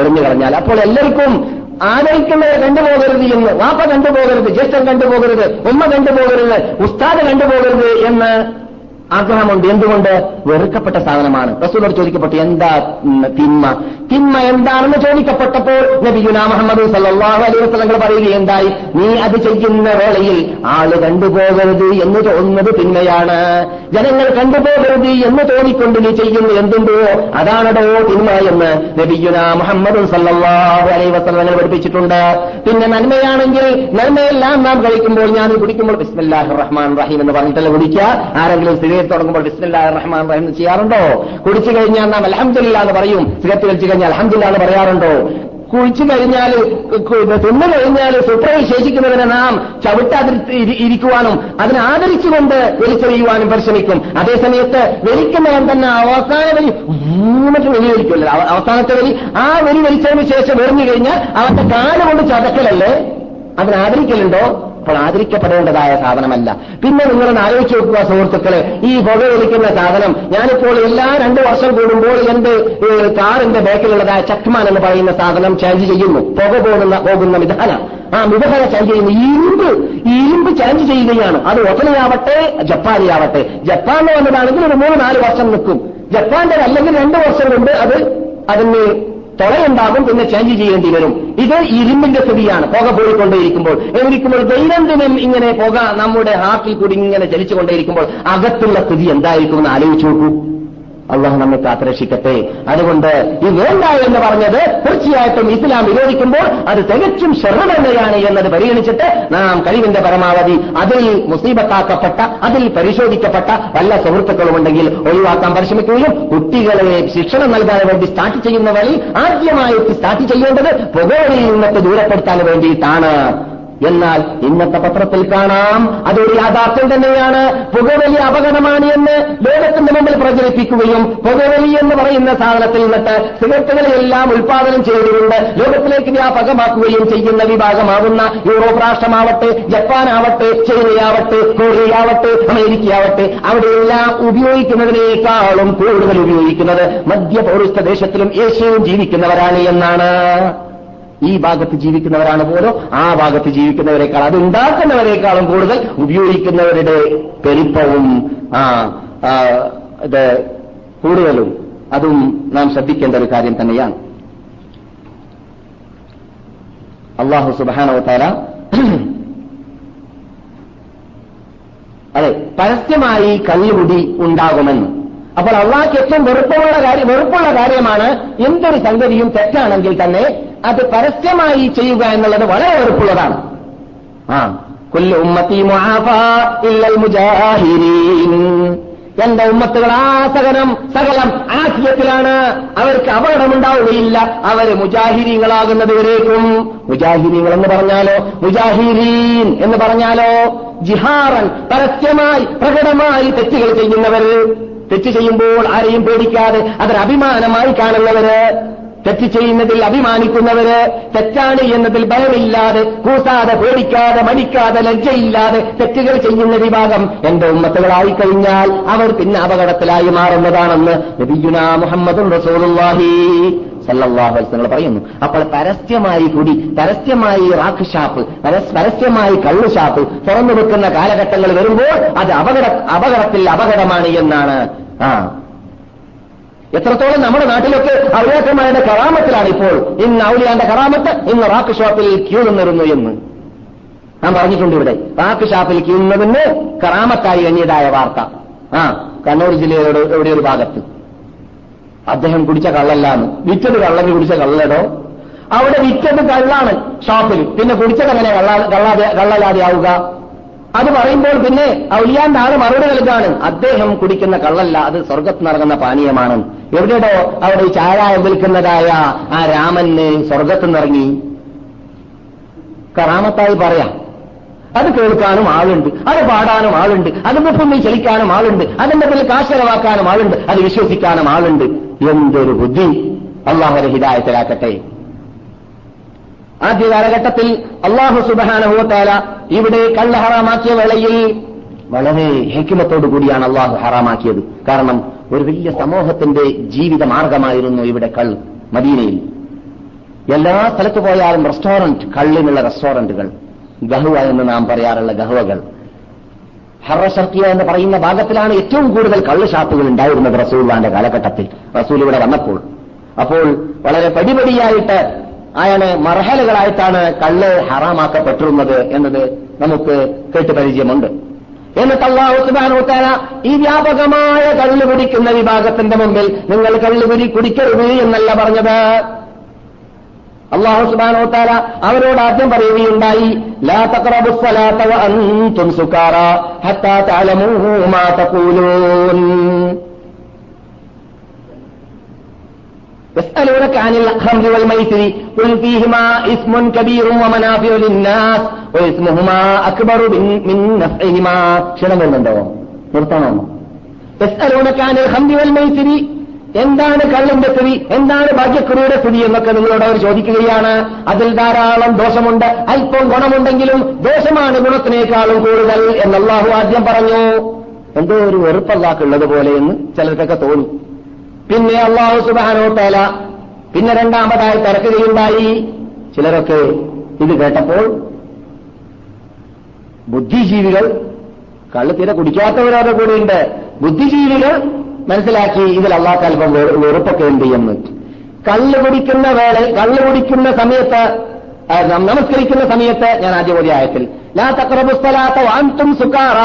എറിഞ്ഞു കളഞ്ഞാൽ. അപ്പോൾ എല്ലാവർക്കും ആദരിക്കുന്നത് കണ്ടുപോകരുത് എന്ന് വാപ്പ കണ്ടുപോകരുത് ജ്യേഷ്ഠൻ കണ്ടുപോകരുത് ഉമ്മ കണ്ടുപോകരുത് ഉസ്താദ് കണ്ടുപോകരുത് എന്ന് ആഗ്രഹമുണ്ട്. എന്തുകൊണ്ട്? വെറുക്കപ്പെട്ട സാധനമാണ്. റസൂലോട് ചോദിക്കപ്പെട്ടു എന്താ തിന്മ? തിന്മ എന്താണെന്ന് ചോദിക്കപ്പെട്ടപ്പോൾ നബിയുന മുഹമ്മദ് സല്ലാഹു അലൈഹി വസ്ലങ്ങൾ പറയുകയുണ്ടായി നീ അത് ചെയ്യുന്ന വേളയിൽ ആൾ കണ്ടുപോകരുത് എന്ന് തോന്നുന്നത് തിന്മയാണ്. ജനങ്ങൾ കണ്ടുപോകരുത് എന്ന് തോന്നിക്കൊണ്ട് നീ ചെയ്യുന്ന എന്തുണ്ടോ അതാണടോ തിന്മ എന്ന് നബിയുന മുഹമ്മദ് സല്ലാഹു അലൈഹി വസ്ലങ്ങൾ പഠിപ്പിച്ചിട്ടുണ്ട്. പിന്നെ നന്മയാണെങ്കിൽ നന്മയെല്ലാം നാം കഴിക്കുമ്പോൾ ഞാൻ കുടിക്കുമ്പോൾ ബിസ്മില്ലാഹ് റഹ്മാൻ റഹീം എന്ന് പറഞ്ഞിട്ടല്ല കുടിക്കുക? ആരെങ്കിലും സിഗരറ്റ് തുടങ്ങുമ്പോൾ ബിസ്മില്ലാ റഹ്മാൻ റഹീം ചെയ്യാറുണ്ടോ? കുടിച്ചു കഴിഞ്ഞാൽ നാം അലഹമില്ല എന്ന് പറയും. സിഗരറ്റ് കഴിച്ചു കഴിഞ്ഞാൽ അലഹമില്ല എന്ന് പറയാറുണ്ടോ? കുഴിച്ചു കഴിഞ്ഞാൽ തിന്നു കഴിഞ്ഞാൽ സുപ്രയിൽ ശേഷിക്കുന്നതിനെ നാം ചവിട്ടാതിരി ഇരിക്കുവാനും അതിനെ ആദരിച്ചുകൊണ്ട് വലിച്ചെറിയുവാനും പരിശ്രമിക്കും. അതേസമയത്ത് വലിക്കുന്നവൻ തന്നെ അവസാന വലി മൂന്നിട്ട് വലി വലിക്കുമല്ലോ അവസാനത്തെ വലി ആ വലി വലിച്ചതിന് ശേഷം എറിഞ്ഞു കഴിഞ്ഞാൽ അവന്റെ കാലുകൊണ്ട് ചതക്കലല്ലേ? അതിനെ ആദരിക്കലുണ്ടോ? അപ്പോൾ ആദരിക്കപ്പെടേണ്ടതായ സാധനമല്ല. പിന്നെ നിങ്ങളൊന്ന് ആലോചിച്ച് നോക്കുക സുഹൃത്തുക്കളെ. ഈ പുകവലിക്കുന്ന സാധനം ഞാനിപ്പോൾ എല്ലാ രണ്ട് വർഷം കൂടുമ്പോൾ എന്റെ കാറിന്റെ ബാക്കിലുള്ളതായ ചക്മാൻ എന്ന് പറയുന്ന സാധനം ചേഞ്ച് ചെയ്യുന്നു. പുക പോകുന്ന പോകുന്ന വിധാന ആ മിഥാന ചേഞ്ച് ചെയ്യുന്നു. ഇരുമ്പ് ഇരുമ്പ് ചേഞ്ച് ചെയ്യുകയാണ്. അത് ഒട്ടനയാവട്ടെ ജപ്പാനിയാവട്ടെ. ജപ്പാൻ വന്നതാണെങ്കിൽ ഒരു മൂന്ന് നാല് വർഷം നിൽക്കും. ജപ്പാന്റെ അല്ലെങ്കിൽ രണ്ട് വർഷം കൊണ്ട് അത് അതിന് തുളയുണ്ടാകും പിന്നെ ചേഞ്ച് ചെയ്യേണ്ടി വരും. ഇത് ഇരുമ്പിന്റെ സ്ഥിതിയാണ് പുക പോയിക്കൊണ്ടേയിരിക്കുമ്പോൾ. എന്നിരിക്കുമ്പോൾ ദൈനംദിനം ഇങ്ങനെ പുക നമ്മുടെ ഹാർട്ടിൽ കൂടി ഇങ്ങനെ ചലിച്ചുകൊണ്ടേയിരിക്കുമ്പോൾ അകത്തുള്ള സ്ഥിതി എന്തായിരിക്കും ആലോചിച്ചു നോക്കൂ. അള്ളാഹു നമ്മെ കാത്തുരക്ഷിക്കട്ടെ. അതുകൊണ്ട് ഈ വേണ്ട എന്ന് പറഞ്ഞത് തീർച്ചയായിട്ടും ഇസ്ലാം വിരോധിക്കുമ്പോൾ അത് തികച്ചും ഷെറ എന്നത് പരിഗണിച്ചിട്ട് നാം കഴിവിന്റെ പരമാവധി അതിൽ മുസീബത്താക്കപ്പെട്ട അതിൽ പരിശോധിക്കപ്പെട്ട വല്ല സുഹൃത്തുക്കളുമുണ്ടെങ്കിൽ ഒഴിവാക്കാൻ പരിശ്രമിക്കുകയും കുട്ടികളെ ശിക്ഷണം നൽകാൻ വേണ്ടി സ്റ്റാർട്ട് ചെയ്യുന്ന വഴി ആദ്യമായിട്ട് സ്റ്റാർട്ട് ചെയ്യേണ്ടത് പുകവലിയിൽ നിന്നിട്ട് ദൂരപ്പെടുത്താൻ വേണ്ടിയിട്ടാണ്. എന്നാൽ ഇന്നത്തെ പത്രത്തിൽ കാണാം അതൊരു യാഥാർത്ഥ്യം തന്നെയാണ്. പുകവലി അപകടമാണ് എന്ന് ലോകത്തിന്റെ മുമ്പിൽ പ്രചരിപ്പിക്കുകയും പുകവലി എന്ന് പറയുന്ന സാധനത്തിൽ നിന്നിട്ട് സിഗരറ്റുകളെല്ലാം ഉൽപാദനം ചെയ്തുകൊണ്ട് ലോകത്തിലേക്ക് വ്യാപകമാക്കുകയും ചെയ്യുന്ന വിഭാഗമാവുന്ന യൂറോപ്പ് രാഷ്ട്രമാവട്ടെ ജപ്പാനാവട്ടെ ചൈനയാവട്ടെ കൊറിയയാവട്ടെ അമേരിക്കയാവട്ടെ അവിടെയെല്ലാം ഉപയോഗിക്കുന്നതിനേക്കാളും കൂടുതൽ ഉപയോഗിക്കുന്നത് മധ്യപൗരസ്ഥ ദേശത്തിലും ഏഷ്യയും ജീവിക്കുന്നവരാണ് എന്നാണ്. ഈ ഭാഗത്ത് ജീവിക്കുന്നവരാണ് പോലും ആ ഭാഗത്ത് ജീവിക്കുന്നവരെക്കാൾ അത് ഉണ്ടാക്കുന്നവരെക്കാളും കൂടുതൽ ഉപയോഗിക്കുന്നവരുടെ പെരുപ്പവും ആ ഇത് കൂടുതലും അതും നാം ശ്രദ്ധിക്കേണ്ട ഒരു കാര്യം തന്നെയാണ്. അള്ളാഹു സുബാനവത്താല അതെ പരസ്യമായി കല്ലുകുടി ഉണ്ടാകുമെന്ന്. അപ്പോൾ അള്ളാഹ്ക്ക് ഏറ്റവും വെറുപ്പുള്ള കാര്യം വെറുപ്പുള്ള കാര്യമാണ് എന്തൊരു സംഗതിയും തെറ്റാണെങ്കിൽ തന്നെ അത് പരസ്യമായി ചെയ്യുക എന്നുള്ളത് വളരെ വെറുപ്പുള്ളതാണ്. ആ കൊല്ലു ഉമ്മത്തി മുജാഹിരീൻ എന്റെ ഉമ്മത്തുകൾ ആ സകലം സകലം ആശയത്തിലാണ്. അവർക്ക് അപകടമുണ്ടാവുകയില്ല. അവർ മുജാഹിരീങ്ങളാകുന്നത് വരേക്കും. മുജാഹിരീങ്ങൾ എന്ന് പറഞ്ഞാലോ? മുജാഹിരീൻ എന്ന് പറഞ്ഞാലോ? ജിഹാറൻ പരസ്യമായി പ്രകടമായി തെറ്റുകൾ ചെയ്യുന്നവർ തെറ്റ് ചെയ്യുമ്പോൾ ആരെയും പേടിക്കാതെ അതൊരു അഭിമാനമായി കാണുന്നവര് തെറ്റ് ചെയ്യുന്നതിൽ അഭിമാനിക്കുന്നവര് തെറ്റാണ് എന്നതിൽ ഭയമില്ലാതെ കൂസാതെ പേടിക്കാതെ മടിക്കാതെ ലജ്ജയില്ലാതെ തെറ്റുകൾ ചെയ്യുന്ന വിഭാഗം എന്റെ ഉമ്മത്തുകളായി കഴിഞ്ഞാൽ അവർ പിന്നെ അപകടത്തിലായി മാറുന്നതാണെന്ന് നബിയുന മുഹമ്മദും റസൂലുള്ളാഹി വസല്ലം പറയുന്നു. അപ്പോൾ പരസ്യമായി കുടി പരസ്യമായി റാക്ക് ഷാപ്പ് പരസ്യമായി കള്ളു ഷാപ്പ് തുറന്നു വെക്കുന്ന കാലഘട്ടങ്ങൾ വരുമ്പോൾ അത് അപകട അപകടത്തിൽ അപകടമാണ് എന്നാണ് ആ. എത്രത്തോളം നമ്മുടെ നാട്ടിലൊക്കെ ഔലിയാക്കന്മാരുടെ കറാമത്തിലാണ് ഇപ്പോൾ ഇന്ന് ഔലിയാന്റെ കറാമത്ത് ഇന്ന് റാക്ക് ഷോപ്പിൽ ക്യൂ നിന്നിരുന്നു എന്ന്. ഞാൻ പറഞ്ഞിട്ടുണ്ട് ഇവിടെ. റാക്ക് ഷാപ്പിൽ ക്യൂ നിന്നതിന് കറാമത്തായി എണ്ണിയതായ വാർത്ത. ആ കണ്ണൂർ ജില്ലയുടെ എവിടെ ഒരു ഭാഗത്ത്. അദ്ദേഹം കുടിച്ച കള്ളല്ലാന്ന്. വിറ്റത് കള്ളന് കുടിച്ച കള്ളടോ? അവിടെ വിറ്റത് കള്ളാണ് ഷാപ്പിൽ പിന്നെ കുടിച്ചത് എങ്ങനെ? കള്ളാ- കള്ളാതെ കള്ളലാതെ ആവുക അത് പറയുമ്പോൾ പിന്നെ ഔലിയാന്റെ ആറ് മറുപടി നൽകാണ്. അദ്ദേഹം കുടിക്കുന്ന കള്ളല്ല അത് സ്വർഗത്ത് നടക്കുന്ന പാനീയമാണ്. എവിടെയോ അവിടെ ചാരായം വിൽക്കുന്നതായ ആ രാമന് സ്വർഗത്ത് നിറങ്ങി കറാമത്തായി പറയാം. അത് കേൾക്കാനും ആളുണ്ട് അത് പാടാനും ആളുണ്ട് അതിന്റെ പിന്നിൽ ചലിക്കാനും ആളുണ്ട് അതിന്റെ പിന്നിൽ കാശലവാക്കാനും ആളുണ്ട് അത് വിശ്വസിക്കാനും ആളുണ്ട്. എന്തൊരു ബുദ്ധി. അള്ളാഹുരെ ഹിതായത്തിലാക്കട്ടെ ആദ്യ കാലഘട്ടത്തിൽ അള്ളാഹു സുബാനഹുവത്താല ഇവിടെ കള്ള് ഹറാമാക്കിയ വേളയിൽ വളരെ ഹെക്കിമത്തോടു കൂടിയാണ് അള്ളാഹു ഹറാമാക്കിയത്. കാരണം ഒരു വലിയ സമൂഹത്തിന്റെ ജീവിത മാർഗമായിരുന്നു ഇവിടെ കള്ള് മദീനയിൽ. എല്ലാ സ്ഥലത്ത് പോയാലും റെസ്റ്റോറന്റ് കള്ളിനുള്ള റെസ്റ്റോറന്റുകൾ ഗഹുവ എന്ന് നാം പറയാറുള്ള ഗഹുവകൾ. ഹറഷർക്കിയ എന്ന് പറയുന്ന ഭാഗത്തിലാണ് ഏറ്റവും കൂടുതൽ കള്ള് ഷാപ്പുകൾ ഉണ്ടായിരുന്നത് റസൂൽവാന്റെ കാലഘട്ടത്തിൽ. റസൂൽ ഇവിടെ വന്നപ്പോൾ. അപ്പോൾ വളരെ പടിപടിയായിട്ട് അയാൾ മർഹലുകളായിട്ടാണ് കള്ള് ഹറാമാക്കപ്പെട്ടിരുന്നത് എന്നത് നമുക്ക് കേട്ട് പരിചയമുണ്ട്. എന്നിട്ട് അള്ളാഹു സുബാനോത്താല ഈ വ്യാപകമായ കള്ള് കുടിക്കുന്ന വിഭാഗത്തിന്റെ മുമ്പിൽ നിങ്ങൾ കള്ള് കുരി കുടിക്കരുത് എന്നല്ല പറഞ്ഞത്. അള്ളാഹു സുബാനോത്താല അവരോട് ആദ്യം പറയുകയുണ്ടായി ലാ തഖറബു സ്വലാത്ത വഅൻതും സുകാറ ഹത്താ തഅലമൂ മാ തഖൂലൂൻ. يسألونك عن الخمر والميسر قل فيهما اسم كبير ومنافع للناس واسمهما أكبر من, من نفعهما ക്ഷണം വരുന്നുണ്ടോ നിർത്തണോ يسألونك عن الخمر والميسر എന്താണ് കള്ളിന്റെ സ്ഥിതി എന്താണ് ഭാഗ്യക്കുറിയുടെ സ്ഥിതി എന്നൊക്കെ നിങ്ങളോട് അവർ ചോദിക്കുകയാണ് അതിൽ ധാരാളം ദോഷമുണ്ട് അല്പം ഗുണമുണ്ടെങ്കിലും ദോഷമാണ് ഗുണത്തിനേക്കാളും കൂടുതൽ എന്ന് അള്ളാഹു ആദ്യം പറഞ്ഞു എന്തോ ഒരു വെറുപ്പല്ലാക്കുള്ളത് പോലെ എന്ന് ചിലർക്കൊക്കെ തോന്നി പിന്നെ അള്ളാഹു സുബാനോ തല പിന്നെ രണ്ടാമതായി തിരക്കുകയുണ്ടായി. ചിലരൊക്കെ ഇത് കേട്ടപ്പോൾ ബുദ്ധിജീവികൾ കള്ള് തീരെ കുടിക്കാത്തവരവരുടെ കൂടെയുണ്ട്. ബുദ്ധിജീവികൾ മനസ്സിലാക്കി ഇതിൽ അള്ളാഹ് അല്പം വെറുപ്പൊക്കെ ഉണ്ട് എന്ന്. കള്ള് കുടിക്കുന്ന വേള കള്ള് കുടിക്കുന്ന സമയത്ത് നമസ്കരിക്കുന്ന സമയത്ത് ഞാൻ ആദ്യ ഓതിയ ആയത്തിൽ ലാ തക്രബുസ്തലാത്ത അൻതും സുക്കാറ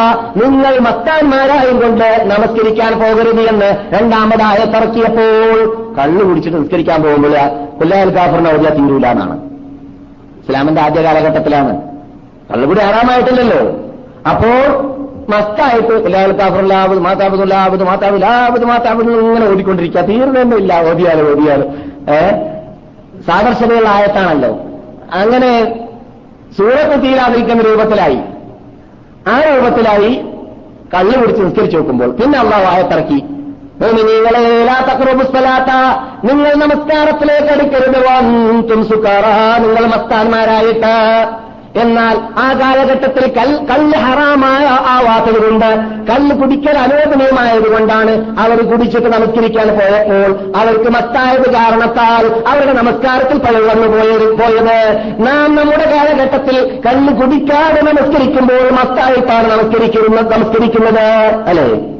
നിങ്ങൾ മത്താന്മാരായും കൊണ്ട് നമസ്കരിക്കാൻ പോകരുത് എന്ന് രണ്ടാമതായ തറക്കിയപ്പോൾ കള്ളു കുടിച്ചിട്ട് നിസ്കരിക്കാൻ പോകുമ്പോൾ കൊല്ലാൽ കാഫറിനെ ഓതിയാ തീരൂല ഇസ്ലാമിന്റെ ആദ്യ കാലഘട്ടത്തിലാണ്. കള്ളുകൂടി ആറാമായിട്ടില്ലല്ലോ. അപ്പോൾ മസ്തായിട്ട് കൊല്ലാൽ കാഫറിലാവത് മാതാബുദുല്ലാവത് മാതാബുലാവത് മാതാബുദ് ഇങ്ങനെ ഓടിക്കൊണ്ടിരിക്കുക. തീർന്നില്ല ഓതിയാലും ഓതിയാലും. ഏഹ് സാദർശതയുള്ള ആയത്താണല്ലോ. അങ്ങനെ സൂറത്ത് തീരാതിരിക്കുന്ന രൂപത്തിലായി. ആ രൂപത്തിലായി കള്ളു പിടിച്ച് നിസ്കരിച്ചു നോക്കുമ്പോൾ പിന്നെ അള്ളാഹ് ആയത്തിറക്കി. തക്രബുസ്തലാത്ത നിങ്ങൾ നമസ്കാരത്തിലേക്ക് അടുക്കരുത്. വാങ്ങും സുക്കാറ നിങ്ങൾ മസ്താന്മാരായിട്ട് എന്നാൽ ആ കാലഘട്ടത്തിൽ കല്ല് ഹറാമായ ആവാത്തതുകൊണ്ട് കല്ല് കുടിക്കൽ അനുവദനീയമായതുകൊണ്ടാണ് അവർ കുടിച്ചിട്ട് നമസ്കരിക്കാൻ പോയപ്പോൾ അവർക്ക് മത്തായത് കാരണത്താൽ അവരുടെ നമസ്കാരത്തിൽ പഴയ വന്നു പോയത് പോയത്. നാം നമ്മുടെ കാലഘട്ടത്തിൽ കല്ല് കുടിക്കാതെ നമസ്കരിക്കുമ്പോൾ മത്തായിട്ടാണ് നമസ്കരിക്കുന്നത് നമസ്കരിക്കുന്നത്. അല്ലേ?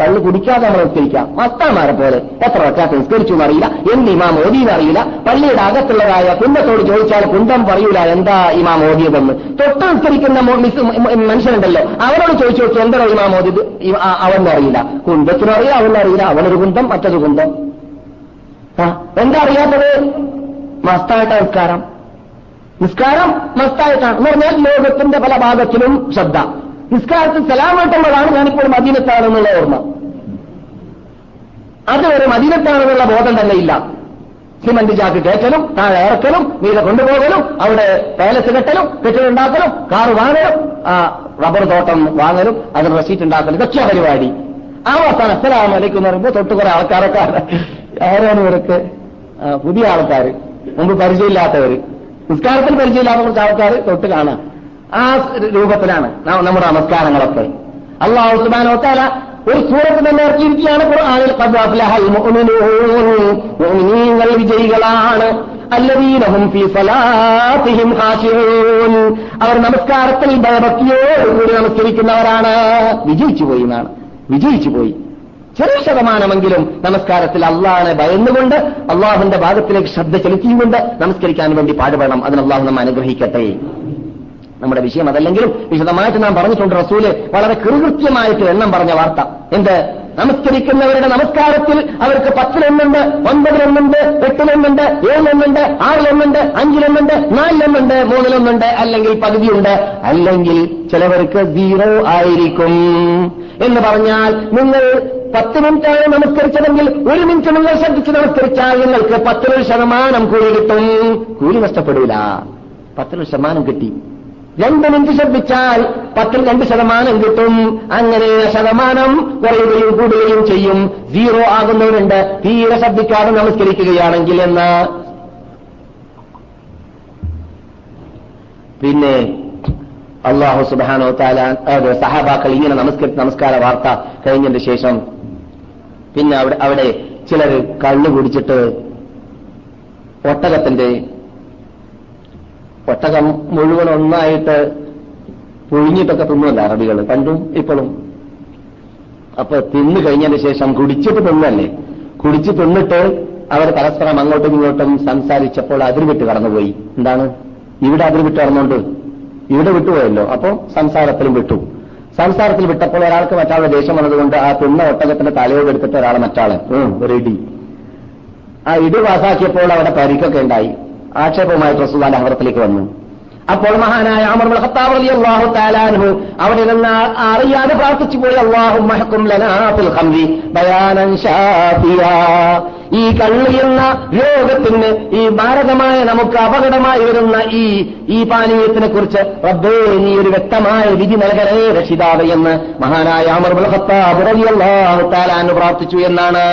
കള്ള് കുടിക്കാതെ നമ്മൾ നിസ്കരിക്കാം മസ്താന്മാരെ പോലെ എത്ര റക്കാത്ത് നിസ്കരിച്ചു എന്നറിയില്ല എന്ത് ഇമാം അറിയില്ല പള്ളിയുടെ അകത്തുള്ളതായ കുന്തത്തോട് ചോദിച്ചാൽ കുന്തം പറയൂല എന്താ ഇമാം ഓതിയതെന്ന് തൊട്ട് നിസ്കരിക്കുന്ന മനുഷ്യനുണ്ടല്ലോ അവനോട് ചോദിച്ചു നോക്കി എന്താണോ ഇമാം അവൻ അറിയില്ല. കുന്തത്തിനും അറിയില്ല അവനും അറിയില്ല. അവനൊരു കുന്തം മറ്റൊരു കുന്തം. ആ എന്താ അറിയാത്തത്? മസ്തായിട്ട നിസ്കാരം. നിസ്കാരം മസ്തായിട്ടാണ് എന്ന് പറഞ്ഞാൽ ലോകത്തിന്റെ പല ഭാഗത്തിലും ശ്രദ്ധ. നിസ്കാരത്തിൽ സലാമായിട്ടുള്ളതാണ് ഞാനിപ്പോൾ മദീനത്താണെന്നുള്ള ഓർമ്മ. അതുവരെ മദീനത്താണെന്നുള്ള ബോധം തന്നെ ഇല്ല. സിമന്റ് ചാക്ക് കയറ്റലും താഴെ ഇറക്കലും വീട് കൊണ്ടുപോകലും അവിടെ പാലസ് കെട്ടലും കെട്ടിലുണ്ടാക്കലും കാറ് വാങ്ങലും റബ്ബർ തോട്ടം വാങ്ങലും അതിന് റെസീറ്റ് ഉണ്ടാക്കലും ഇതൊക്കെ പരിപാടി. ആ അവസാനം അസ്സലാം അലൈക്കും എന്ന് പറയുമ്പോൾ തൊട്ട് കുറെ ആൾക്കാരൊക്കെ ആരാണ് ഇവർക്ക് ആ, പുതിയ ആൾക്കാർ മുമ്പ് പരിചയമില്ലാത്തവർ നിസ്കാരത്തിൽ പരിചയമില്ലാത്ത കുറച്ച് ആൾക്കാർ തൊട്ട് കാണാം. ആ രൂപത്തിലാണ് നമ്മുടെ നമസ്കാരങ്ങളൊക്കെ. അള്ളാഹു സുബാനോ താല ഒരു സൂറത്ത് തന്നെ ഇറക്കിയിരിക്കുകയാണ് ഖുർആനിൽ വിജയികളാണ്. അല്ലവീനഹും ഫീ സലാത്തിഹിം അവർ നമസ്കാരത്തിൽ ഭയഭക്തിയോടുകൂടി നമസ്കരിക്കുന്നവരാണ്. വിജയിച്ചു പോയി എന്നാണ്. വിജയിച്ചു പോയി. ചെറിയ ശതമാനമെങ്കിലും നമസ്കാരത്തിൽ അള്ളാഹിനെ ഭയന്നുകൊണ്ട് അള്ളാഹുന്റെ ഭാഗത്തിലേക്ക് ശ്രദ്ധ ചെലുത്തിയുകൊണ്ട് നമസ്കരിക്കാൻ വേണ്ടി പാടുപെടണം. അതിന് അള്ളാഹു നമ്മെ അനുഗ്രഹിക്കട്ടെ. നമ്മുടെ വിഷയം അതല്ലെങ്കിലും വിശദമായിട്ട് നാം പറഞ്ഞിട്ടുണ്ട് റസൂൽ വളരെ കൃകൃത്യമായിട്ട് എണ്ണം പറഞ്ഞ വാർത്ത. എന്ത്? നമസ്കരിക്കുന്നവരുടെ നമസ്കാരത്തിൽ അവർക്ക് പത്തിലൊന്നുണ്ട് ഒൻപതിലൊന്നുണ്ട് എട്ടിലൊന്നുണ്ട് ഏഴിലൊന്നുണ്ട് ആറിലൊന്നുണ്ട് അഞ്ചിലൊന്നുണ്ട് നാലിലൊന്നുണ്ട് മൂന്നിലൊന്നുണ്ട് അല്ലെങ്കിൽ പകുതിയുണ്ട്. അല്ലെങ്കിൽ ചിലവർക്ക് സീറോ ആയിരിക്കും. എന്ന് പറഞ്ഞാൽ നിങ്ങൾ പത്ത് മിനിറ്റാണ് നമസ്കരിച്ചതെങ്കിൽ ഒരു മിനിറ്റ് നിങ്ങൾ ശ്രദ്ധിച്ച് നമസ്കരിച്ചാൽ നിങ്ങൾക്ക് പത്തിലൊരു ശതമാനം കൂലി കിട്ടും. കൂലി നഷ്ടപ്പെടില്ല പത്തിലൊരു ശതമാനം കിട്ടി. രണ്ട് മിനിറ്റ് ശ്രദ്ധിച്ചാൽ പത്തിൽ രണ്ട് ശതമാനം കിട്ടും. അങ്ങനെ ശതമാനം കുറയുകയും കൂടുകയും ചെയ്യും. സീറോ ആകുന്നവരുണ്ട്. തീരെ ശ്രദ്ധിക്കാതെ നമസ്കരിക്കുകയാണെങ്കിൽ എന്ന്. പിന്നെ അള്ളാഹു സുബാനോ താല സഹാബാക്കൾ ഇങ്ങനെ നമസ്കരി നമസ്കാര വാർത്ത കഴിഞ്ഞതിന് ശേഷം പിന്നെ അവിടെ അവിടെ ചിലർ കള്ളു കുടിച്ചിട്ട് ഒട്ടകത്തിന്റെ ഒട്ടകം മുഴുവൻ ഒന്നായിട്ട് പുഴുങ്ങിയിട്ടൊക്കെ തിന്നുമല്ല അറബികൾ പണ്ടും ഇപ്പോഴും. അപ്പൊ തിന്നു കഴിഞ്ഞതിന് ശേഷം കുടിച്ചിട്ട് തിന്നല്ലേ? കുടിച്ചു തിന്നിട്ട് അവർ പരസ്പരം അങ്ങോട്ടും ഇങ്ങോട്ടും സംസാരിച്ചപ്പോൾ അതിർവിട്ട് കടന്നുപോയി. എന്താണ്? ഇവിടെ അതിർവിട്ട് കടന്നുകൊണ്ട്. ഇവിടെ വിട്ടുപോയല്ലോ. അപ്പോ സംസാരത്തിലും വിട്ടു. സംസാരത്തിൽ വിട്ടപ്പോൾ ഒരാൾക്ക് മറ്റാളുടെ ദേഷ്യം വന്നതുകൊണ്ട് ആ തിന്ന ഒട്ടകത്തിന്റെ തലയോട് എടുത്തിട്ട് ഒരാളെ മറ്റാളെ. റെഡി ആ ഇടി പാസാക്കിയപ്പോൾ അവിടെ പരിക്കൊക്കെ ഉണ്ടായി. ആക്ഷേപവുമായിട്ട് റസൂലിന്റെ ഹവറത്തിലേക്ക് വന്നു. അപ്പോൾ മഹാനായ അമർ ഖത്താബ് റളിയല്ലാഹു തആല അൻഹു അവിടെ നിന്ന് അറിയാതെ പ്രാർത്ഥിച്ചു പോയി അള്ളാഹു മഹക്കും ഹംവി ഖംരി ബയാനൻ ഈ കള്ളിയുന്ന രോഗത്തിന് ഈ മാരകമായ നമുക്ക് അപകടമായി വരുന്ന ഈ ഈ പാനീയത്തിനെ കുറിച്ച് റബ്ബേ നീ ഒരു വ്യക്തമായ വിധി നൽകണേ രക്ഷിതാവ് എന്ന് മഹാനായ അമർ ഖത്താബ് റളിയല്ലാഹു തആല അൻഹു പ്രാർത്ഥിച്ചു എന്നാണ്.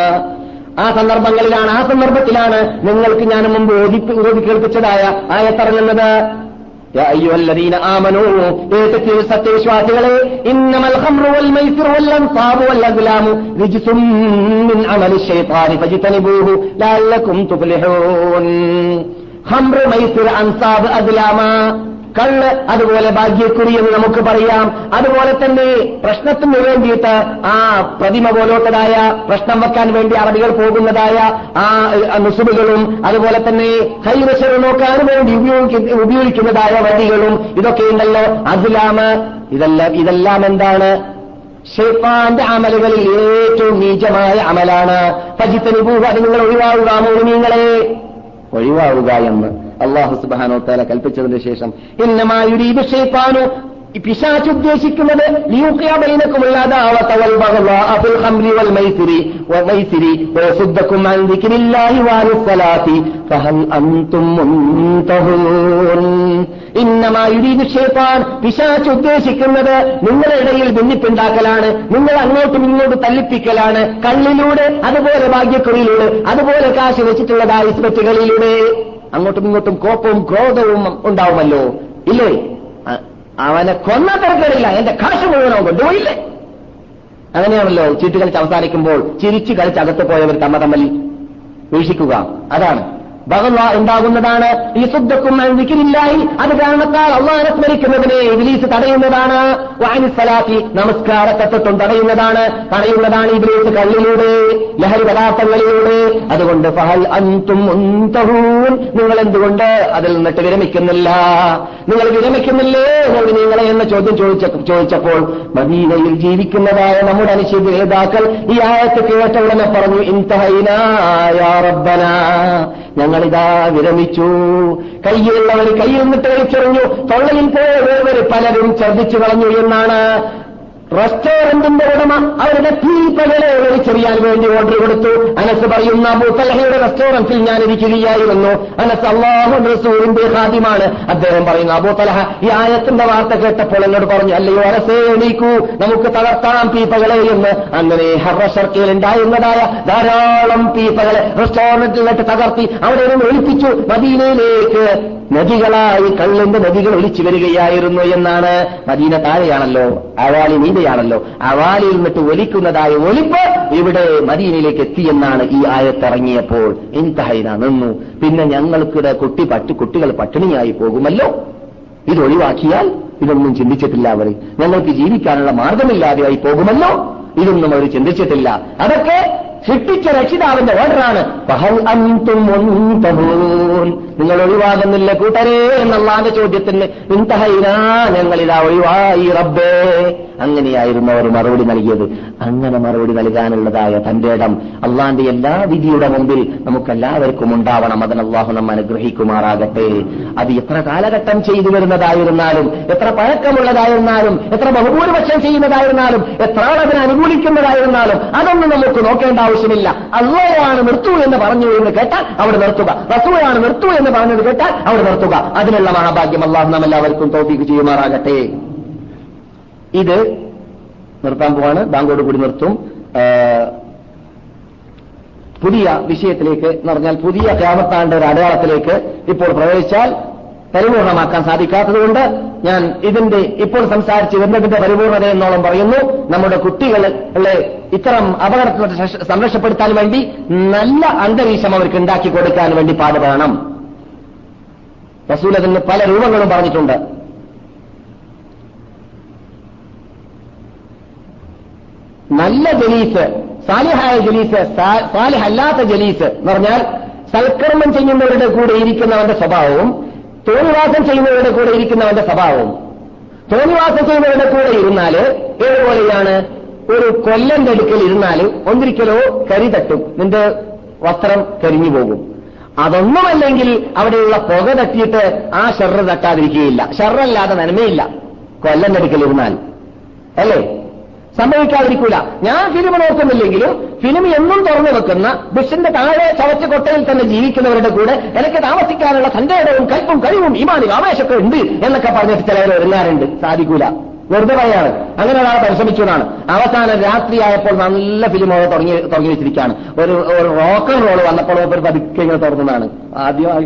ആ സന്ദർഭങ്ങളിലാണ് ആ സന്ദർഭത്തിലാണ് നിങ്ങൾക്ക് ഞാൻ മുമ്പ് ഓടി കേൾപ്പിച്ചതായ ആയത്തിറങ്ങുന്നത് സത്യവിശ്വാസികളെ ഹംറ് മൈസുർ അൻസാബ് അദ്ലാമ കള്ള് അതുപോലെ ഭാഗ്യക്കുറി എന്ന് നമുക്ക് പറയാം. അതുപോലെ തന്നെ പ്രശ്നത്തിന് വേണ്ടിയിട്ട് ആ പ്രതിമ പോലോട്ടതായ പ്രശ്നം വെക്കാൻ വേണ്ടി അറബികൾ പോകുന്നതായ ആ നുസുബുകളും അതുപോലെ തന്നെ കൈവശം നോക്കാൻ വേണ്ടി ഉപയോഗിക്കുന്നതായ വഴികളും ഇതൊക്കെ ഉണ്ടല്ലോ. അതിലാമ് ഇതെല്ലാം ഇതെല്ലാം എന്താണ്? ഷെയ്ഫാന്റെ അമലുകളിൽ ഏറ്റവും നീചമായ അമലാണ്. പജിത്തനുഭൂഹ നിങ്ങൾ ഒഴിവാകുക മോഹിനിങ്ങളെ ഒഴിവാകുക എന്ന്. അള്ളാഹു സുബാനോ തല കൽപ്പിച്ചതിന് ശേഷം ഇന്നമായുരീത് ഈ ഈ പിശാച്ച് ഉദ്ദേശിക്കുന്നത് പിശാച്ച് ഉദ്ദേശിക്കുന്നത് നിങ്ങളുടെ ഇടയിൽ ഭിന്നിപ്പുണ്ടാക്കലാണ് നിങ്ങൾ അങ്ങോട്ടും ഇങ്ങോട്ടും തല്ലിപ്പിക്കലാണ് കള്ളിലൂടെ അതുപോലെ ഭാഗ്യക്കുറിയിലൂടെ അതുപോലെ കാശ് വെച്ചിട്ടുള്ളതായ ഇസ്മറ്റുകളിലൂടെ അങ്ങോട്ടും ഇങ്ങോട്ടും കോപ്പവും ക്രോധവും ഉണ്ടാവുമല്ലോ. ഇല്ലേ? അവനെ കൊന്ന തിരക്കേടില്ല. എന്റെ കാശ് മുഴുവനോ കൊണ്ടുപോയില്ലേ അങ്ങനെയാണല്ലോ ചീട്ട് കളിച്ച് അവസാനിക്കുമ്പോൾ ചിരിച്ചു കളിച്ച് അകത്ത് പോയവർ തമ്മ തമ്മിൽ വീക്ഷിക്കുക. അതാണ് ബഹള ഉണ്ടാകുന്നതാണ്. ഈ ശുദ്ധക്കും വിക്കിരില്ലായി അത് കാരണത്താൽ അള്ളാഹനെ സ്മരിക്കുന്നതിനെ ഇബിലീസ് തടയുന്നതാണ്. വാനി സ്ഥലാക്കി നമസ്കാരത്തെ തൊട്ടും തടയുന്നതാണ്. തടയുന്നതാണ് ഇബിലീസ് കള്ളിലൂടെ ലഹരി പദാർത്ഥങ്ങളിലൂടെ. അതുകൊണ്ട് ഫഹൽ അന്തും നിങ്ങൾ എന്തുകൊണ്ട് അതിൽ നിന്നിട്ട് വിരമിക്കുന്നില്ല? നിങ്ങൾ വിരമിക്കുന്നില്ലേ? എന്നോട് നിങ്ങളെ എന്ന ചോദ്യം ചോദിച്ച ചോദിച്ചപ്പോൾ മദീനയിൽ ജീവിക്കുന്നതായ നമ്മുടെ അനുശീത നേതാക്കൾ ഈ ആയത്ത് കേട്ട ഉടനെ പറഞ്ഞു ഇൻതഹൈനായ റബ്ബന. ഞങ്ങളിതാ വിരമിച്ചു. കയ്യിലുള്ളവർ കയ്യിൽ നിന്നിട്ട് വലിച്ചെറിഞ്ഞു തൊള്ളയിൽ പോയവർ പലരും ഛർദ്ദിച്ചു കളഞ്ഞു എന്നാണ് റെസ്റ്റോറന്റിന്റെ ഉടമ അവരുടെ തീപ്പകളെ വലിച്ചെറിയാൻ വേണ്ടി ഓർഡർ കൊടുത്തു. അനസ് പറയുന്ന അബൂത്തലഹയുടെ റെസ്റ്റോറന്റിൽ ഞാൻ ഇരിക്കുകയായിരുന്നു. അനസ് അള്ളാഹു റസൂലിന്റെ ഹാദ്യമാണ് അദ്ദേഹം പറയുന്നു അബൂത്തലഹ ഈ ആയത്തിന്റെ വാർത്ത കേട്ടപ്പോൾ എന്നോട് പറഞ്ഞു അല്ലയോ അനസേ എണീക്കൂ. നമുക്ക് തകർത്താം പീപ്പകളെ എന്ന്. അങ്ങനെ ഹർഷർക്കയിൽ ഉണ്ടായിരുന്നതായ ധാരാളം പീപ്പകളെ റെസ്റ്റോറന്റിലിട്ട് തകർത്തി അവിടെ നിന്ന് ഒളിപ്പിച്ചു മദീനയിലേക്ക് നദികളായി കള്ളിന്റെ നദികൾ ഒളിച്ചു വരികയായിരുന്നു എന്നാണ്. മദീന താഴെയാണല്ലോ. അവാലി നീതയാണല്ലോ. അവാലിയിൽ നിന്നിട്ട് ഒലിക്കുന്നതായ ഒലിപ്പ് ഇവിടെ മദീനയിലേക്ക് എത്തിയെന്നാണ് ഈ ആയത്തിറങ്ങിയപ്പോൾ ഇൻതഹൈന നിന്നു. പിന്നെ ഞങ്ങൾക്കിടെ കുട്ടി പട്ടി കുട്ടികൾ പട്ടിണിയായി പോകുമല്ലോ. ഇത് ഒഴിവാക്കിയാൽ ഇതൊന്നും ചിന്തിച്ചിട്ടില്ല അവർ. ഞങ്ങൾക്ക് ജീവിക്കാനുള്ള മാർഗമില്ലാതെയായി പോകുമല്ലോ. ഇതൊന്നും അവർ ചിന്തിച്ചിട്ടില്ല. അതൊക്കെ സൃഷ്ടിച്ച രക്ഷിതാവിന്റെ ഓർഡറാണ്. നിങ്ങൾ ഒഴിവാകുന്നില്ല കൂട്ടരേ എന്നുള്ളാന്റെ ചോദ്യത്തിന് ഇന്തഹൈനാ ഞങ്ങളിതാ ഒഴിവായി റബ്ബേ. അങ്ങനെയായിരുന്നു അവർ മറുപടി നൽകിയത്. അങ്ങനെ മറുപടി നൽകാനുള്ളതായ തന്റെ ഇടം അള്ളാന്റെ എല്ലാ വിധിയുടെ മുമ്പിൽ നമുക്കെല്ലാവർക്കും ഉണ്ടാവണം. അതിന് അള്ളാഹു നമ്മ അനുഗ്രഹിക്കുമാറാകട്ടെ. അത് എത്ര കാലഘട്ടം ചെയ്തു വരുന്നതായിരുന്നാലും എത്ര പഴക്കമുള്ളതായിരുന്നാലും എത്ര ബഹുഭൂരിപക്ഷം ചെയ്യുന്നതായിരുന്നാലും എത്ര അതിനനുകൂലിക്കുന്നതായിരുന്നാലും അതൊന്നും നമുക്ക് നോക്കേണ്ട ആവശ്യമില്ല. അള്ളയാണ് നിർത്തൂ എന്ന് പറഞ്ഞു എന്ന് കേട്ടാൽ അവിടെ നിർത്തുക. റസൂലാണ് നിർത്തൂ എന്ന് പറഞ്ഞത് കേട്ടാൽ അവിടെ നിർത്തുക. അതിനുള്ള മഹാഭാഗ്യം അള്ളാഹു നാം എല്ലാവർക്കും തോപ്പിക്ക് ചെയ്യുമാറാകട്ടെ. ഇത് നിർത്താൻ പോവാണ്. ബാങ്കോട് കൂടി നിർത്തും. പുതിയ വിഷയത്തിലേക്ക് എന്ന് പറഞ്ഞാൽ പുതിയ ക്യാമത്താണ്ട് ഒരു അടയാളത്തിലേക്ക് ഇപ്പോൾ പ്രവേശിച്ചാൽ പരിപൂർണമാക്കാൻ സാധിക്കാത്തതുകൊണ്ട് ഞാൻ ഇതിന്റെ ഇപ്പോൾ സംസാരിച്ച് വരുന്നതിന്റെ പരിപൂർണത എന്നോളം പറയുന്നു. നമ്മുടെ കുട്ടികളെ ഇത്തരം അപകടത്തിൽ സംരക്ഷപ്പെടുത്താൻ വേണ്ടി നല്ല അന്തരീക്ഷം അവർക്ക് ഉണ്ടാക്കി കൊടുക്കാൻ വേണ്ടി പാടുപെടണം റസൂൽ പല രൂപങ്ങളും പറഞ്ഞിട്ടുണ്ട്. നല്ല ജലീസ് സാലിഹായ ജലീസ് സാലിഹല്ലാത്ത ജലീസ് എന്ന് പറഞ്ഞാൽ സൽക്കർമ്മം ചെയ്യുന്നവരുടെ കൂടെ ഇരിക്കുന്നവന്റെ സ്വഭാവവും തോന്നിവാസം ചെയ്യുന്നവരുടെ കൂടെ ഇരിക്കുന്നവന്റെ സ്വഭാവവും. തോന്നിവാസം ചെയ്യുന്നവരുടെ കൂടെ ഇരുന്നാൽ ഏതുപോലെയാണ്? ഒരു കൊല്ലന്റെ അടുക്കൽ ഇരുന്നാൽ ഒന്നിരിക്കലോ കരി തട്ടും. നിന്റെ വസ്ത്രം കരിഞ്ഞു പോകും. അതൊന്നുമല്ലെങ്കിൽ അവിടെയുള്ള പുക തട്ടിയിട്ട് ആ ഷെറ് തട്ടാതിരിക്കുകയില്ല. ഷെറല്ലാതെ നന്മയില്ല. കൊല്ലന്റെ അടുക്കൽ ഇരുന്നാൽ. അല്ലേ? സംഭവിക്കാതിരിക്കൂല. ഞാൻ ഫിലിം നോക്കുന്നില്ലെങ്കിലും ഫിലിം എന്നും തുറന്നു വെക്കുന്ന ബുഷിന്റെ താഴെ ചവച്ച കൊട്ടയിൽ തന്നെ ജീവിക്കുന്നവരുടെ കൂടെ എനിക്ക് താമസിക്കാനുള്ള സഞ്ചയടവും കൽപ്പും കഴിവും ഇമാനും ആവേശമൊക്കെ ഉണ്ട് എന്നൊക്കെ പറഞ്ഞിട്ട് ചിലവർ ഒരുങ്ങാറുണ്ട്. സാധിക്കൂല. വെറുതെ പറയാണ്. അങ്ങനെ ഒരാൾ പരിശ്രമിച്ചതാണ് അവസാന അവസാനം രാത്രിയായപ്പോൾ നല്ല ഫിലിം അവിടെ തുടങ്ങി തുടങ്ങി വെച്ചിരിക്കുകയാണ്. ഒരു ഒരു റോക്കർ റോൾ വന്നപ്പോൾ ഒരു പതുക്കെ ഇങ്ങനെ തുറന്നതാണ് ആദ്യമായി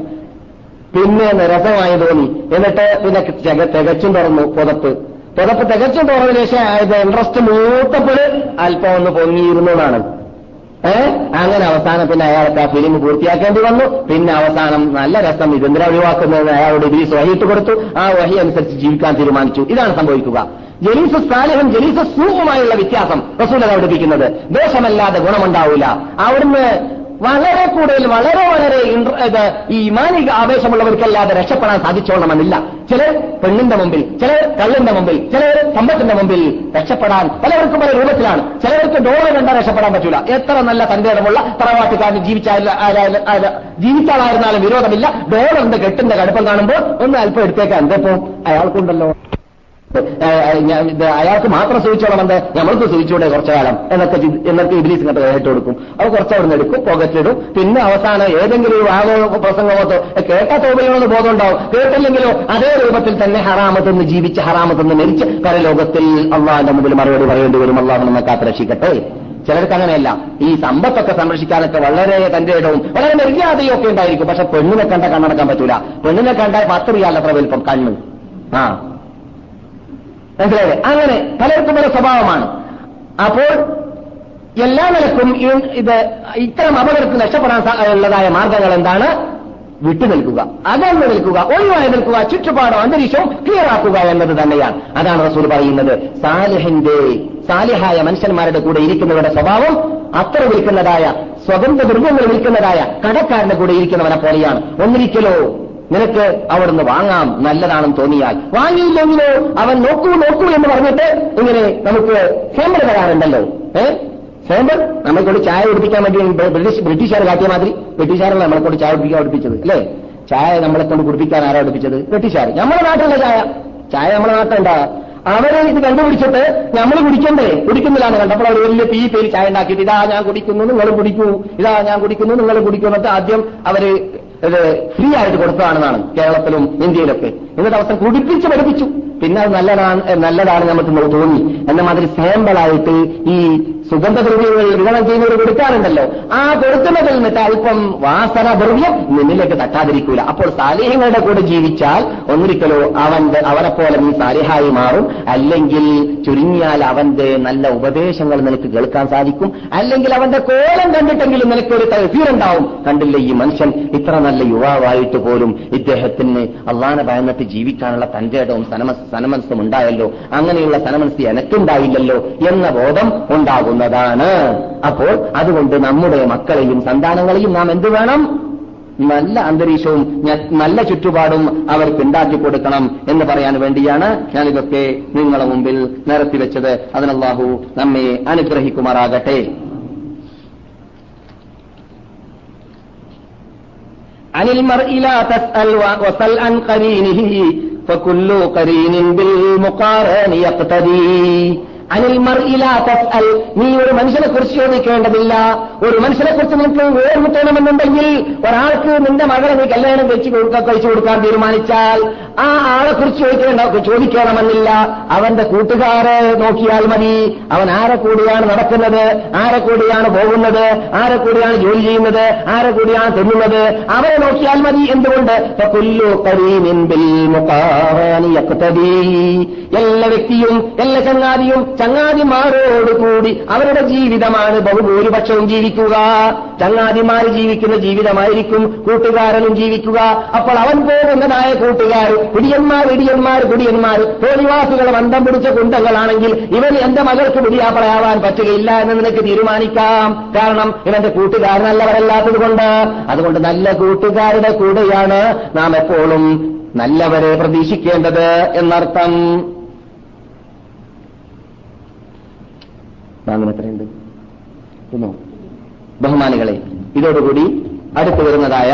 പിന്നെ രസമായി തോന്നി. എന്നിട്ട് പിന്നെ തിക- തികച്ചും തുറന്നു. പുതപ്പ്. പുതപ്പ് തികച്ചും തുറന്നതിന് ശേഷം ഇൻട്രസ്റ്റ് മൂത്തപ്പോൾ അല്പം ഒന്ന് പൊങ്ങിയിരുന്നതാണ് ഏ? അങ്ങനെ അവസാനം പിന്നെ അയാൾക്ക് ആ ഫിലിം പൂർത്തിയാക്കേണ്ടി വന്നു. പിന്നെ അവസാനം നല്ല രസം ഇതെന്തിനാ ഒഴിവാക്കുന്നതെന്ന് അയാളോട് ഇബീസ് വഹിയിട്ട് കൊടുത്തു. ആ വഹി അനുസരിച്ച് ജീവിക്കാൻ തീരുമാനിച്ചു. ഇതാണ് സംഭവിക്കുക. ജലീസ് സാലിഹും ജലീസ് സൂഹുമായുള്ള വ്യത്യാസം റസൂല പഠിപ്പിക്കുന്നത് ദോഷമല്ലാതെ ഗുണമുണ്ടാവില്ല. അവിടുന്ന് വളരെ കൂടുതൽ വളരെ വളരെ ഇത് ഈ മാനിക ആവേശമുള്ളവർക്കല്ലാതെ രക്ഷപ്പെടാൻ സാധിച്ചോളണമെന്നില്ല. ചിലർ പെണ്ണിന്റെ മുമ്പിൽ ചിലർ കള്ളിന്റെ മുമ്പിൽ ചിലർ സമ്പത്തിന്റെ മുമ്പിൽ രക്ഷപ്പെടാൻ പലവർക്കും പല രൂപത്തിലാണ്. ചിലർക്ക് ഡോളർ കണ്ടാൽ രക്ഷപ്പെടാൻ പറ്റൂല. എത്ര നല്ല സന്ദേഹമുള്ള തറവാട്ടുകാരൻ ജീവിച്ചാലും ആയ- ആയ- ആയ- ജീവിച്ച ആളായിരുന്നാലും വിരോധമില്ല. ഡോളറിന്റെ കെട്ടിന്റെ കടുപ്പം കാണുമ്പോൾ ഒന്ന് അല്പം എടുത്തേക്കാൻ എന്തപ്പോ അയാൾക്കുണ്ടല്ലോ. അയാൾക്ക് മാത്രം സൂചിച്ചോളം എന്താ നമ്മൾക്ക് സൂചിച്ചൂടെ കുറച്ചു കാലം എന്നൊക്കെ എന്നൊക്കെ ഇബിലീസ് ഇങ്ങോട്ട് കേട്ട് കൊടുക്കും. അത് കുറച്ച് അവിടെ നിന്ന് എടുക്കും പോക്കറ്റിലിടും പിന്നെ അവസാനം ഏതെങ്കിലും ഒരു വാഗോ പ്രസംഗമോ കേട്ട തോപയോന്ന് ബോധം ഉണ്ടാവും കേട്ടില്ലെങ്കിലോ അതേ രൂപത്തിൽ തന്നെ ഹറാമത്തെന്ന് ജീവിച്ച് ഹറാമത്തെന്ന് മരിച്ച് പരലോകത്തിൽ അള്ളാഹിന്റെ മുമ്പിൽ മറുപടി പറയേണ്ടി വരും. അള്ളാഹ് നമ്മെ കാത്തുരക്ഷിക്കട്ടെ ചിലർക്ക് അങ്ങനെയല്ല. ഈ സമ്പത്തൊക്കെ സംരക്ഷിക്കാനൊക്കെ വളരെ തന്റെ ഇടവും വളരെ മര്യാദയും ഒക്കെ ഉണ്ടായിരിക്കും. പക്ഷെ പെണ്ണിനെ കണ്ട കണ്ണടക്കാൻ പറ്റൂല. പെണ്ണിനെ കണ്ടാൽ പത്ത് റിയാൽ അത്ര വലിപ്പം കണ്ണ്. ആ. മനസ്സിലായില്ലേ? അങ്ങനെ പലർക്കും പല സ്വഭാവമാണ്. അപ്പോൾ എല്ലാ നിലക്കും ഇത് ഇത്തരം അപകടത്തിൽ രക്ഷപ്പെടാൻ ഉള്ളതായ മാർഗങ്ങൾ എന്താണ്? വിട്ടുനിൽക്കുക അകന്നു നിൽക്കുക ഒഴിവായി നിൽക്കുക ചുറ്റുപാടോ അന്തരീക്ഷവും ക്ലിയർ ആക്കുക എന്നത് തന്നെയാണ്. അതാണ് റസൂൽ പറയുന്നത്. സാലിഹിന്റെ സാലിഹായ മനുഷ്യന്മാരുടെ കൂടെ ഇരിക്കുന്നവരുടെ സ്വഭാവം അത്ര വിൽക്കുന്നതായ സ്വതന്ത്ര ദുർഗങ്ങൾ വിൽക്കുന്നതായ കടക്കാരന്റെ കൂടെ ഇരിക്കുന്നവനെ പോലെയാണ്. ഒന്നിരിക്കലോ? നിനക്ക് അവിടുന്ന് വാങ്ങാം നല്ലതാണെന്ന് തോന്നിയാൽ. വാങ്ങിയില്ലെങ്കിലോ അവൻ നോക്കൂ നോക്കൂ എന്ന് പറഞ്ഞിട്ട് ഇങ്ങനെ നമുക്ക് സാമ്പിൾ തരാറുണ്ടല്ലോ. ഏ? സാമ്പിൾ നമ്മളെ ചായ കുടിപ്പിക്കാൻ വേണ്ടി ബ്രിട്ടീഷ് ബ്രിട്ടീഷുകാർ കാട്ടിയ മാതിരി ബ്രിട്ടീഷുകാരല്ല നമ്മളെ കൊണ്ട് ചായ കുടിപ്പിക്കാൻ പഠിപ്പിച്ചത് അല്ലേ? ചായ നമ്മളെ കൊണ്ട് കുടിപ്പിക്കാൻ ആരാ പഠിപ്പിച്ചത് ബ്രിട്ടീഷുകാർ നമ്മുടെ നാട്ടിലുള്ള ചായ. ചായ നമ്മുടെ നാട്ടിലുണ്ടാ അവരെ ഇത് കണ്ടുപിടിച്ചിട്ട് നമ്മൾ കുടിക്കണ്ടേ? കുടിക്കുന്നില്ലാണ് കണ്ടപ്പോൾ അവർ വലിയ പീ പേര് ചായ ഉണ്ടാക്കിയിട്ട് ഇതാ ഞാൻ കുടിക്കുന്നു നിങ്ങളും കുടിക്കൂ. ഇതാ ഞാൻ കുടിക്കുന്നു നിങ്ങൾ കുടിക്കൂ എന്നിട്ട് ആദ്യം അവർ ഫ്രീ ആയിട്ട് കൊടുത്തതാണെന്നാണ് കേരളത്തിലും ഇന്ത്യയിലൊക്കെ. എന്നിട്ട് അവസരം കുടിപ്പിച്ച് പഠിപ്പിച്ചു. പിന്നെ അത് നല്ലതാണ് നല്ലതാണ് നമുക്ക് തോന്നി. എന്ന മാതിരി സാമ്പിളായിട്ട് ഈ സുഗന്ധദ്രവ്യങ്ങൾ വിതരണം ചെയ്യുന്നവർ കൊടുക്കാറുണ്ടല്ലോ. ആ കൊടുക്കുന്നതിൽ നിന്നിട്ട് അല്പം വാസന ദ്രവ്യം നിന്നിലേക്ക് തട്ടാതിരിക്കൂല. അപ്പോൾ സാലേഹങ്ങളുടെ കൂടെ ജീവിച്ചാൽ ഒന്നിരിക്കലോ അവന്റെ അവരെ പോലെ നീ സാലേഹായി മാറും. അല്ലെങ്കിൽ ചുരുങ്ങിയാൽ അവന്റെ നല്ല ഉപദേശങ്ങൾ നിനക്ക് കേൾക്കാൻ സാധിക്കും. അല്ലെങ്കിൽ അവന്റെ കോലം കണ്ടിട്ടെങ്കിലും നിനക്കൊരു തഫീറുണ്ടാവും. കണ്ടില്ലേ ഈ മനുഷ്യൻ ഇത്ര നല്ല യുവാവായിട്ട് പോലും ഇദ്ദേഹത്തിന് അള്ളാനെ ഭയന്നിട്ട് ജീവിക്കാനുള്ള തന്റെ ഇടവും സനമനസ്സും ഉണ്ടായല്ലോ. അങ്ങനെയുള്ള സനമനസ് എനക്കുണ്ടായില്ലല്ലോ എന്ന ബോധം ഉണ്ടാകുന്നതാണ് അപ്പോൾ അതുകൊണ്ട് നമ്മുടെ മക്കളെയും സന്താനങ്ങളെയും നാം എന്ത് വേണം നല്ല അന്തരീക്ഷവും ഞ- നല്ല ചുറ്റുപാടും അവർക്ക് ഉണ്ടാക്കി കൊടുക്കണം എന്ന് പറയാൻ വേണ്ടിയാണ് ഞാനിതൊക്കെ നിങ്ങളുടെ മുമ്പിൽ നിരത്തി വെച്ചത് അതിനല്ലാഹു നമ്മെ അനുഗ്രഹിക്കുമാറാകട്ടെ عن المرء لا تسأل وسل عن قرينه فكل قرين بالمقارن يقتدي അനിൽ മർഇലാ തസ്അൽ. നീ ഒരു മനുഷ്യനെ കുറിച്ച് ചോദിക്കേണ്ടതില്ല. ഒരു മനുഷ്യനെ കുറിച്ച് നിനക്ക് ഓർമ്മിക്കണമെന്നുണ്ടെങ്കിൽ ഒരാൾക്ക് നിന്റെ മകളെ നീ കല്യാണം കഴിച്ചു കഴിച്ചു കൊടുക്കാൻ തീരുമാനിച്ചാൽ ആ ആളെ കുറിച്ച് ചോദിക്കേണ്ട ചോദിക്കണമെന്നില്ല. അവന്റെ കൂട്ടുകാരെ നോക്കിയാൽ മതി. അവൻ ആരെ കൂടിയാണ് നടക്കുന്നത്? ആരെ കൂടിയാണ് പോകുന്നത്? ആരെ കൂടിയാണ് ജോലി ചെയ്യുന്നത്? ആരെ കൂടിയാണ് തിന്നുന്നത്? അവരെ നോക്കിയാൽ മതി. എന്തുകൊണ്ട്. എല്ലാ വ്യക്തിയും എല്ലാ ചങ്ങാതിയും ചങ്ങാതിമാരോടുകൂടി അവരുടെ ജീവിതമാണ് ബഹുഭൂരിപക്ഷവും ജീവിക്കുക. ചങ്ങാതിമാർ ജീവിക്കുന്ന ജീവിതമായിരിക്കും കൂട്ടുകാരനും ജീവിക്കുക. അപ്പോൾ അവൻ പോകുന്നതായ കൂട്ടുകാർ കുടിയന്മാർ ഇടിയന്മാർ കുടിയന്മാർ തോന്നിവാസികളെ ബന്ധം പിടിച്ച കുന്തങ്ങളാണെങ്കിൽ ഇവൻ എന്റെ മകൾക്ക് പിടിയാപ്പളയാവാൻ പറ്റുകയില്ല എന്ന് നിനക്ക് തീരുമാനിക്കാം. കാരണം ഇവന്റെ കൂട്ടുകാരൻ കൊണ്ട്. അതുകൊണ്ട് നല്ല കൂട്ടുകാരുടെ കൂടെയാണ് നാം എപ്പോഴും നല്ലവരെ പ്രതീക്ഷിക്കേണ്ടത് എന്നർത്ഥം. വാങ്ങും എത്രയുണ്ട് തിന്നോ ബഹുമാനികളെ ഇതോടുകൂടി അടുത്തു വരുന്നതായ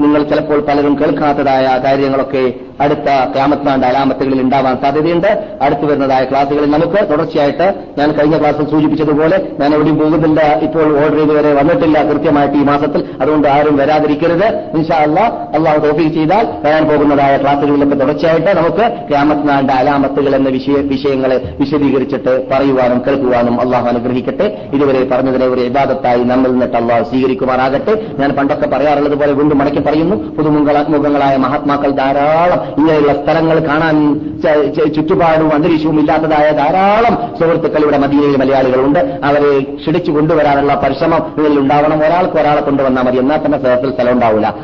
നിങ്ങൾ ചിലപ്പോൾ പലരും കേൾക്കാത്തതായ കാര്യങ്ങളൊക്കെ അടുത്ത ക്യാമത്നാണ്ട് അലാമത്തുകളിൽ ഉണ്ടാവാൻ സാധ്യതയുണ്ട്. അടുത്തു വരുന്നതായ ക്ലാസ്സുകളിൽ നമുക്ക് തുടർച്ചയായിട്ട് ഞാൻ കഴിഞ്ഞ ക്ലാസ്സിൽ സൂചിപ്പിച്ചതുപോലെ ഞാൻ എവിടെയും പോകുന്നില്ല ഇപ്പോൾ ഓർഡർ ചെയ്ത് വരെ വന്നിട്ടില്ല കൃത്യമായിട്ട് ഈ മാസത്തിൽ. അതുകൊണ്ട് ആരും വരാതിരിക്കരുത്. നിശാ അല്ല അള്ളാഹു തോഫീക്ക് ചെയ്താൽ വരാൻ പോകുന്നതായ ക്ലാസ്സുകളിലൊക്കെ തുടർച്ചയായിട്ട് നമുക്ക് ക്യാമത്നാണ്ട് അലാമത്തുകൾ എന്ന വിഷയ വിഷയങ്ങളെ വിശദീകരിച്ചിട്ട് പറയുവാനും കേൾക്കുവാനും അള്ളാഹു അനുഗ്രഹിക്കട്ടെ. ഇതുവരെ പറഞ്ഞതിനെ ഒരു യഥാർത്ഥത്തായി നമ്മൾ നിന്നിട്ട് അള്ളാഹു സ്വീകരിക്കുമാറാകട്ടെ. ഞാൻ പണ്ടൊക്കെ പറയാറുള്ളത് പോലെ വീണ്ടും മടക്കി പറയുന്നു പുതുമുഖങ്ങളായ മഹാത്മാക്കൾ ധാരാളം ഇങ്ങനെയുള്ള സ്ഥലങ്ങൾ കാണാൻ ചുറ്റുപാടും അന്തരീക്ഷവും ഇല്ലാത്തതായ ധാരാളം സുഹൃത്തുക്കൾ ഇവിടെ മദീനയിൽ മലയാളികളുണ്ട്. അവരെ ക്ഷണിച്ചു കൊണ്ടുവരാനുള്ള പരിശ്രമം ഇതിൽ ഉണ്ടാവണം. ഒരാൾക്ക് ഒരാളെ കൊണ്ടുവന്നാൽ മതി. എന്നാൽ തന്നെ സ്ഥലത്തിൽ സ്ഥലം ഉണ്ടാവില്ല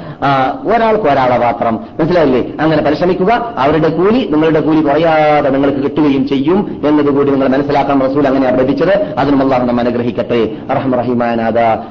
ഒരാൾക്ക് ഒരാളെ മാത്രം. മനസ്സിലായില്ലേ? അങ്ങനെ പരിശ്രമിക്കുക. അവരുടെ കൂലി നിങ്ങളുടെ കൂലി കുറയാതെ നിങ്ങൾക്ക് കിട്ടുകയും ചെയ്യും എന്നതുകൂടി നിങ്ങൾ മനസ്സിലാക്കാൻ റസൂൽ അങ്ങനെ പഠിപ്പിച്ചത് അതിനും അള്ളാഹു നമ്മെ അനുഗ്രഹിക്കട്ടെ. അറഹം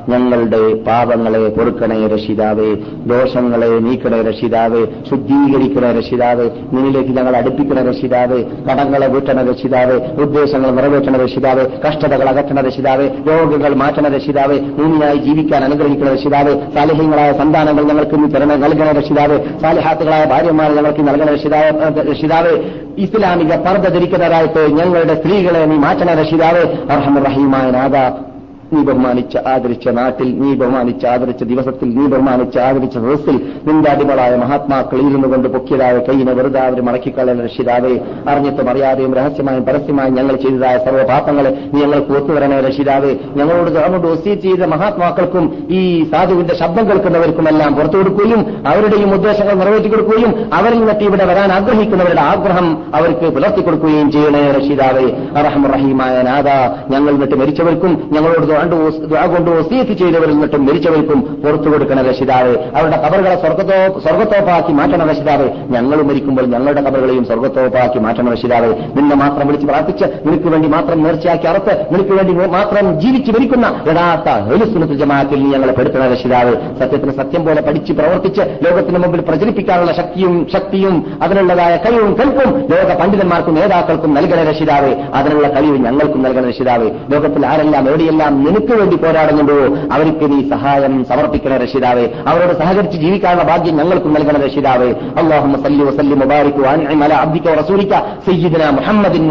ഞങ്ങളുടെ പാപങ്ങളെ പൊറുക്കണേ രക്ഷിതാവേ. ദോഷങ്ങളെ നീക്കണേ രക്ഷിതാവേ. ശുദ്ധീകരിക്കണേ രക്ഷിതാവേ നിന്നിലേക്ക് ഞങ്ങൾ അടുപ്പിക്കുന്ന രക്ഷിതാവ് കടങ്ങളെ വീട്ടണ രക്ഷിതാവ് ഉദ്ദേശങ്ങൾ നിറവേറ്റണ രക്ഷിതാവ് കഷ്ടതകൾ അകറ്റണ രക്ഷിതാവ് രോഗങ്ങൾ മാറ്റണ രക്ഷിതാവ് ഭൂമിയായി ജീവിക്കാൻ അനുഗ്രഹിക്കുന്ന രക്ഷിതാവ് സാലിഹ്യങ്ങളായ സന്താനങ്ങൾ ഞങ്ങൾക്ക് ഇന്ന് തരണ നൽകണ രക്ഷിതാവ് സാലിഹാത്തുകളായ ഭാര്യമാരെ ഞങ്ങൾക്ക് നൽകണ രക്ഷിതാവ് രക്ഷിതാവ് ഇസ്ലാമിക പർദ്ധ ധരിക്കുന്നതായിട്ട് ഞങ്ങളുടെ സ്ത്രീകളെ നീ മാറ്റണ രക്ഷിതാവ് അർഹമുറഹീമായ നാഥ. നീ ബഹുമാനിച്ച് ആദരിച്ച നാട്ടിൽ നീ ബഹുമാനിച്ച് ആദരിച്ച ദിവസത്തിൽ നീ ബഹുമാനിച്ച് ആദരിച്ച ദിവസത്തിൽ നിന്റെ അടിമളായ മഹാത്മാക്കൾ ഇരുന്നു കൊണ്ട് പൊക്കിയതായ കൈയിനെ വെറുതെ അവർ മടക്കിക്കളയുന്ന രക്ഷിതാവേ അറിഞ്ഞിട്ടും അറിയാതെയും രഹസ്യമായും പരസ്യമായും ഞങ്ങൾ ചെയ്തതായ സർവപാപങ്ങളെ നീ ഞങ്ങൾക്ക് ഒത്തുവരണേ രക്ഷിതാവേ. ഞങ്ങളോട് അങ്ങോട്ട് ഒസീ ചെയ്ത മഹാത്മാക്കൾക്കും ഈ സാധുവിന്റെ ശബ്ദം കേൾക്കുന്നവർക്കുമെല്ലാം പുറത്തു കൊടുക്കുകയും അവരുടെയും ഉദ്ദേശങ്ങൾ നിറവേറ്റി കൊടുക്കുകയും അവരിൽ നിന്നിട്ട് ഇവിടെ വരാൻ ആഗ്രഹിക്കുന്നവരുടെ ആഗ്രഹം അവർക്ക് പുലർത്തി കൊടുക്കുകയും ചെയ്യണേ രക്ഷിതാവേ. അറഹം റഹീമായ നാഥ ഞങ്ങൾ നിന്നിട്ട് മരിച്ചവർക്കും ഞങ്ങളോട് കൊണ്ട് ഒസീത്ത് ചെയ്തവരിൽ നിന്നിട്ടും മരിച്ചവർക്കും പുറത്തു കൊടുക്കണ രക്ഷിതാവ്. അവരുടെ കബറുകളെ സ്വർഗത്തോ സ്വർഗത്തോപ്പാക്കി മാറ്റണ രക്ഷിതാവ്. ഞങ്ങൾ മരിക്കുമ്പോൾ ഞങ്ങളുടെ കബറുകളെയും സ്വർഗത്തോപ്പാക്കി മാറ്റണ രക്ഷിതാവ്. നിന്നെ മാത്രം വിളിച്ച് പ്രാർത്ഥിച്ച് നിനക്ക് വേണ്ടി മാത്രം നേർച്ചയാക്കി അറുത്ത് നിനക്ക് വേണ്ടി മാത്രം ജീവിച്ച് മരിക്കുന്ന യഥാർത്ഥ ഹെലുസുനത്ത് ജമാഅത്തിൽ നീ ഞങ്ങളെ പെടുത്തണ രക്ഷിതാവ്. സത്യത്തിന് സത്യം പോലെ പഠിച്ച് പ്രവർത്തിച്ച് ലോകത്തിന് മുമ്പിൽ പ്രചരിപ്പിക്കാനുള്ള ശക്തിയും ശക്തിയും അതിനുള്ളതായ കഴിവും കൽപ്പും ലോക പണ്ഡിതന്മാർക്കും നേതാക്കൾക്കും നൽകണ രക്ഷിതാവ്. അതിനുള്ള കഴിവ് ഞങ്ങൾക്കും നൽകണ രക്ഷിതാവ്. ലോകത്തിൽ ആരെല്ലാം എവിടെയെല്ലാം നിനക്ക് വേണ്ടി പോരാടുന്നുണ്ടോ? അവർക്ക് നീ സഹായം സമർപ്പിക്കണ രക്ഷിതാവേ അവരോട് സഹകരിച്ച് ജീവിക്കാനുള്ള ഭാഗ്യം ഞങ്ങൾക്കും നൽകണ രക്ഷിതാവേ അള്ളാഹു സല്ലി വസല്ലി മുബാരിക് വഅൻഇം അലാ അബ്ദിക വറസൂലിക സയ്യിദന മുഹമ്മദിൻ